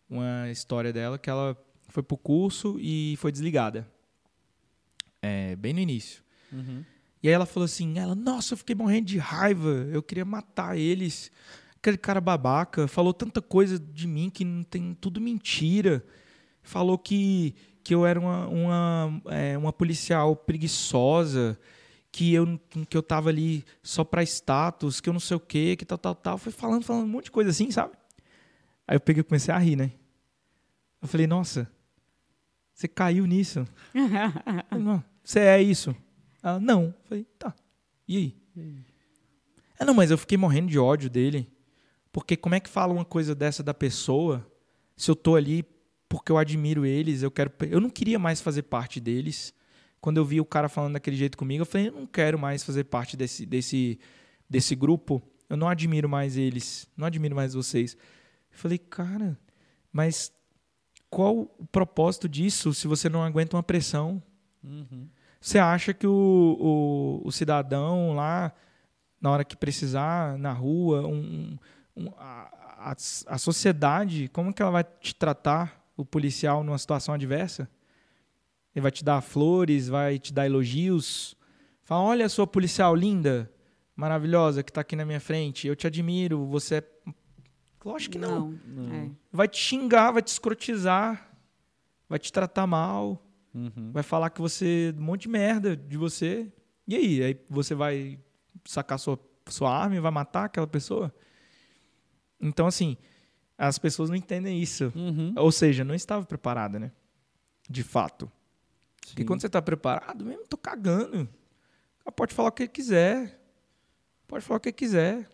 S1: uma história dela, que ela foi pro curso e foi desligada. É, bem no início.
S2: Uhum.
S1: E aí ela falou assim, ela, nossa, eu fiquei morrendo de raiva, eu queria matar eles. Aquele cara babaca falou tanta coisa de mim que não tem tudo mentira. Falou que, que eu era uma, uma, é, uma policial preguiçosa, que eu, que eu tava ali só pra status, que eu não sei o quê, que tal, tal, tal. Foi falando, falando um monte de coisa assim, sabe? Aí eu peguei e comecei a rir, né? Eu falei, nossa, você caiu nisso. [laughs] Não, você é isso. Ela, não. Eu falei, tá. E aí? É, não, mas eu fiquei morrendo de ódio dele. Porque como é que fala uma coisa dessa da pessoa se eu tô ali porque eu admiro eles, eu quero. Eu não queria mais fazer parte deles. Quando eu vi o cara falando daquele jeito comigo, eu falei, eu não quero mais fazer parte desse, desse, desse grupo. Eu não admiro mais eles. Não admiro mais vocês. Eu falei, cara, mas qual o propósito disso se você não aguenta uma pressão?
S2: Uhum.
S1: Você acha que o, o, o cidadão lá, na hora que precisar, na rua, um, um- a, a, a sociedade, como que ela vai te tratar, o policial, numa situação adversa? Ele vai te dar flores, vai te dar elogios. Fala, olha a sua policial linda, maravilhosa, que está aqui na minha frente. Eu te admiro, você é... Lógico que não.
S3: Não. É.
S1: Vai te xingar, vai te escrotizar, vai te tratar mal
S2: Uhum.
S1: vai falar que você um monte de merda de você. E aí, aí você vai sacar sua sua arma e vai matar aquela pessoa? Então assim, as pessoas não entendem isso.
S2: Uhum.
S1: Ou seja, não estava preparada, né? De fato. Porque
S2: Sim.
S1: quando você está preparado, mesmo tô cagando. Pode falar o que quiser. Pode falar o que quiser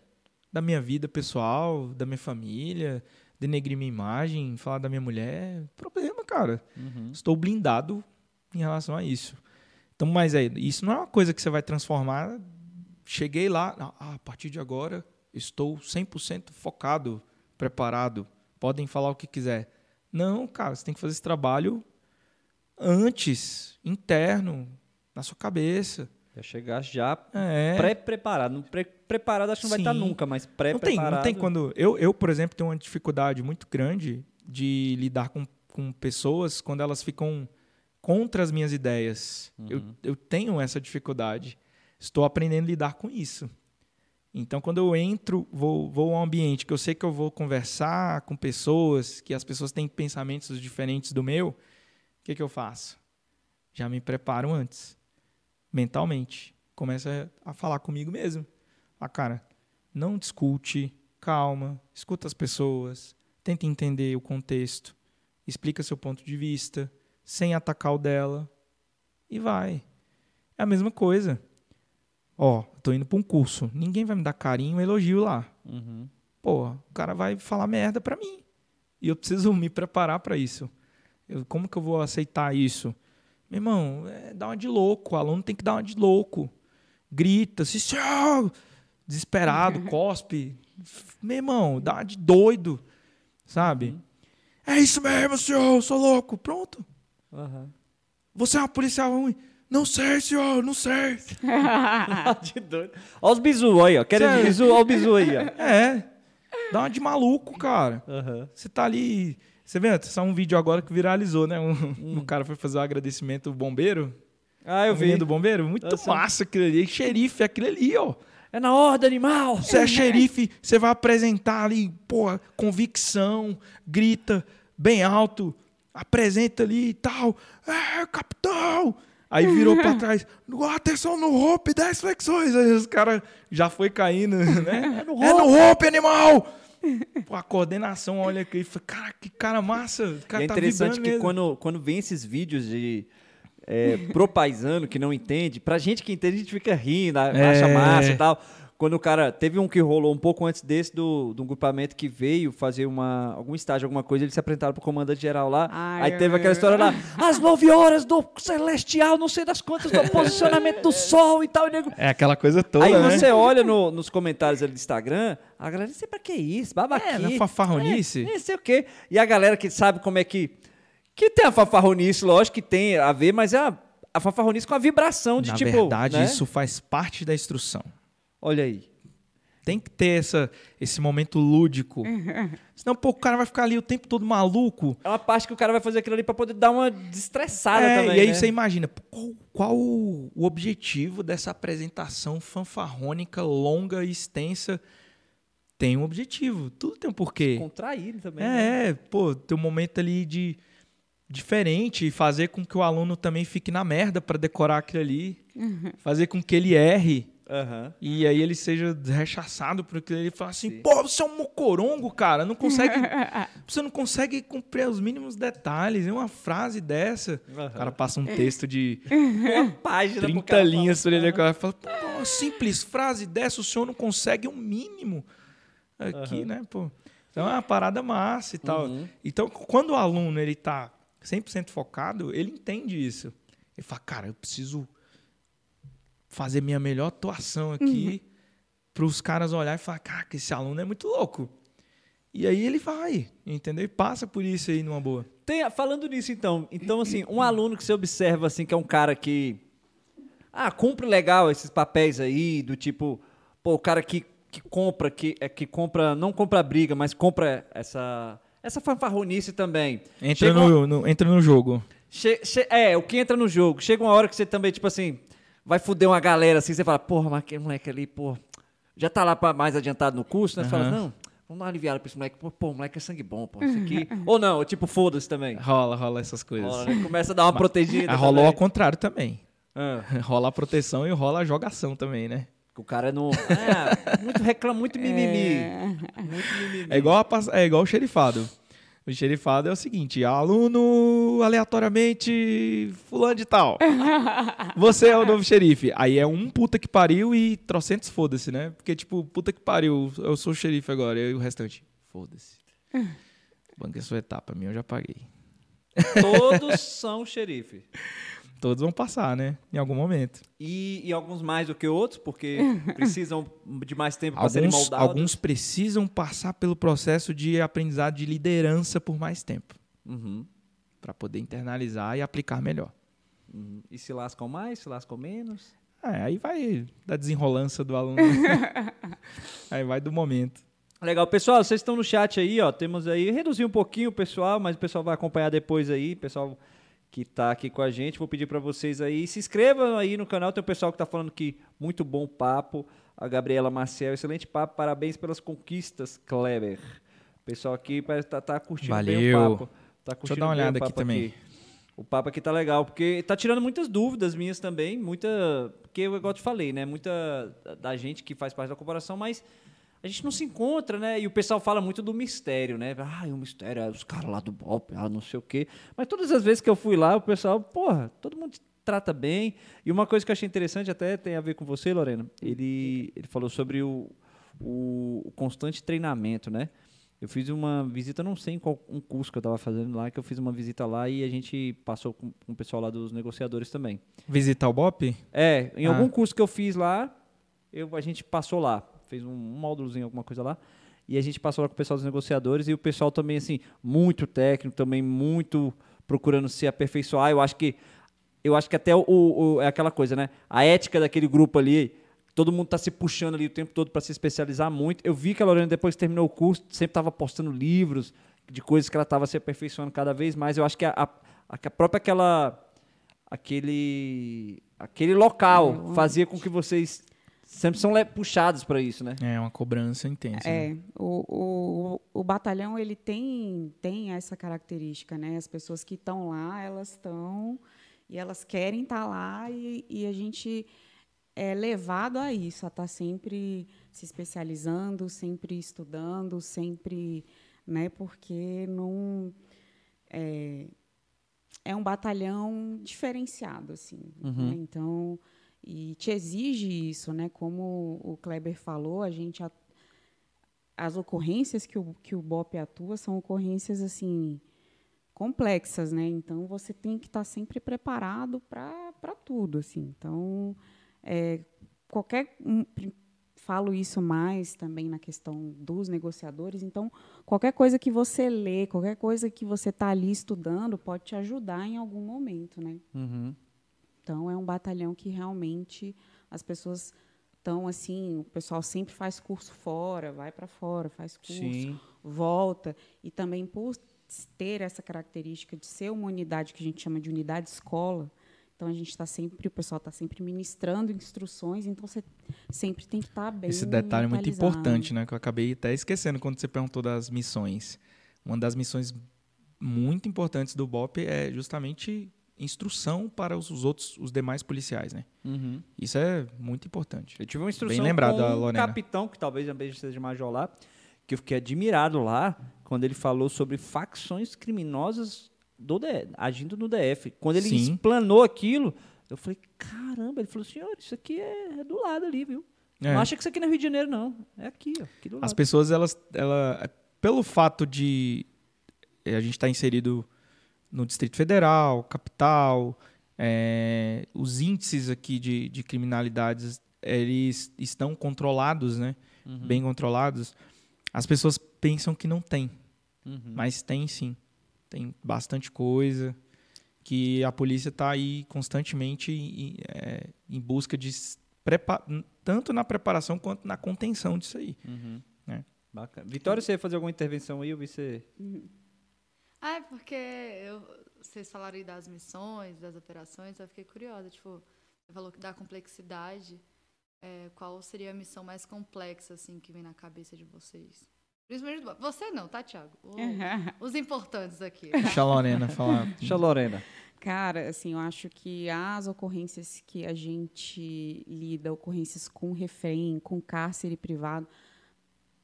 S1: da minha vida pessoal, da minha família, denegrir minha imagem, falar da minha mulher, problema, cara.
S2: Uhum.
S1: Estou blindado em relação a isso. Então, mas é, isso não é uma coisa que você vai transformar. Cheguei lá, ah, a partir de agora estou 100% focado, preparado. Podem falar o que quiser. Não, cara, você tem que fazer esse trabalho antes, interno, na sua cabeça.
S2: Já chegar já
S1: É.
S2: pré-preparado. Pre- preparado acho que não vai
S1: Sim.
S2: estar nunca, mas
S1: Não tem,
S2: pré-preparado.
S1: não tem quando. Eu, eu, por exemplo, tenho uma dificuldade muito grande de lidar com, com pessoas quando elas ficam contra as minhas ideias. Eu, eu tenho essa dificuldade. Estou aprendendo a lidar com isso. Então, quando eu entro, vou, vou a um ambiente que eu sei que eu vou conversar com pessoas, que as pessoas têm pensamentos diferentes do meu, o que, que eu faço? Já me preparo antes, mentalmente. Começo a, a falar comigo mesmo. Ah, cara, não discute, calma, escuta as pessoas, tenta entender o contexto, explica seu ponto de vista, sem atacar o dela, e vai. É a mesma coisa. Ó, tô indo para um curso, ninguém vai me dar carinho, elogio lá.
S2: Uhum.
S1: Pô, o cara vai falar merda pra mim. E eu preciso [laughs] me preparar pra isso. Eu- como que eu vou aceitar isso? Meu irmão, é, dá uma de louco. O aluno tem que dar uma de louco. Grita, se desesperado, [laughs] cospe. Meu irmão, dá uma de doido. Sabe? É isso mesmo, senhor, eu sou louco. Pronto.
S2: Aham.
S1: Você é uma policial ruim. Não sei, senhor, não sei.
S2: De doido. Olha os bizu aí, ó. Querendo
S1: Sério?
S2: bizu, olha o bizu aí, ó. [laughs]
S1: É. Dá uma de maluco, cara. Você tá ali. Você vê, só um vídeo agora que viralizou, né? Um, [laughs] O cara foi fazer o agradecimento ao bombeiro.
S2: Ah, eu
S1: o
S2: vi.
S1: do bombeiro. Muito
S2: sei.
S1: massa aquilo ali. Xerife, aquilo ali, ó.
S2: É na ordem, animal!
S1: Você é xerife, você vai apresentar ali, porra, convicção, grita bem alto, apresenta ali e tal. É, capitão! Aí virou pra [laughs] trás, atenção no rope, 10 flexões. Aí os caras já foi caindo, né? [laughs] É no rope, animal! Pô, a coordenação olha aqui e fala, cara, que cara massa. Cara
S2: é
S1: tá
S2: interessante
S1: vibrando
S2: que
S1: mesmo.
S2: quando, quando vem esses vídeos de é, [laughs] pro paisano que não entende, pra gente que entende, a gente fica rindo, a-
S1: É.
S2: acha massa e tal. Quando o cara. Teve um que rolou um pouco antes desse do, do grupamento que veio fazer uma, algum estágio, alguma coisa, eles se apresentaram pro comandante geral lá.
S3: Ai,
S2: aí teve aquela história lá, [laughs] às 9 horas do celestial, não sei das quantas, do posicionamento do sol e tal. E nego,
S1: É aquela coisa toda,
S2: Aí
S1: né?
S2: você olha no- nos comentários ali do Instagram, a galera, não sei pra que isso, babaquice.
S1: É, na fanfarronice.
S2: É, não sei o quê. E a galera que sabe como é que... Que tem a fanfarronice, lógico que tem a ver, mas é a, a fanfarronice com a vibração de
S1: Na
S2: tipo...
S1: verdade,
S2: né?
S1: isso faz parte da instrução.
S2: Olha aí.
S1: Tem que ter essa, esse momento lúdico. [laughs] Senão, pô, o cara vai ficar ali o tempo todo maluco.
S2: É uma parte que o cara vai fazer aquilo ali pra poder dar uma destressada
S1: É,
S2: também,
S1: e aí
S2: né?
S1: você imagina, qual, qual o objetivo dessa apresentação fanfarrônica, longa e extensa? Tem um objetivo, tudo tem um porquê.
S2: Contrair também, né?
S1: É, é, pô, ter um momento ali de diferente e fazer com que o aluno também fique na merda para decorar aquilo ali, [laughs] fazer com que ele erre
S2: Aham.
S1: e aí ele seja rechaçado por aquilo ali e fala assim,
S2: Sim.
S1: pô, você é um mocorongo, cara, não consegue, [laughs] você não consegue cumprir os mínimos detalhes, é uma frase dessa,
S2: Aham.
S1: o cara passa um texto de [laughs]
S2: Uma página pro
S1: 30
S2: cara
S1: linhas sobre ele, o cara fala, pô, uma simples frase dessa, o senhor não consegue um mínimo aqui,
S2: Aham.
S1: né, pô. Então é uma parada massa e tal.
S2: Uhum.
S1: Então, quando o aluno ele tá 100% focado, ele entende isso. Ele fala, cara, eu preciso fazer minha melhor atuação aqui para os caras olhar e falar, cara, esse aluno é muito louco. E aí ele vai, entendeu? E passa por isso aí numa boa.
S2: Tem- falando nisso, então, então assim, um aluno que você observa assim que é um cara que ah, cumpre legal esses papéis aí do tipo, pô, o cara que, que compra, que é que compra, não compra briga, mas compra essa essa fanfarronice também.
S1: Entra,
S2: Chega uma-
S1: no, no- entra no jogo.
S2: che- che- é, o que entra no jogo. Chega uma hora que você também, tipo assim, vai fuder uma galera assim, você fala, porra, mas aquele moleque ali, pô, já tá lá pra mais adiantado no curso, né? Você fala,
S1: Aham.
S2: não, vamos dar uma aliviada pra esse moleque. Pô, pô, o moleque é sangue bom, pô, isso aqui. [laughs] Ou não, tipo, foda-se também.
S1: Rola, rola essas coisas.
S2: Rola, né? Começa a dar uma protegida.
S1: Ah, rolou ao contrário também.
S2: Ah, [laughs]
S1: Rola a proteção e rola a jogação também, né?
S2: que o cara não. Ah, [laughs] muito reclama, muito mimimi.
S3: É.
S2: Muito mimimi.
S1: É igual, a é igual o xerifado. O xerifado é o seguinte: aluno aleatoriamente fulano de tal. [laughs] Você é o novo xerife. Aí é um puta que pariu e trocentos foda-se, né? Porque, tipo, puta que pariu, eu sou o xerife agora. E o restante, foda-se. [laughs] Banque a sua etapa, minha eu já paguei.
S2: Todos são xerife. [laughs]
S1: Todos vão passar, né? Em algum momento.
S2: E, e alguns mais do que outros, porque [laughs] precisam de mais tempo para serem moldados.
S1: alguns precisam passar pelo processo de aprendizado de liderança por mais tempo.
S2: Uhum,
S1: para poder internalizar e aplicar melhor.
S2: uhum. E se lascam mais, se lascam menos.
S1: É, aí vai da desenrolança do aluno. [laughs] aí vai do momento.
S2: Legal, pessoal, vocês estão no chat aí, ó. Temos aí, reduzir um pouquinho o pessoal, mas o pessoal vai acompanhar depois aí, pessoal que tá aqui com a gente. Vou pedir para vocês aí, se inscrevam aí no canal. Tem o pessoal que tá falando que muito bom papo. A Gabriela Marcel, excelente papo. Parabéns pelas conquistas, Kleber. O pessoal aqui parece tá, curtindo bem o
S1: Valeu.
S2: papo. Tá
S1: Deixa eu
S2: curtindo
S1: dar uma olhada aqui
S2: papo
S1: também.
S2: O papo aqui tá legal, porque tá tirando muitas dúvidas minhas também, muita, porque eu igual te falei, né, muita da gente que faz parte da corporação, mas a gente não se encontra, né? E o pessoal fala muito do mistério, né? Ah, o mistério, é os caras lá do BOP, ah, não sei o quê. Mas todas as vezes que eu fui lá, o pessoal, porra, todo mundo trata bem. E uma coisa que eu achei interessante, até tem a ver com você, Lorena, ele, ele falou sobre o, o, o constante treinamento, né? Eu fiz uma visita, não sei em qual um curso que eu estava fazendo lá, que eu fiz uma visita lá e a gente passou com, com o pessoal lá dos negociadores também.
S1: Visitar o BOP?
S2: É, em
S1: Ah.
S2: algum curso que eu fiz lá, eu, a gente passou lá, fez um, módulozinho, alguma coisa lá, e a gente passou lá com o pessoal dos negociadores e o pessoal também, assim, muito técnico, também muito procurando se aperfeiçoar. Eu acho que, eu acho que até o, o- é aquela coisa, né? A ética daquele grupo ali, todo mundo tá se puxando ali o tempo todo para se especializar muito. Eu vi que a Lorena, depois que terminou o curso, sempre estava postando livros de coisas que ela estava se aperfeiçoando cada vez mais. Eu acho que a, a, a própria aquela aquele aquele local fazia com que vocês sempre são puxados para isso, né?
S1: É uma cobrança intensa. né?
S3: É, o, o, o batalhão ele tem, tem essa característica, né? As pessoas que estão lá, elas estão e elas querem estar lá e, e a gente é levado a isso, a estar sempre se especializando, sempre estudando, sempre, né? Porque não é, é um batalhão diferenciado, assim.
S2: Uhum.
S3: né? Então, e te exige isso, né? Como o Kleber falou, a gente a- as ocorrências que o, que o BOP atua são ocorrências assim complexas, né? Então você tem que estar sempre preparado para tudo, assim. Então é, qualquer um, falo isso mais também na questão dos negociadores. Então qualquer coisa que você lê, qualquer coisa que você está ali estudando pode te ajudar em algum momento, né?
S2: Uhum.
S3: Então é um batalhão que realmente as pessoas estão assim, o pessoal sempre faz curso fora, vai para fora, faz curso,
S2: Sim.
S3: volta e também por ter essa característica de ser uma unidade que a gente chama de unidade escola. Então a gente está sempre, o pessoal está sempre ministrando instruções, então você sempre tem que estar bem.
S1: Esse detalhe é muito importante, né? Que eu acabei até esquecendo quando você perguntou das missões. Uma das missões muito importantes do BOP é justamente instrução para os os outros, os demais policiais, né?
S2: Uhum.
S1: Isso é muito importante.
S2: Eu tive uma instrução
S1: Bem lembrado,
S2: com um capitão, que talvez também seja major lá, que eu fiquei admirado lá, quando ele falou sobre facções criminosas do DF, agindo no DF. Quando ele
S1: Sim.
S2: explanou aquilo, eu falei, caramba, ele falou, senhor, isso aqui é, é do lado ali, viu?
S1: É.
S2: Não acha que isso aqui não é Rio de Janeiro, não. É aqui, ó, aqui.
S1: As pessoas, elas, ela, pelo fato de eh, a gente estar inserido no Distrito Federal, capital, eh, os índices aqui de, de criminalidades, eles estão controlados, né? Bem controlados. As pessoas pensam que não tem,
S2: Uhum.
S1: mas tem sim. Tem bastante coisa que a polícia está aí constantemente em, eh, em busca de tanto na preparação quanto na contenção disso aí.
S2: Uhum.
S1: É.
S2: Bacana. Vitória, você ia fazer alguma intervenção aí? Eu vi você...
S4: Ah, é porque eu, vocês falaram aí das missões, das operações, eu fiquei curiosa. Tipo, você falou que da complexidade. é, qual seria a missão mais complexa, assim, que vem na cabeça de vocês? Principalmente você não, tá, Thiago? O- os importantes aqui. tá? [laughs]
S1: Deixa a Lorena falar.
S2: Deixa a Lorena.
S3: Cara, assim, eu acho que as ocorrências que a gente lida, ocorrências com refém, com cárcere privado,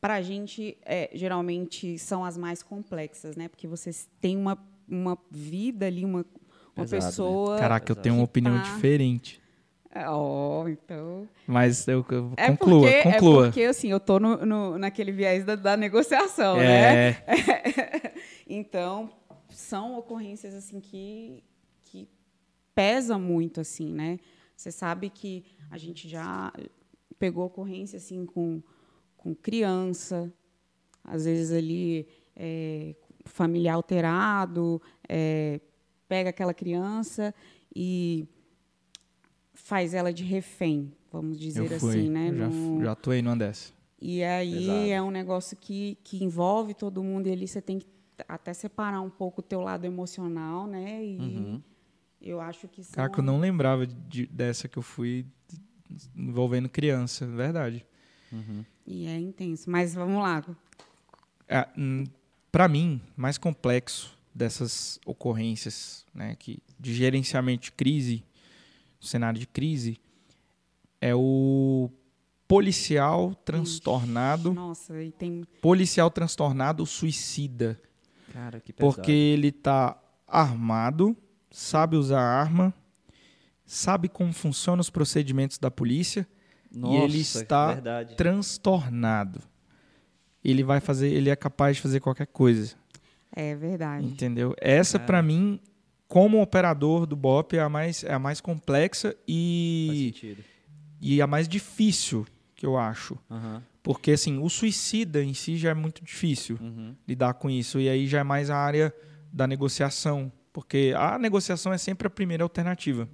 S3: para a gente, é, geralmente, são as mais complexas, né? Porque vocês têm uma, uma vida ali, uma, uma
S2: Pesado, né?
S3: pessoa...
S1: Caraca, eu tenho uma
S3: que
S1: opinião
S3: tá-
S1: diferente.
S3: Ó, então.
S1: Mas eu, eu
S3: É
S1: conclua,
S3: porque,
S1: conclua.
S3: É porque, assim, eu tô no, no- naquele viés da, da negociação, né?
S1: É, [laughs]
S3: então, são ocorrências, assim, que, que pesa muito, assim, né? Você sabe que a gente já pegou ocorrência, assim, com, com criança, às vezes ali, é, familiar alterado, é, pega aquela criança e faz ela de refém, vamos dizer
S1: eu fui.
S3: assim, né?
S1: eu já,
S3: No-
S1: já atuei numa dessa.
S3: e aí
S2: Pesado.
S3: é um negócio que, que envolve todo mundo e ali você tem que até separar um pouco o teu lado emocional, né? E
S2: Uhum.
S3: eu acho que são...
S1: Cara, que eu não lembrava de- dessa que eu fui envolvendo criança, verdade.
S2: Uhum.
S3: E é intenso. Mas vamos lá.
S1: É, hum, pra mim, mais complexo dessas ocorrências, né, que de gerenciamento de crise, cenário de crise, é o policial transtornado,
S3: Nossa, e tem...
S1: policial transtornado suicida,
S2: Cara, que pesado.
S1: porque ele tá armado, sabe usar arma, sabe como funcionam os procedimentos da polícia,
S2: Nossa,
S1: ele está
S2: verdade.
S1: transtornado. Ele vai fazer, ele é capaz de fazer qualquer coisa.
S3: É verdade.
S1: Entendeu? Essa,
S2: Cara.
S1: pra mim, como operador do BOP, é a mais, é a mais complexa e, e a mais difícil, que eu acho. Porque, assim, o suicida em si já é muito difícil
S2: Uhum.
S1: lidar com isso. E aí já é mais a área da negociação. Porque a negociação é sempre a primeira alternativa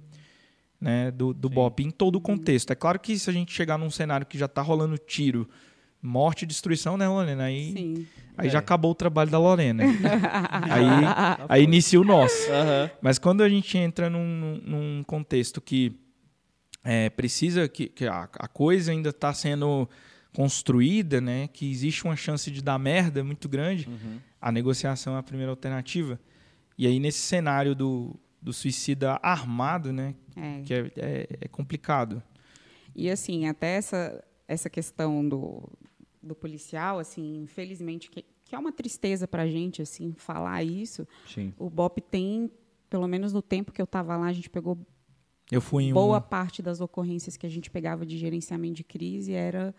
S1: né, do, do
S2: Sim.
S1: BOP, em todo o contexto. É claro que se a gente chegar num cenário que já tá rolando tiro, morte e destruição, né, Lorena? Aí,
S3: Sim.
S1: aí
S2: É.
S1: já acabou o trabalho da Lorena. [laughs] aí, aí inicia o nosso.
S2: Aham.
S1: Mas quando a gente entra num, num contexto que é, precisa que, que a, a coisa ainda está sendo construída, né, que existe uma chance de dar merda muito grande,
S2: Uhum.
S1: a negociação é a primeira alternativa. E aí nesse cenário do, do suicida armado, né,
S3: É.
S1: que é, é, é complicado.
S3: E assim, até essa, essa questão do, do policial, assim, infelizmente, que, que é uma tristeza pra gente, assim, falar isso.
S2: Sim.
S3: O BOP tem, pelo menos no tempo que eu estava lá, a gente pegou
S1: Eu fui em
S3: boa parte das ocorrências que a gente pegava de gerenciamento de crise era,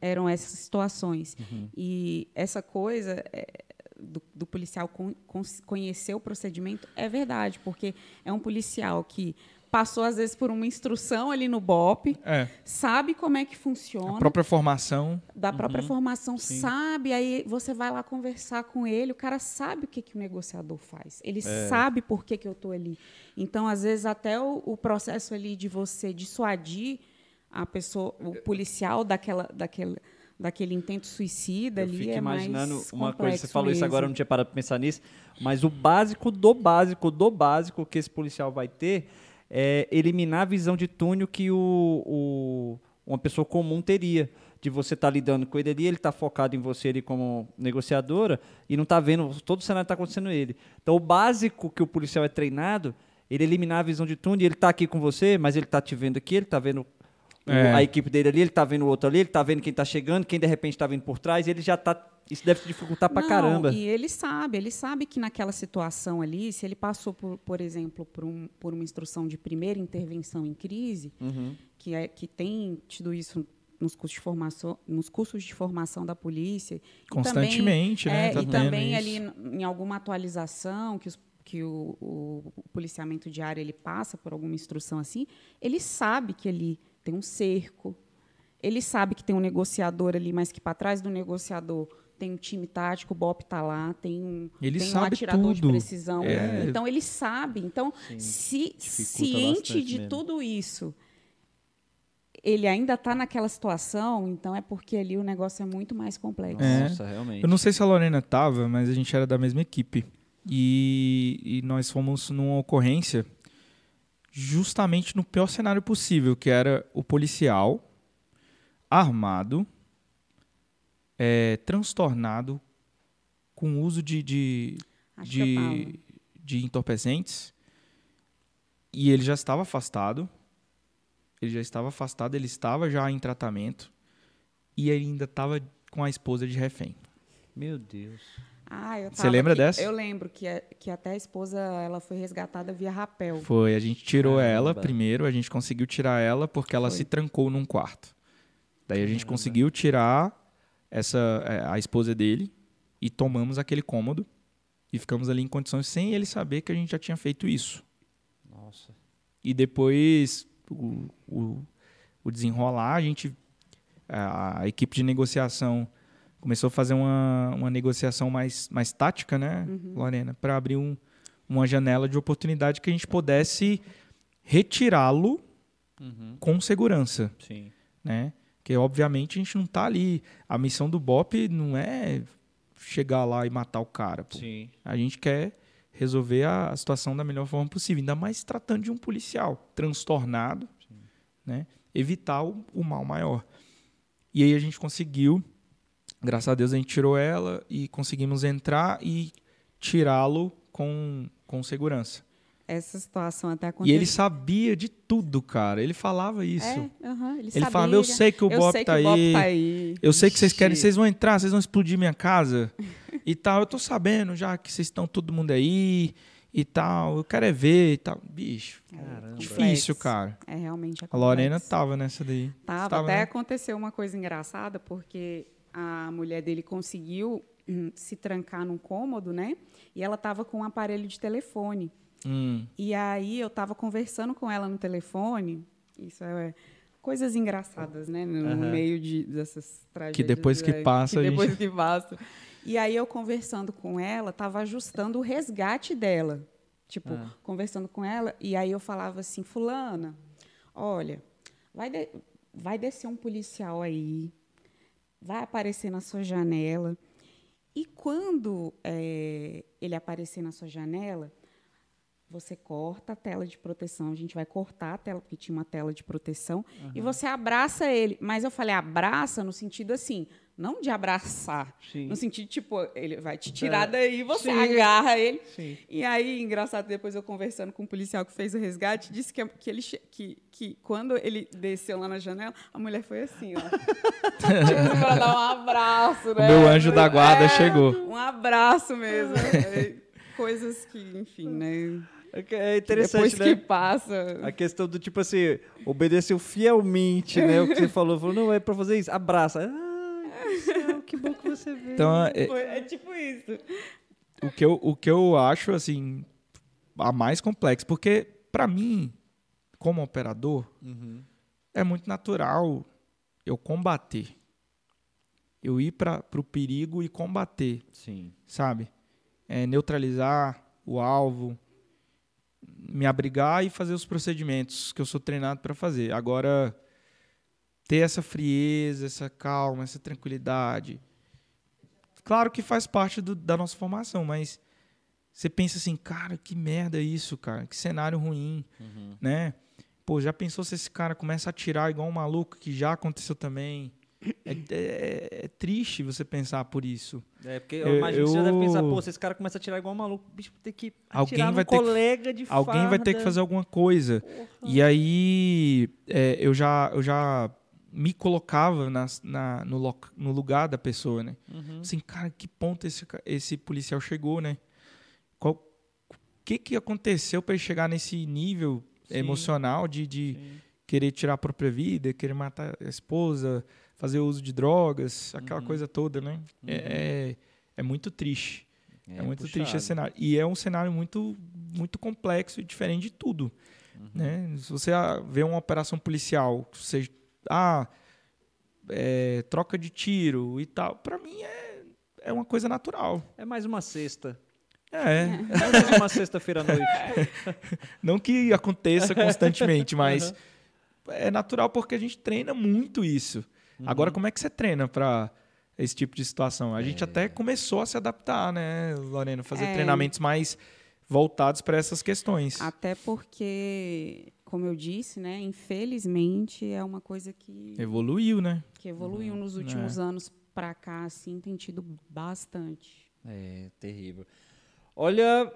S3: eram essas situações. E essa coisa é, do, do policial con- con- conhecer o procedimento é verdade, porque é um policial que passou, às vezes, por uma instrução ali no BOP,
S1: é,
S3: sabe como é que
S1: a
S3: funciona,
S1: própria formação.
S3: da própria formação,
S2: Sim.
S3: sabe, aí você vai lá conversar com ele, o cara sabe o que, que o negociador faz, ele sabe por que, que eu estou ali. Então, às vezes, até o, o processo ali de você dissuadir a pessoa, o policial daquela, daquela, daquele intento suicida
S2: Eu
S3: ali
S2: fico
S3: é
S2: imaginando
S3: mais
S2: uma coisa, você
S3: complexo
S2: falou isso
S3: mesmo.
S2: agora, eu não tinha parado pra pensar nisso, mas o básico do básico do básico que esse policial vai ter é eliminar a visão de túnel que o, o- uma pessoa comum teria. De você estar lidando com ele ali, ele está focado em você ali como negociadora e não está vendo todo o cenário que está acontecendo ele. Então, o básico que o policial é treinado, ele eliminar a visão de túnel, ele está aqui com você, mas ele está te vendo aqui, ele está vendo
S1: É.
S2: a equipe dele ali, ele tá vendo o outro ali, ele tá vendo quem tá chegando, quem de repente tá vindo por trás, e ele já tá. Isso deve dificultar pra
S3: Não,
S2: caramba.
S3: E ele sabe, ele sabe que naquela situação ali, se ele passou, por, por exemplo, por, um, por uma instrução de primeira intervenção em crise,
S2: Uhum.
S3: que, é, que tem tido isso nos cursos de formação, nos cursos de formação da polícia. e
S1: Constantemente,
S3: também,
S1: né?
S3: é,
S1: tá
S3: e também
S1: isso.
S3: ali em alguma atualização que, os- que o, o- o policiamento diário ele passa por alguma instrução assim, ele sabe que ali tem um cerco, ele sabe que tem um negociador ali, mas que para trás do negociador tem um time tático, o BOP está lá, tem um,
S1: Ele
S3: tem um
S1: sabe
S3: atirador de
S1: tudo.
S3: precisão.
S1: É.
S3: Então ele sabe. Então,
S2: Sim,
S3: se ciente de
S2: mesmo.
S3: tudo isso, ele ainda está naquela situação, então é porque ali o negócio é muito mais complexo.
S1: É.
S2: Nossa, realmente.
S1: Eu não sei se a Lorena tava, mas a gente era da mesma equipe. E, e nós fomos numa ocorrência justamente no pior cenário possível, que era o policial armado, é, transtornado, com uso de, de, de, de entorpecentes. E ele já estava afastado. Ele já estava afastado, ele estava já em tratamento. E ele ainda estava com a esposa de refém.
S2: Meu Deus.
S3: Ah, eu
S1: Você
S3: tava
S1: lembra
S3: aqui-
S1: dessa?
S3: Eu lembro que, a- que até a esposa ela foi resgatada via rapel.
S1: Foi, a gente tirou
S2: Caramba.
S1: ela primeiro, a gente conseguiu tirar ela porque ela
S3: Foi.
S1: se trancou num quarto. Daí a gente conseguiu tirar essa é, a esposa dele e tomamos aquele cômodo e ficamos ali em condições sem ele saber que a gente já tinha feito isso.
S2: Nossa.
S1: E depois o, o, o desenrolar, a gente a, a equipe de negociação começou a fazer uma, uma negociação mais, mais tática, né, Lorena, para abrir um, uma janela de oportunidade que a gente pudesse retirá-lo
S2: Uhum.
S1: com segurança,
S2: Sim.
S1: né? Porque obviamente a gente não tá ali, a missão do BOP não é chegar lá e matar o cara, pô.
S2: Sim.
S1: A gente quer resolver a, a situação da melhor forma possível, ainda mais tratando de um policial transtornado, né? Evitar o, o mal maior. E aí a gente conseguiu, graças a Deus a gente tirou ela e conseguimos entrar e tirá-lo com, com segurança.
S3: Essa situação até
S1: E
S3: aconteceu.
S1: ele sabia de tudo, cara. Ele falava isso.
S3: É, ele
S1: Ele
S3: sabia.
S1: falava, eu sei que o
S3: eu sei
S1: tá
S3: que o Bop
S1: aí.
S3: tá aí.
S1: Eu sei que vocês querem, vocês vão entrar, vocês vão explodir minha casa [laughs] e tal. Eu tô sabendo já que vocês estão todo mundo aí e tal. Eu quero é ver e tal. Bicho,
S2: Caramba.
S1: difícil, cara.
S3: É realmente
S1: A Lorena tava nessa daí.
S3: Tava,
S1: Tava,
S3: até
S1: né?
S3: aconteceu uma coisa engraçada, porque a mulher dele conseguiu hum, se trancar num cômodo, né? E ela tava com um aparelho de telefone.
S1: Hum,
S3: E aí eu tava conversando com ela no telefone. Isso é coisas engraçadas, né? No
S2: Aham.
S3: meio de, dessas tragédias.
S1: depois que passa, a
S3: Que depois
S1: gente-
S3: que passa. E aí eu conversando com ela, tava ajustando o resgate dela. Tipo,
S2: Ah.
S3: conversando com ela. E aí eu falava assim, fulana, olha, vai, de- vai descer um policial aí, vai aparecer na sua janela. E quando eh, ele aparecer na sua janela, você corta a tela de proteção. A gente vai cortar a tela, porque tinha uma tela de proteção. E você abraça ele. Mas eu falei abraça no sentido assim, não de abraçar.
S2: Sim.
S3: No sentido, tipo, ele vai te tirar
S2: É.
S3: daí, você
S2: Sim.
S3: agarra ele.
S2: Sim.
S3: E aí, engraçado, depois eu conversando com um policial que fez o resgate, disse que, que, ele, que, que quando ele desceu lá na janela, a mulher foi assim, ó. tipo, [laughs] pra dar um abraço, né?
S1: meu anjo da guarda
S3: É,
S1: chegou.
S3: Um abraço mesmo. É, Coisas que, enfim, né?
S2: É que- É
S3: que
S2: interessante,
S3: depois
S2: né?
S3: que passa.
S2: A questão do tipo assim, obedeceu fielmente, né? O que você falou, falou, não, é pra fazer isso, abraça. Do céu, que bom que você veio.
S1: Então, é-
S3: Foi- É tipo isso.
S1: o, que eu, o que eu acho, assim, a mais complexo, porque, pra mim, como operador,
S2: Uhum.
S1: é muito natural eu combater. Eu ir para o perigo e combater.
S2: Sim.
S1: sabe? É, neutralizar o alvo, me abrigar e fazer os procedimentos que eu sou treinado para fazer. Agora, ter essa frieza, essa calma, essa tranquilidade. Claro que faz parte do- da nossa formação, mas você pensa assim, cara, que merda é isso, cara? Que cenário ruim, né? Pô, já pensou se esse cara começa a atirar igual um maluco, que já aconteceu também? É, é- é triste você pensar por isso.
S2: É, porque eu,
S1: Eu-
S2: imagino que você já deve
S1: eu-
S2: pensar, pô, se esse cara começa a tirar igual um maluco, o bicho vai ter que
S1: Alguém vai
S2: no
S1: ter que-
S2: colega de
S1: Alguém vai ter que
S2: farda.
S1: fazer alguma coisa. E aí é, eu, já, eu já me colocava nas- na, no, no lugar da pessoa, né?
S2: Uhum.
S1: Assim, cara, que ponto esse, esse policial chegou, né? Qual, o que, que aconteceu para ele chegar nesse nível
S2: Sim.
S1: emocional de, de
S2: Sim.
S1: querer tirar a própria vida, querer matar a esposa, fazer uso de drogas, aquela
S2: Uhum.
S1: coisa toda, né? É, é, é muito triste. É, muito
S2: puxado.
S1: triste esse cenário. E é um cenário muito, muito complexo e diferente de tudo.
S2: Uhum.
S1: Né? Se você vê uma operação policial, você, ah, é, troca de tiro e tal, para mim é, é uma coisa natural.
S2: É mais uma sexta.
S1: É,
S2: É mais uma sexta-feira à noite. [laughs]
S1: não que aconteça constantemente, mas
S2: Uhum.
S1: é natural porque a gente treina muito isso.
S2: Uhum.
S1: Agora, como é que você treina para esse tipo de situação? A gente até começou a se adaptar, né, Lorena? Fazer
S3: É.
S1: treinamentos mais voltados para essas questões.
S3: Até porque, como eu disse, né? Infelizmente, é uma coisa que,
S1: Evoluiu, né?
S3: que evoluiu
S1: Uhum.
S3: nos últimos anos para cá, assim, tem tido bastante.
S2: É, terrível. Olha,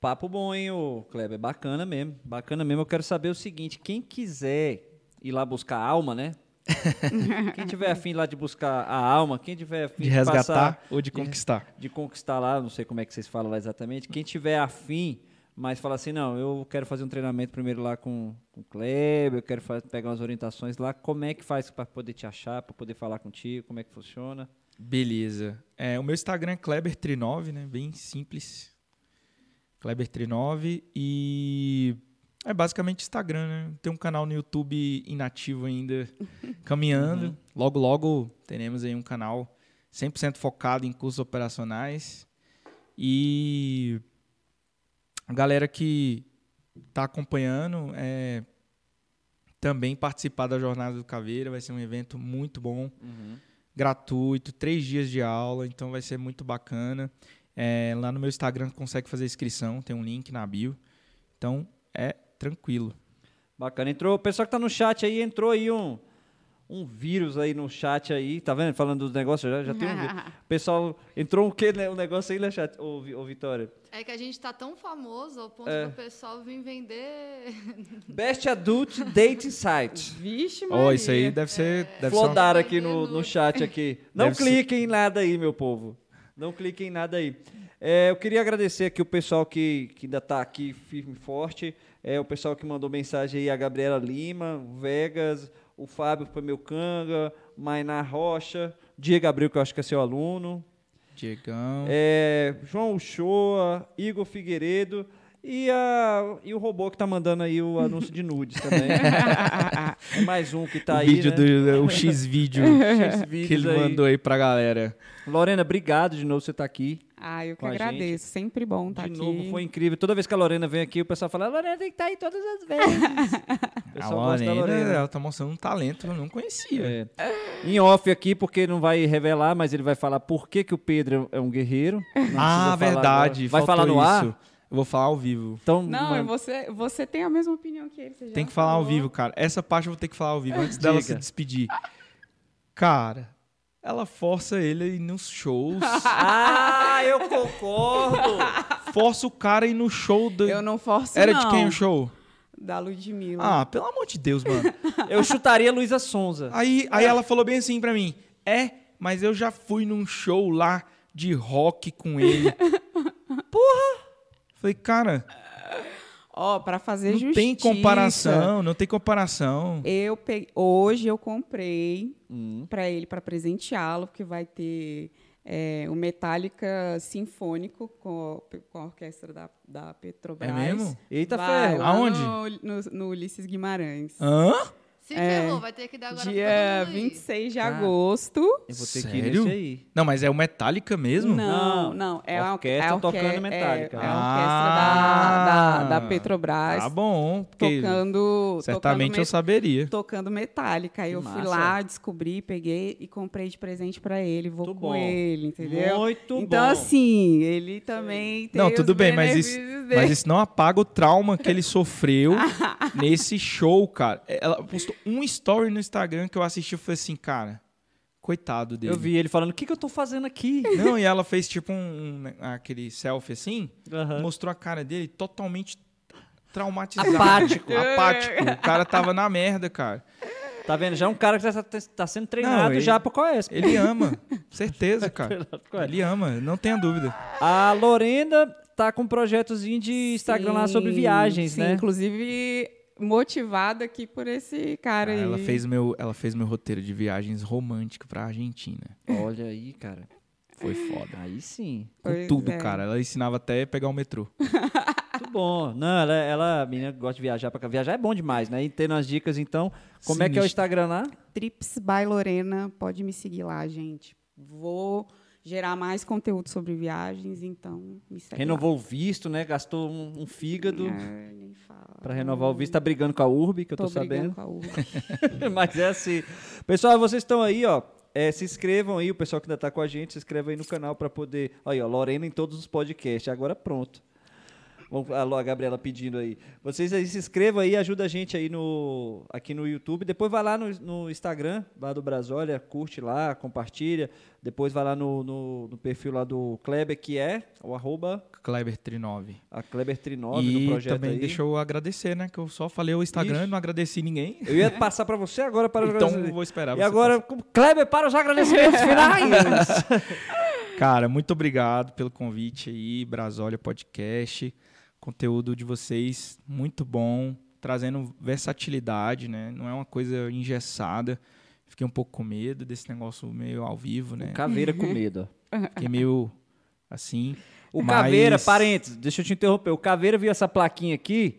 S2: papo bom, hein, ô Kleber? Bacana mesmo. Bacana mesmo. Eu quero saber o seguinte: quem quiser ir lá buscar alma, né? [laughs] Quem tiver afim lá de buscar a alma, quem tiver afim
S1: De
S2: de,
S1: resgatar
S2: passar-
S1: ou de conquistar.
S2: de conquistar lá, não sei como é que vocês falam lá exatamente. Quem tiver afim, mas fala assim, não, eu quero fazer um treinamento primeiro lá com, com o Kleber, eu quero fa- pegar umas orientações lá, como é que faz para poder te achar, para poder falar contigo, como é que funciona?
S1: Beleza. É, o meu Instagram é Kleber39, né? Bem simples. Kleber39 e é basicamente Instagram, né? Tem um canal no YouTube inativo ainda, [laughs] caminhando. Logo, logo teremos aí um canal 100% focado em cursos operacionais. E a galera que está acompanhando é também participar da Jornada do Caveira. Vai ser um evento muito bom gratuito, três dias de aula, então vai ser muito bacana. É, lá no meu Instagram consegue fazer inscrição, tem um link na bio. Então é tranquilo.
S2: Bacana. Entrou, o pessoal que tá no chat aí, entrou aí um, um vírus aí no chat aí, tá vendo? Falando dos negócios, já, já tem um vírus. [laughs] O pessoal, entrou um quê, né? Um negócio aí no chat, ô, ô Vitória.
S4: É que a gente tá tão famoso ao ponto
S2: É.
S4: do pessoal vir vender. [laughs]
S2: Best Adult Dating Site.
S3: Vixe, Maria.
S1: Ó, isso aí deve ser. Deve ser uma-
S2: Flodaram aqui no, no chat aqui. [laughs] Não
S1: Deve ser-
S2: cliquem em nada aí, meu povo. Não cliquem em nada aí. É, eu queria agradecer aqui o pessoal que, que ainda está aqui firme e forte. É, o pessoal que mandou mensagem aí, a Gabriela Lima, o Vegas, o Fábio Pameucanga, Mainá Rocha, Diego Gabriel, que eu acho que é seu aluno.
S1: Diegão.
S2: É, João Uchoa, Igor Figueiredo e, a, e o robô que tá mandando aí o [laughs] anúncio de nudes também. é mais um que tá
S1: o
S2: aí.
S1: vídeo
S2: né?
S1: do o X vídeo [laughs] que ele
S2: aí.
S1: mandou aí pra galera.
S2: Lorena, obrigado de novo você estar aqui.
S3: Ah, eu que agradeço. Sempre bom estar
S2: de
S3: aqui.
S2: novo, foi incrível. Toda vez que a Lorena vem aqui, o pessoal fala, a Lorena tem que estar aí todas as vezes. [laughs] o
S1: A
S2: pessoal gosta da
S1: Lorena,
S2: Lorena.
S1: ela tá mostrando um talento que eu não conhecia.
S2: É. Em off aqui, porque não vai revelar, mas ele vai falar por que, que o Pedro é um guerreiro. Não
S1: Ah, verdade.
S2: Vai falar no ar?
S1: isso. Eu vou falar ao vivo.
S2: Então,
S3: Não,
S2: mano,
S3: você, você tem a mesma opinião que ele. você já
S1: Tem que falar ao
S3: falou.
S1: vivo, cara. Essa parte eu vou ter que falar ao vivo antes [laughs] dela se despedir. Cara, ela força ele a ir nos shows. [laughs]
S2: Ah, eu concordo!
S1: força o cara a ir no show do.
S3: Eu não forço,
S1: Era
S3: não.
S1: de quem o show?
S3: Da Ludmilla.
S1: Ah, pelo amor de Deus, mano. [laughs]
S2: Eu chutaria Luísa Sonza.
S1: Aí, aí ela falou bem assim pra mim: É, mas eu já fui num show lá de rock com ele. [laughs] Porra! Falei, cara,
S3: Ó, pra fazer
S1: não
S3: justiça.
S1: tem comparação, não tem comparação.
S3: Eu peguei, hoje eu comprei
S2: Hum.
S3: pra ele pra presenteá-lo, porque vai ter é, o Metallica Sinfônico com, a- com a orquestra da, da Petrobras.
S1: É mesmo?
S2: Eita
S3: Vai,
S2: ferro.
S1: Aonde?
S3: No, no- no Ulisses Guimarães.
S1: Hã?
S4: Se
S3: É.
S4: ferrou, vai ter que dar agora
S3: Dia
S4: todo mundo aí.
S3: 26 de
S2: Ah.
S3: agosto.
S2: Eu vou ter que ir
S1: Sério?
S2: nesse aí.
S1: Não, mas é o Metallica mesmo?
S3: Não,
S2: Não.
S3: É a
S2: Orquestra
S3: é a orque-
S2: tocando Metallica.
S3: É, é a
S1: Ah.
S3: orquestra da, da, da Petrobras
S1: Tá bom,
S3: tocando.
S1: certamente
S3: tocando
S1: eu saberia.
S3: tocando Metallica. Aí eu fui
S2: massa.
S3: lá, descobri, peguei e comprei de presente pra ele. Vou
S2: Muito
S3: com
S2: bom.
S3: ele, entendeu?
S2: Muito
S3: então,
S2: bom.
S3: assim, ele também tem
S1: Não,
S3: os
S1: tudo bem, mas isso,
S3: dele.
S1: mas isso não apaga o trauma que ele sofreu [laughs] nesse show, cara. Ela postou um story no Instagram que eu assisti e falei assim, cara, coitado dele.
S2: Eu vi ele falando, o que, que eu tô fazendo aqui? [laughs]
S1: Não, e ela fez tipo um, um- aquele selfie assim,
S2: Aham.
S1: mostrou a cara dele totalmente traumatizado.
S2: Apático. [laughs]
S1: Apático. O cara tava na merda, cara.
S2: Tá vendo? Já é um cara que já tá, tá sendo treinado
S1: Não, ele-
S2: já pro Coesp.
S1: Ele ama, [laughs] certeza, cara. Ele ama, não tenha dúvida.
S2: A Lorena tá com um projetozinho de Instagram lá sobre
S3: Sim,
S2: viagens,
S3: sim,
S2: né?
S3: Inclusive, motivada aqui por esse cara aí.
S1: Ela fez meu, ela fez meu roteiro de viagens romântico pra Argentina.
S2: Olha aí, cara.
S1: Foi foda.
S2: Aí sim.
S1: Com
S3: Pois
S1: tudo,
S3: é.
S1: cara. Ela ensinava até pegar o metrô. [laughs]
S2: Muito bom. Não, ela, ela, a menina gosta de viajar pra cá. Viajar é bom demais, né? E tendo as dicas, então. Como é que é o
S1: Sinistro.
S2: Instagram lá?
S3: Trips by Lorena, pode me seguir lá, gente. Vou gerar mais conteúdo sobre viagens, então me segue
S2: Renovou o visto, né? Gastou um, um fígado
S3: lá. É, nem fala.
S2: pra renovar o visto. Tá brigando com a URB, que eu tô, sabendo.
S3: brigando com a Urba. [laughs]
S2: Mas é assim. Pessoal, vocês estão aí, ó. é, se inscrevam aí, o pessoal que ainda tá com a gente, se inscreva aí no canal pra poder. Aí, ó, Lorena em todos os podcasts. Agora pronto. Alô, a Gabriela pedindo aí. Vocês aí se inscrevam aí, ajuda a gente aí no, aqui no YouTube. Depois vai lá no, no Instagram, lá do Brasólia, curte lá, compartilha. Depois vai lá no, no, no perfil lá do Kleber, que é o arroba
S1: Kleber Trinove.
S2: a Kleber Trinove
S1: E
S2: no projeto
S1: também
S2: aí.
S1: deixa eu agradecer, né? Que eu só falei o Instagram e não agradeci ninguém.
S2: Eu ia passar pra você agora para os [laughs]
S1: Então
S2: agradecimentos.
S1: vou esperar
S2: E agora, Kleber, para os agradecimentos finais. [laughs]
S1: Cara, muito obrigado pelo convite aí, Brasólia Podcast. Conteúdo de vocês muito bom, trazendo versatilidade, né? Não é uma coisa engessada. Fiquei um pouco com medo desse negócio meio ao vivo, né?
S2: Caveira com medo.
S1: Fiquei meio assim.
S2: O
S1: mas-
S2: Caveira, parênteses, deixa eu te interromper. O Caveira viu essa plaquinha aqui.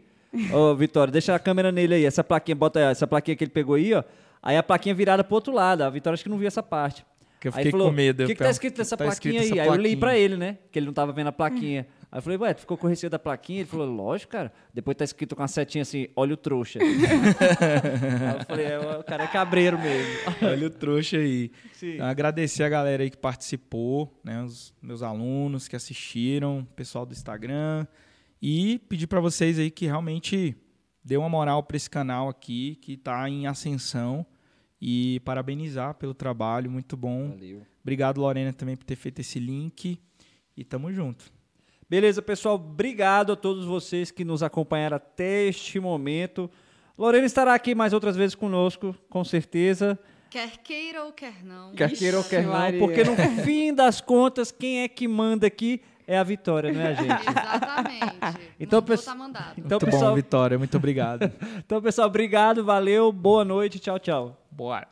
S2: Ô, Vitória, deixa a câmera nele aí. Essa plaquinha, bota essa plaquinha que ele pegou aí, ó. Aí a plaquinha virada pro outro lado. A Vitória acho que não viu essa parte.
S1: Que eu
S2: aí
S1: fiquei
S2: falou,
S1: com medo.
S2: O que, que tá escrito nessa
S1: tá
S2: plaquinha
S1: escrito
S2: aí?
S1: essa
S2: Aí eu li pra
S1: plaquinha?
S2: ele, né? Que ele não tava vendo a plaquinha. Aí eu falei, ué, tu ficou com receio da plaquinha? Ele falou, lógico, cara. Depois tá escrito com a setinha assim, olha o trouxa. [laughs] aí eu falei, é, o cara é cabreiro mesmo.
S1: Olha o trouxa aí. Então, agradecer a galera aí que participou, né? Os meus alunos que assistiram, o pessoal do Instagram. E pedir para vocês aí que realmente dê uma moral para esse canal aqui, que está em ascensão. E parabenizar pelo trabalho, muito bom.
S2: Valeu.
S1: Obrigado, Lorena, também por ter feito esse link. E tamo junto.
S2: Beleza, pessoal. Obrigado a todos vocês que nos acompanharam até este momento. Lorena estará aqui mais outras vezes conosco, com certeza.
S4: Quer queira ou quer não.
S2: Quer queira ou quer não,
S3: Maria.
S2: porque no [laughs] fim das contas, quem é que manda aqui é a Vitória, não é a gente.
S4: Exatamente. [laughs]
S2: Então, pesso-
S4: tá mandado.
S2: Então,
S1: muito
S2: pessoal,
S1: bom, Vitória. Muito obrigado. [laughs]
S2: então, pessoal, obrigado, valeu, boa noite, tchau, tchau.
S1: Bora.